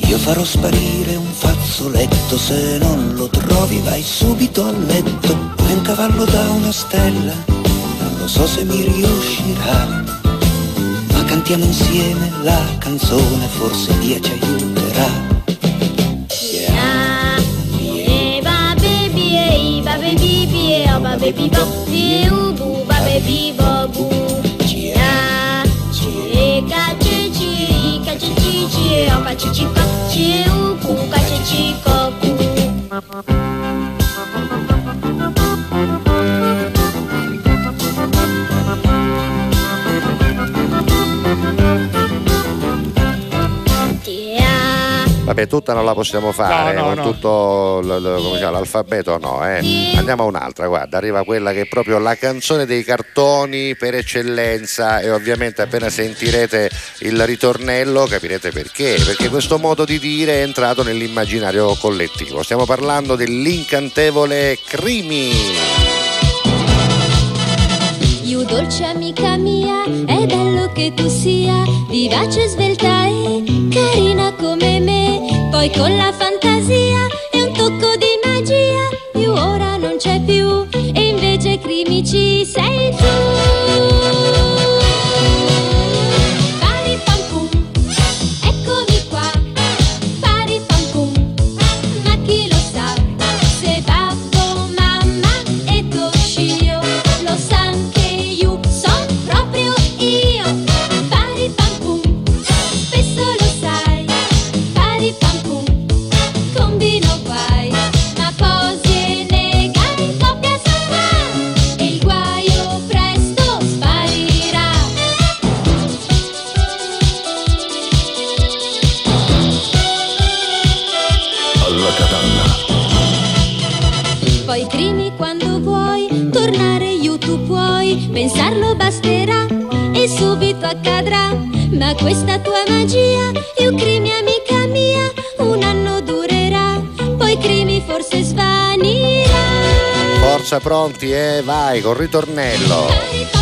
Io farò sparire un fazzoletto, se non lo trovi vai subito a letto. È un cavallo da una stella, non so se mi riuscirà. Ma cantiamo insieme la canzone, forse Dia ci aiuterà. A, bie, ba baby, e ba baby, oba baby ubu, ba baby bobu. Cie a, cie ca, cie ci, ca Vabbè, tutta non la possiamo fare, No, no, con no. tutto l- l- come si chiama, l'alfabeto no, eh. Andiamo a un'altra, guarda, arriva quella che è proprio la canzone dei cartoni per eccellenza e ovviamente appena sentirete il ritornello capirete perché, perché questo modo di dire è entrato nell'immaginario collettivo. Stiamo parlando dell'incantevole Crimi. You dolce amica mia, è bello che tu sia vivace, svelta e carina come me. Poi con la fantasia questa tua magia, io crimi amica mia, un anno durerà, poi crimi forse svanirà. Forza pronti e vai col ritornello.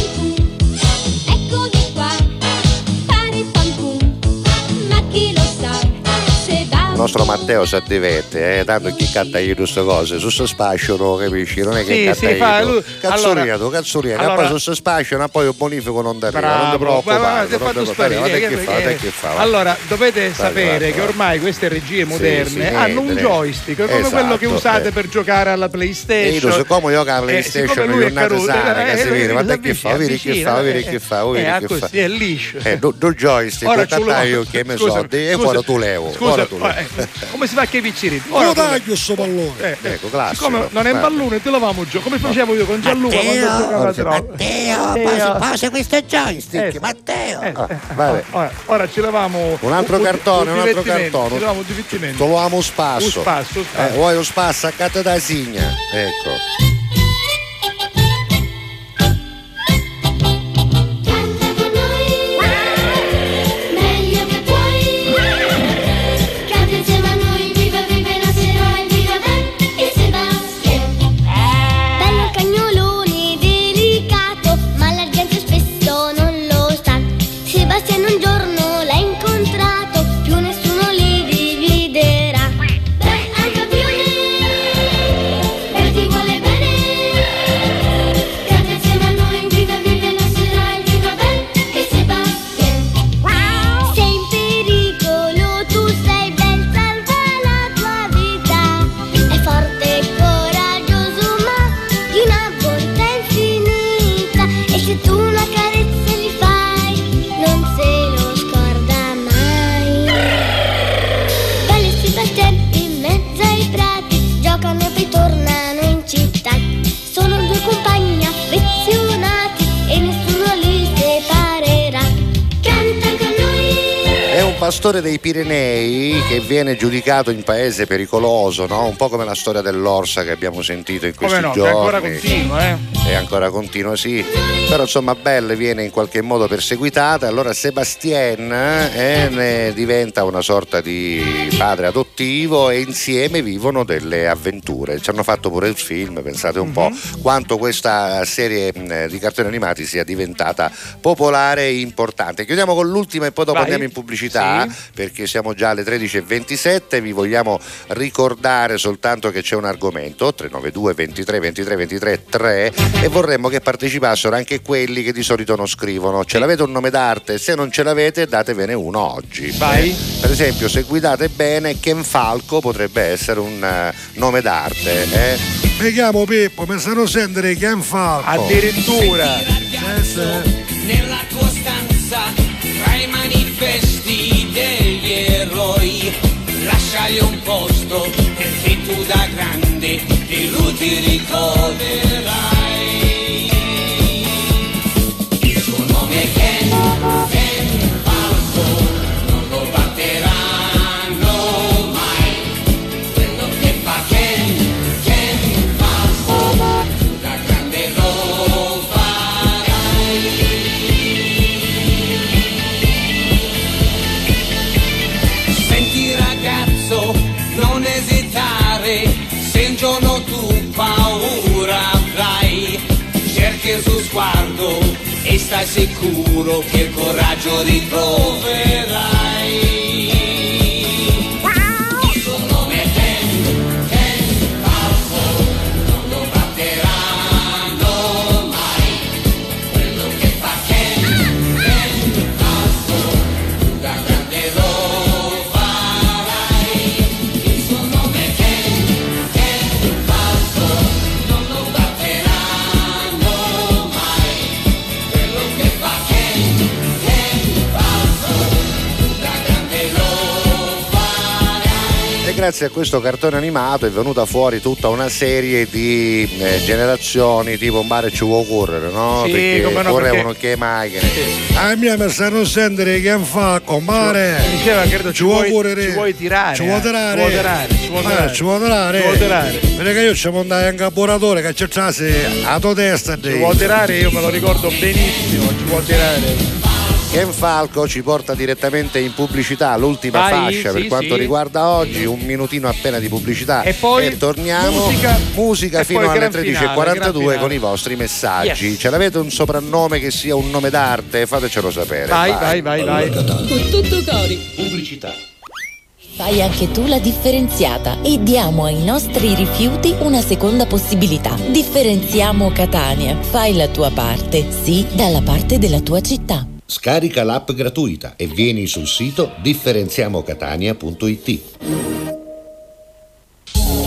Nostro Matteo si diverte, eh, tanto chi canta io queste cose, su sto spazio non capisci, non è che Sì, canta sì, io. fa lui- Cazzurina allora- tu, cazzurina, allora- poi su sto spazio, ma poi il bonifico non ti arriva, non ti Bravo, preoccupare. ha non fatto ti preoccupare, sparire. guarda che- che fa, guarda che fa. Allora, dovete sapere che ormai queste regie moderne hanno un joystick, come esatto, quello che usate eh. per giocare alla PlayStation. Io siccome io la Eh, PlayStation siccome non eh, che si vede, guarda si che fa, vedi che fa, vedi eh, che fa, eh, vedi che fa. è liscio. Eh, due due joystick, io che Scusa, soldi e ora tu levo, scusa, tu levo. Eh, [LAUGHS] come si fa che i piccini? Ora tu- taglio sto pallone. eh, eh, Ecco, classico. Siccome non è un pallone, te lavamo giù, come facevo io con Gianluca quando giocava a. Matteo, pausa, pausa questo joystick, Eh, Matteo. eh, eh, vabbè. ora, ora ci lavamo Un altro cartone, un altro cartone. Ci lavamo un divertimento. Trovavamo un spasso. Un spasso, un spasso. Eh, vuoi un spasso accanto da signa? Ecco. Pastore dei Pirenei che viene giudicato in paese pericoloso, no? un po' come la storia dell'orsa che abbiamo sentito in questi Come no, giorni. ancora continua, eh? E ancora continua, sì. Però insomma Belle viene in qualche modo perseguitata, allora Sebastien eh, ne diventa una sorta di padre adottivo e insieme vivono delle avventure. Ci hanno fatto pure il film, pensate un po' quanto questa serie mh, di cartoni animati sia diventata popolare e importante. Chiudiamo con l'ultima e poi dopo Vai. andiamo in pubblicità perché siamo già alle 13.27, vi vogliamo ricordare soltanto che c'è un argomento 392 23 23 23 3 e vorremmo che partecipassero anche quelli che di solito non scrivono. Ce l'avete un nome d'arte? Se non ce l'avete datevene uno oggi. Vai. Eh, Per esempio se guidate bene Ken Falco potrebbe essere un eh, nome d'arte. eh. Mi chiamo Pippo, mi sanno sentire Ken Falco. Addirittura. nella tua stanza tra i manifesti eroi lasciagli un posto perché tu da grande di lui ti ricorderai stai sicuro che il coraggio ritroverai. Grazie a questo cartone animato è venuta fuori tutta una serie di eh, generazioni tipo un bar ci vuole correre, no? Sì, perché come no, correvano perché- che mai che ne- A me mi sanno sentire Ken Falco, mare. Diceva, credo, ci vuoi vuoi- correre. ci vuoi tirare, Ci vuoi eh. tirare. Ci vuoi tirare, ci vuoi Eh, tirare. Ci vuoi tirare. Ci vuoi tirare. Perché io ci mandai in caporatore che c'è a tua testa. Ci vuol tirare, io me lo ricordo benissimo, ci vuol tirare. Ken Falco ci porta direttamente in pubblicità, l'ultima Vai, fascia sì, per quanto sì. riguarda oggi, un minutino appena di pubblicità E poi torniamo musica, musica e fino alle gran finale, 13.42 gran finale. con i vostri messaggi. Yes. Ce l'avete un soprannome che sia un nome d'arte? Fatecelo sapere. Vai, vai, vai, vai. Con tutto cori. Pubblicità. Fai anche tu la differenziata e diamo ai nostri rifiuti una seconda possibilità. Differenziamo Catania. Fai la tua parte, sì, dalla parte della tua città. Scarica l'app gratuita e vieni sul sito differenziamocatania.it.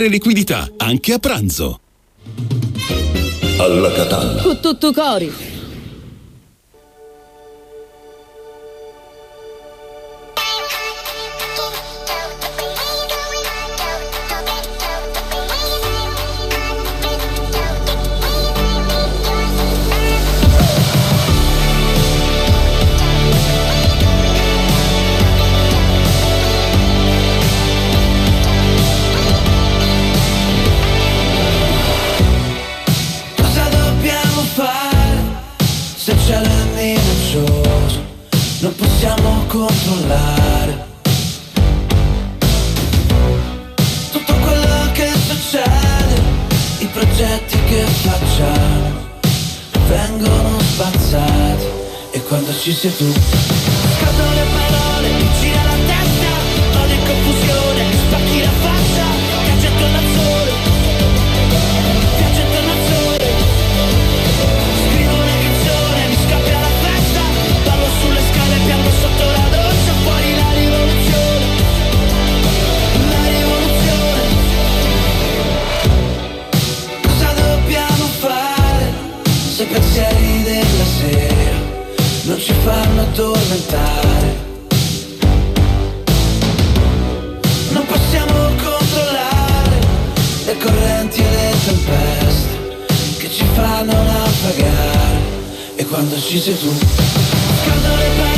liquidità, anche a pranzo. Alla Catalla. Con tutto cori. Controllare tutto quello che succede, i progetti che facciamo vengono spazzati e quando ci sei tu scattano le parole, mi gira la testa, odio confusione, spacchi la faccia, caccia attorno al pensieri della sera non ci fanno addormentare. Non possiamo controllare le correnti e le tempeste che ci fanno naufragare. E quando ci sei tu, scaldo le parole.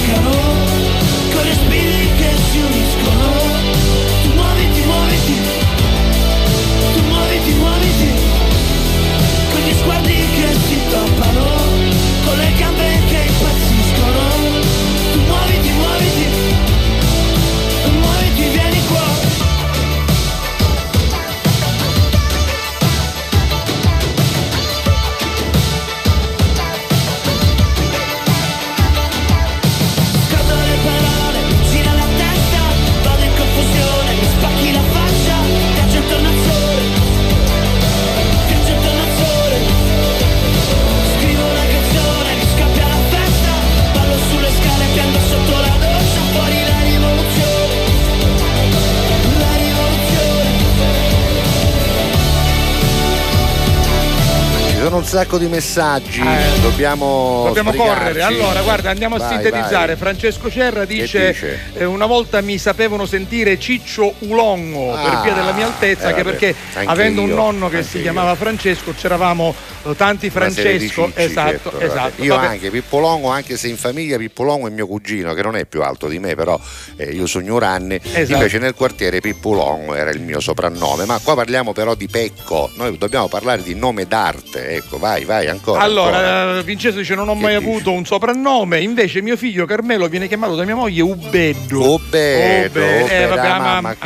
Che si sacco di messaggi, dobbiamo. Dobbiamo sbrigarci. correre. Allora, guarda, andiamo a Vai, sintetizzare. vai. Francesco Cerra dice, dice? eh, una volta mi sapevano sentire Ciccio Ulongo per Ah, via della mia altezza, eh, anche perché avendo un nonno che si io. chiamava Francesco, c'eravamo eh, tanti Francesco. esatto, certo, esatto. Io Vabbè. anche, Pippo Longo, anche se in famiglia Pippo Longo è mio cugino, che non è più alto di me, però eh, io sono Uranni, Esatto. invece nel quartiere Pippo Longo era il mio soprannome. Ma qua parliamo però di Pecco, noi dobbiamo parlare di nome d'arte, ecco, vai, vai, ancora. ancora. Allora, eh, Vincenzo dice non ho mai avuto un soprannome, invece mio figlio Carmelo viene chiamato da mia moglie Ubeddo. Ubeddo, Eh, Ubeddo, vabbè, ah, mamma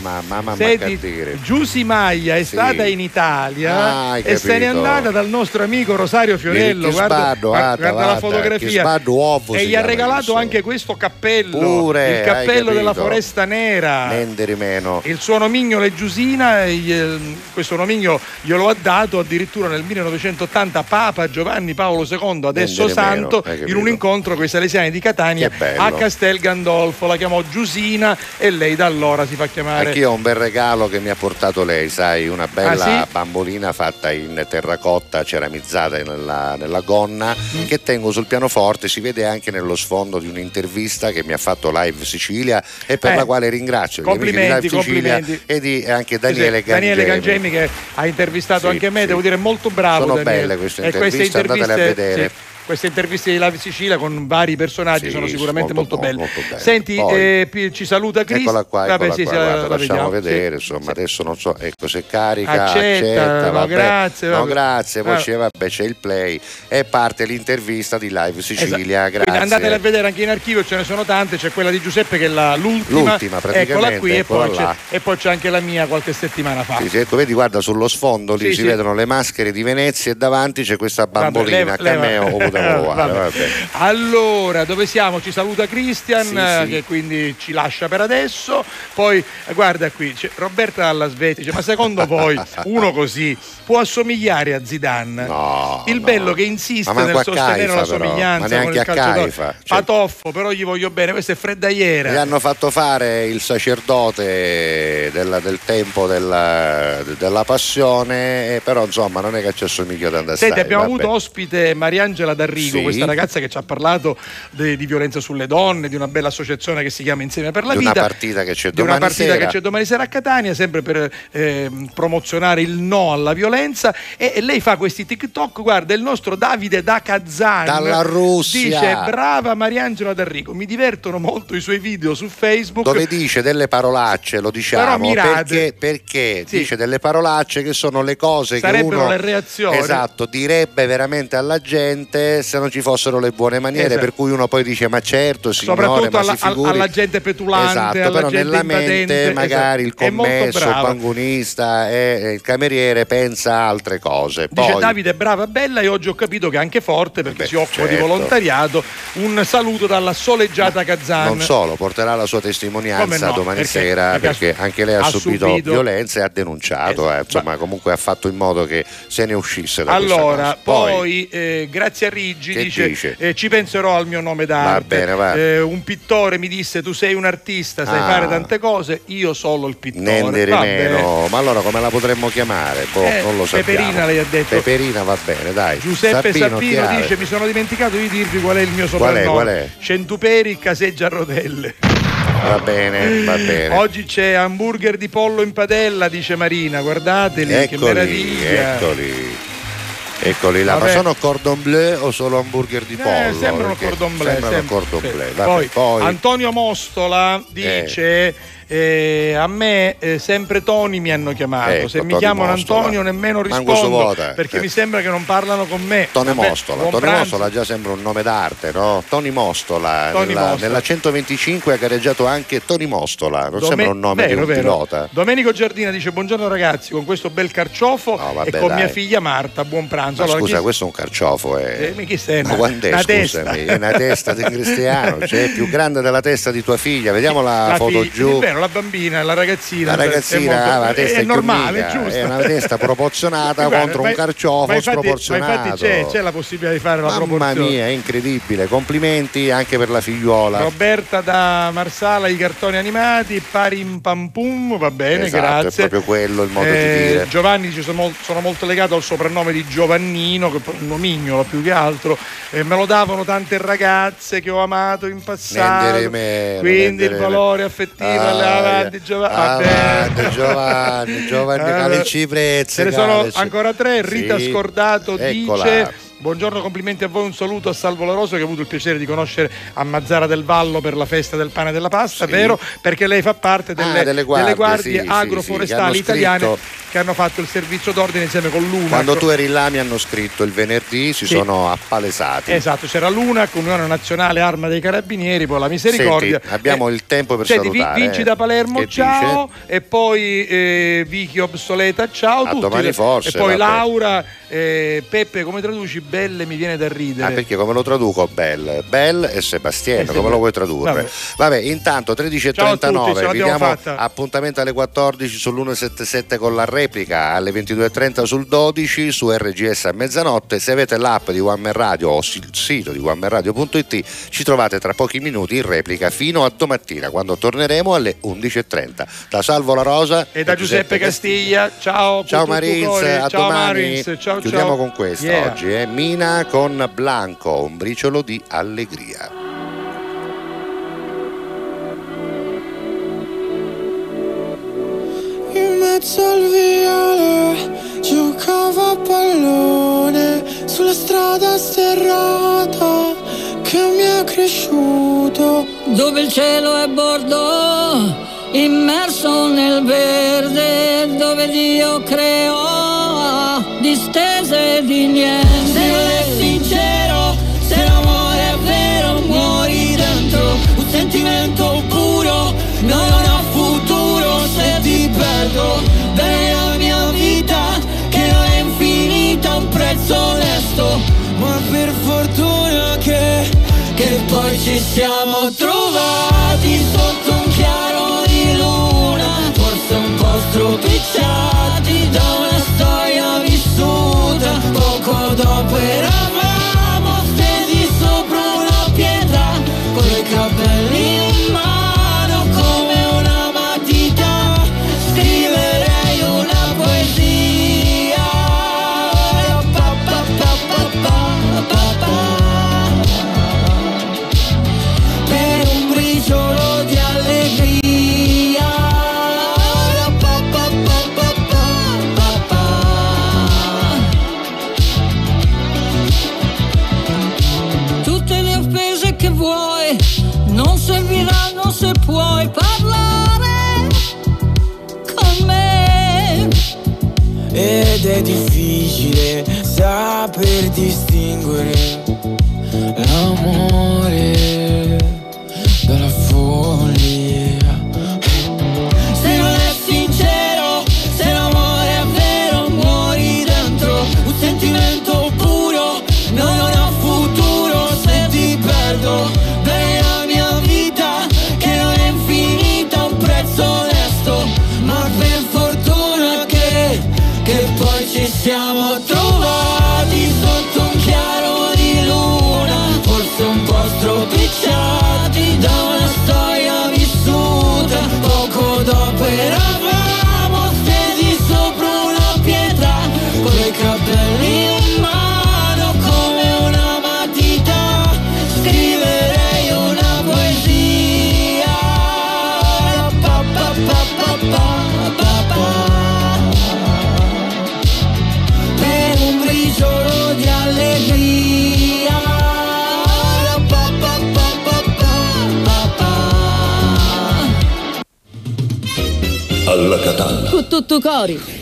mamma, mamma Senti, cattiva. Giusy Maglia è Sì. stata in Italia Ah, e se n'è andata dal nostro amico Rosario Fiorello. Guarda, sbaddo, guarda- guarda, guarda la fotografia. che sbaddo uovo e gli ha regalato questo. anche questo cappello. Pure, il cappello della foresta nera. Meno. Il suo nomignolo è Giusina, e gli- questo nomignolo glielo ha dato addirittura nel 1980 Papa Giovanni Paolo II, adesso Mendere meno, santo, hai in un incontro con i salesiani di Catania a Castel Gandolfo. La chiamò Giusina e lei da allora si fa chiamare. Anch'io ho un bel regalo che mi ha portato lei, sai, una bella Ah, sì? bambolina fatta in terracotta ceramizzata nella, nella gonna Mm. che tengo sul pianoforte, si vede anche nello sfondo di un'intervista che mi ha fatto Live Sicilia e per Eh, la quale ringrazio gli amici di complimenti, Live Sicilia complimenti. e di anche Daniele Sì, sì, Daniele Gangemi. Gangemi che ha intervistato Sì, anche me, sì. devo dire molto bravo. Sono Daniele. belle queste E queste interviste, andatele a interviste, vedere. sì, queste interviste di Live Sicilia con vari personaggi Sì, sono sicuramente molto molto, belle. molto belle. Senti, Poi- eh, ci saluta Cristo. Eccola qua, eccola Vabbè, sì, qua, guarda, la lasciamo vediamo, vedere, sì. insomma, adesso non so, ecco se carica, Accetta, accetta, no, vabbè. grazie, no, grazie, poi Ah. c'è, vabbè, c'è il play e parte l'intervista di Live Sicilia, Esatto. grazie. Quindi andatele a vedere anche in archivio, ce ne sono tante, c'è quella di Giuseppe che è la, l'ultima, L'ultima, eccola qui e eccola poi, c'è, là. e poi c'è anche la mia qualche settimana fa. Ecco, vedi, guarda sullo sfondo lì si vedono le maschere di Venezia e davanti c'è questa bambolina cameo [LAUGHS] da Vabbè. vabbè. Allora, dove siamo? Ci saluta Christian, Sì, eh, sì. che quindi ci lascia per adesso. Poi, eh, guarda qui, c'è Roberta dalla Svezia dice, ma secondo voi [LAUGHS] uno così può assomigliare a Zidane? No, Il bello che insiste nel a sostenere Caifa, la però, somiglianza ma con il a calciatore. Cioè- Patoffo, però gli voglio bene, questa è freddaiera. Gli hanno fatto fare il sacerdote della- del tempo della, della passione, eh, però insomma non è che ci assomiglia tanto assai. Senti, abbiamo vabbè. avuto ospite Mariangela D'Arrigo, Sì. questa ragazza che ci ha parlato de- di violenza sulle donne, di una bella associazione che si chiama Insieme per la di una Vita. partita che c'è di una partita sera. che c'è domani sera a Catania, sempre per ehm, promozionare il no alla violenza. E, e lei fa questi TikTok. Guarda, il nostro Davide da Kazan Dalla Russia. dice: Brava Mariangela D'Arrigo. Mi divertono molto i suoi video su Facebook. dove dice delle parolacce, lo diciamo, perché, perché Sì. dice delle parolacce che sono le cose Sarebbero che uno le reazioni. esatto, direbbe veramente alla gente se non ci fossero le buone maniere, Esatto. per cui uno poi dice ma certo signore, Soprattutto ma alla, si alla gente petulante, Esatto, alla però gente nella mente invadente, magari esatto. il commesso, il brava. pangunista e il cameriere pensa altre cose. Dice Poi, Davide è brava, bella e oggi ho capito che è anche forte perché Beh, si occupa di certo. volontariato. Un saluto dalla soleggiata Kazan. non solo, porterà la sua testimonianza no, domani perché- sera perché anche lei ha, ha subito, subito- violenza e ha denunciato, eh, insomma comunque ha fatto in modo che se ne uscisse da questa Allora, cosa. poi, eh, grazie a Parigi Che dice, dice? eh, ci penserò al mio nome d'arte. bene, va. Eh, un pittore mi disse tu sei un artista, sai Ah. fare tante cose, io solo il pittore. Nende Va bene. Rimeno, ma allora come la potremmo chiamare? Boh, Eh, non lo sappiamo. Peperina lei ha detto. Peperina va bene, dai. Giuseppe Sabbino chiaro. dice mi sono dimenticato di dirvi qual è il mio Qual è, soprannome. qual è? Centuperi caseggia a rotelle. Va bene, va bene. Oggi c'è hamburger di pollo in padella, dice Marina, guardateli, che Eccoli, meraviglia. eccoli. Eccoli là, Vabbè. ma sono cordon bleu o solo hamburger di Eh, pollo? sembrano Perché cordon bleu. Sembrano sem- cordon sì. bleu. Vabbè, Poi, poi, Antonio Mostola dice eh, a me eh, sempre Tony mi hanno chiamato. Ecco, Se mi Tony chiamano Mostola. Antonio nemmeno rispondo perché Eh. mi sembra che non parlano con me. Tony Vabbè, Mostola, Tony pranzo. Mostola già sembra un nome d'arte, no? Tony Mostola, Tony nella, Mostola. nella 125 ha gareggiato anche Tony Mostola, non Dome- sembra un nome vero, di un vero. pilota. Domenico Giardina dice buongiorno ragazzi con questo bel carciofo vabbè, e con dai. mia figlia Marta, buon pranzo. Allora, scusa, chi- questo è un carciofo, eh. Eh, ma chi sei? Ma quando è, una scusami? testa. È una testa di cristiano, cioè è più grande della testa di tua figlia. Vediamo la, La foto figlia- giù. È vero, la bambina, la ragazzina. La ragazzina è, molto- ha la testa è normale, mica, giusto? è una testa proporzionata [LAUGHS] Guarda, contro ma- un carciofo ma infatti- sproporzionato. Ma infatti c'è, c'è la possibilità di fare la Mamma proporzione. mia, è incredibile. Complimenti anche per la figliuola. Roberta da Marsala, i cartoni animati, Parim Pam Pum, va bene, Esatto, grazie. è proprio quello il modo di Eh, dire. Giovanni dice sono, sono molto legato al soprannome di Giovannino, che è un nomignolo più che altro. Eh, me lo davano tante ragazze che ho amato in passato. Nendere meno, quindi nendere il valore affettivo Ah, avanti Giovanni. Avanti, Giovanni, Giovanni, calici prezzi. Ce ne sono ancora tre. Rita Sì, Scordato eccola. dice. Buongiorno, complimenti a voi, un saluto a Salvo La Rosa che ho avuto il piacere di conoscere a Mazzara del Vallo per la festa del pane e della pasta, vero? Perché lei fa parte delle, Ah, delle guardie, guardie sì, sì, agroforestali sì, che italiane che hanno fatto il servizio d'ordine insieme con l'UNAC. Quando tu eri là mi hanno scritto il venerdì, si Sì. sono appalesati. Esatto, c'era l'UNAC, Unione Nazionale Arma dei Carabinieri, poi la Misericordia. Senti, abbiamo Eh, il tempo per Senti, salutare. Vinci eh. da Palermo, Che ciao. E poi eh, Vicky Obsoleta, ciao. A tutti. domani forse, E poi. Laura, eh, Peppe, come traduci? Belle mi viene da ridere. Ah, perché come lo traduco? Bell, Bell e Sebastiano, Eh, come lo vuoi tradurre? Vabbè. Vabbè, intanto Ciao a 13.39, tutti, ce vi diamo fatta. appuntamento alle 14 sull'177 con la replica, alle 22.30 sul 12, su RGS a mezzanotte. Se avete l'app di One Radio o il sito di onemanradio.it ci trovate tra pochi minuti in replica fino a domattina quando torneremo alle 11.30. Da Salvo La Rosa E da Giuseppe Castiglia, ciao. Ciao Putu Marins, a ciao domani. Marins, ciao, Chiudiamo ciao. con questa Yeah. oggi, eh. Mina con Blanco, un briciolo di allegria. In mezzo al viale giocavo a pallone sulla strada sterrata che mi ha cresciuto. dove il cielo è bordo, immerso nel verde, dove Dio creò distese di niente. Se non è sincero, se l'amore è vero, muori dentro un sentimento puro, no, non ha futuro se ti perdo. Bene la mia vita, che non è infinita, un prezzo onesto, Ma per fortuna che, che poi ci siamo trovati un po' stropicciati difficile saper distinguere l'amore alla tutto cori.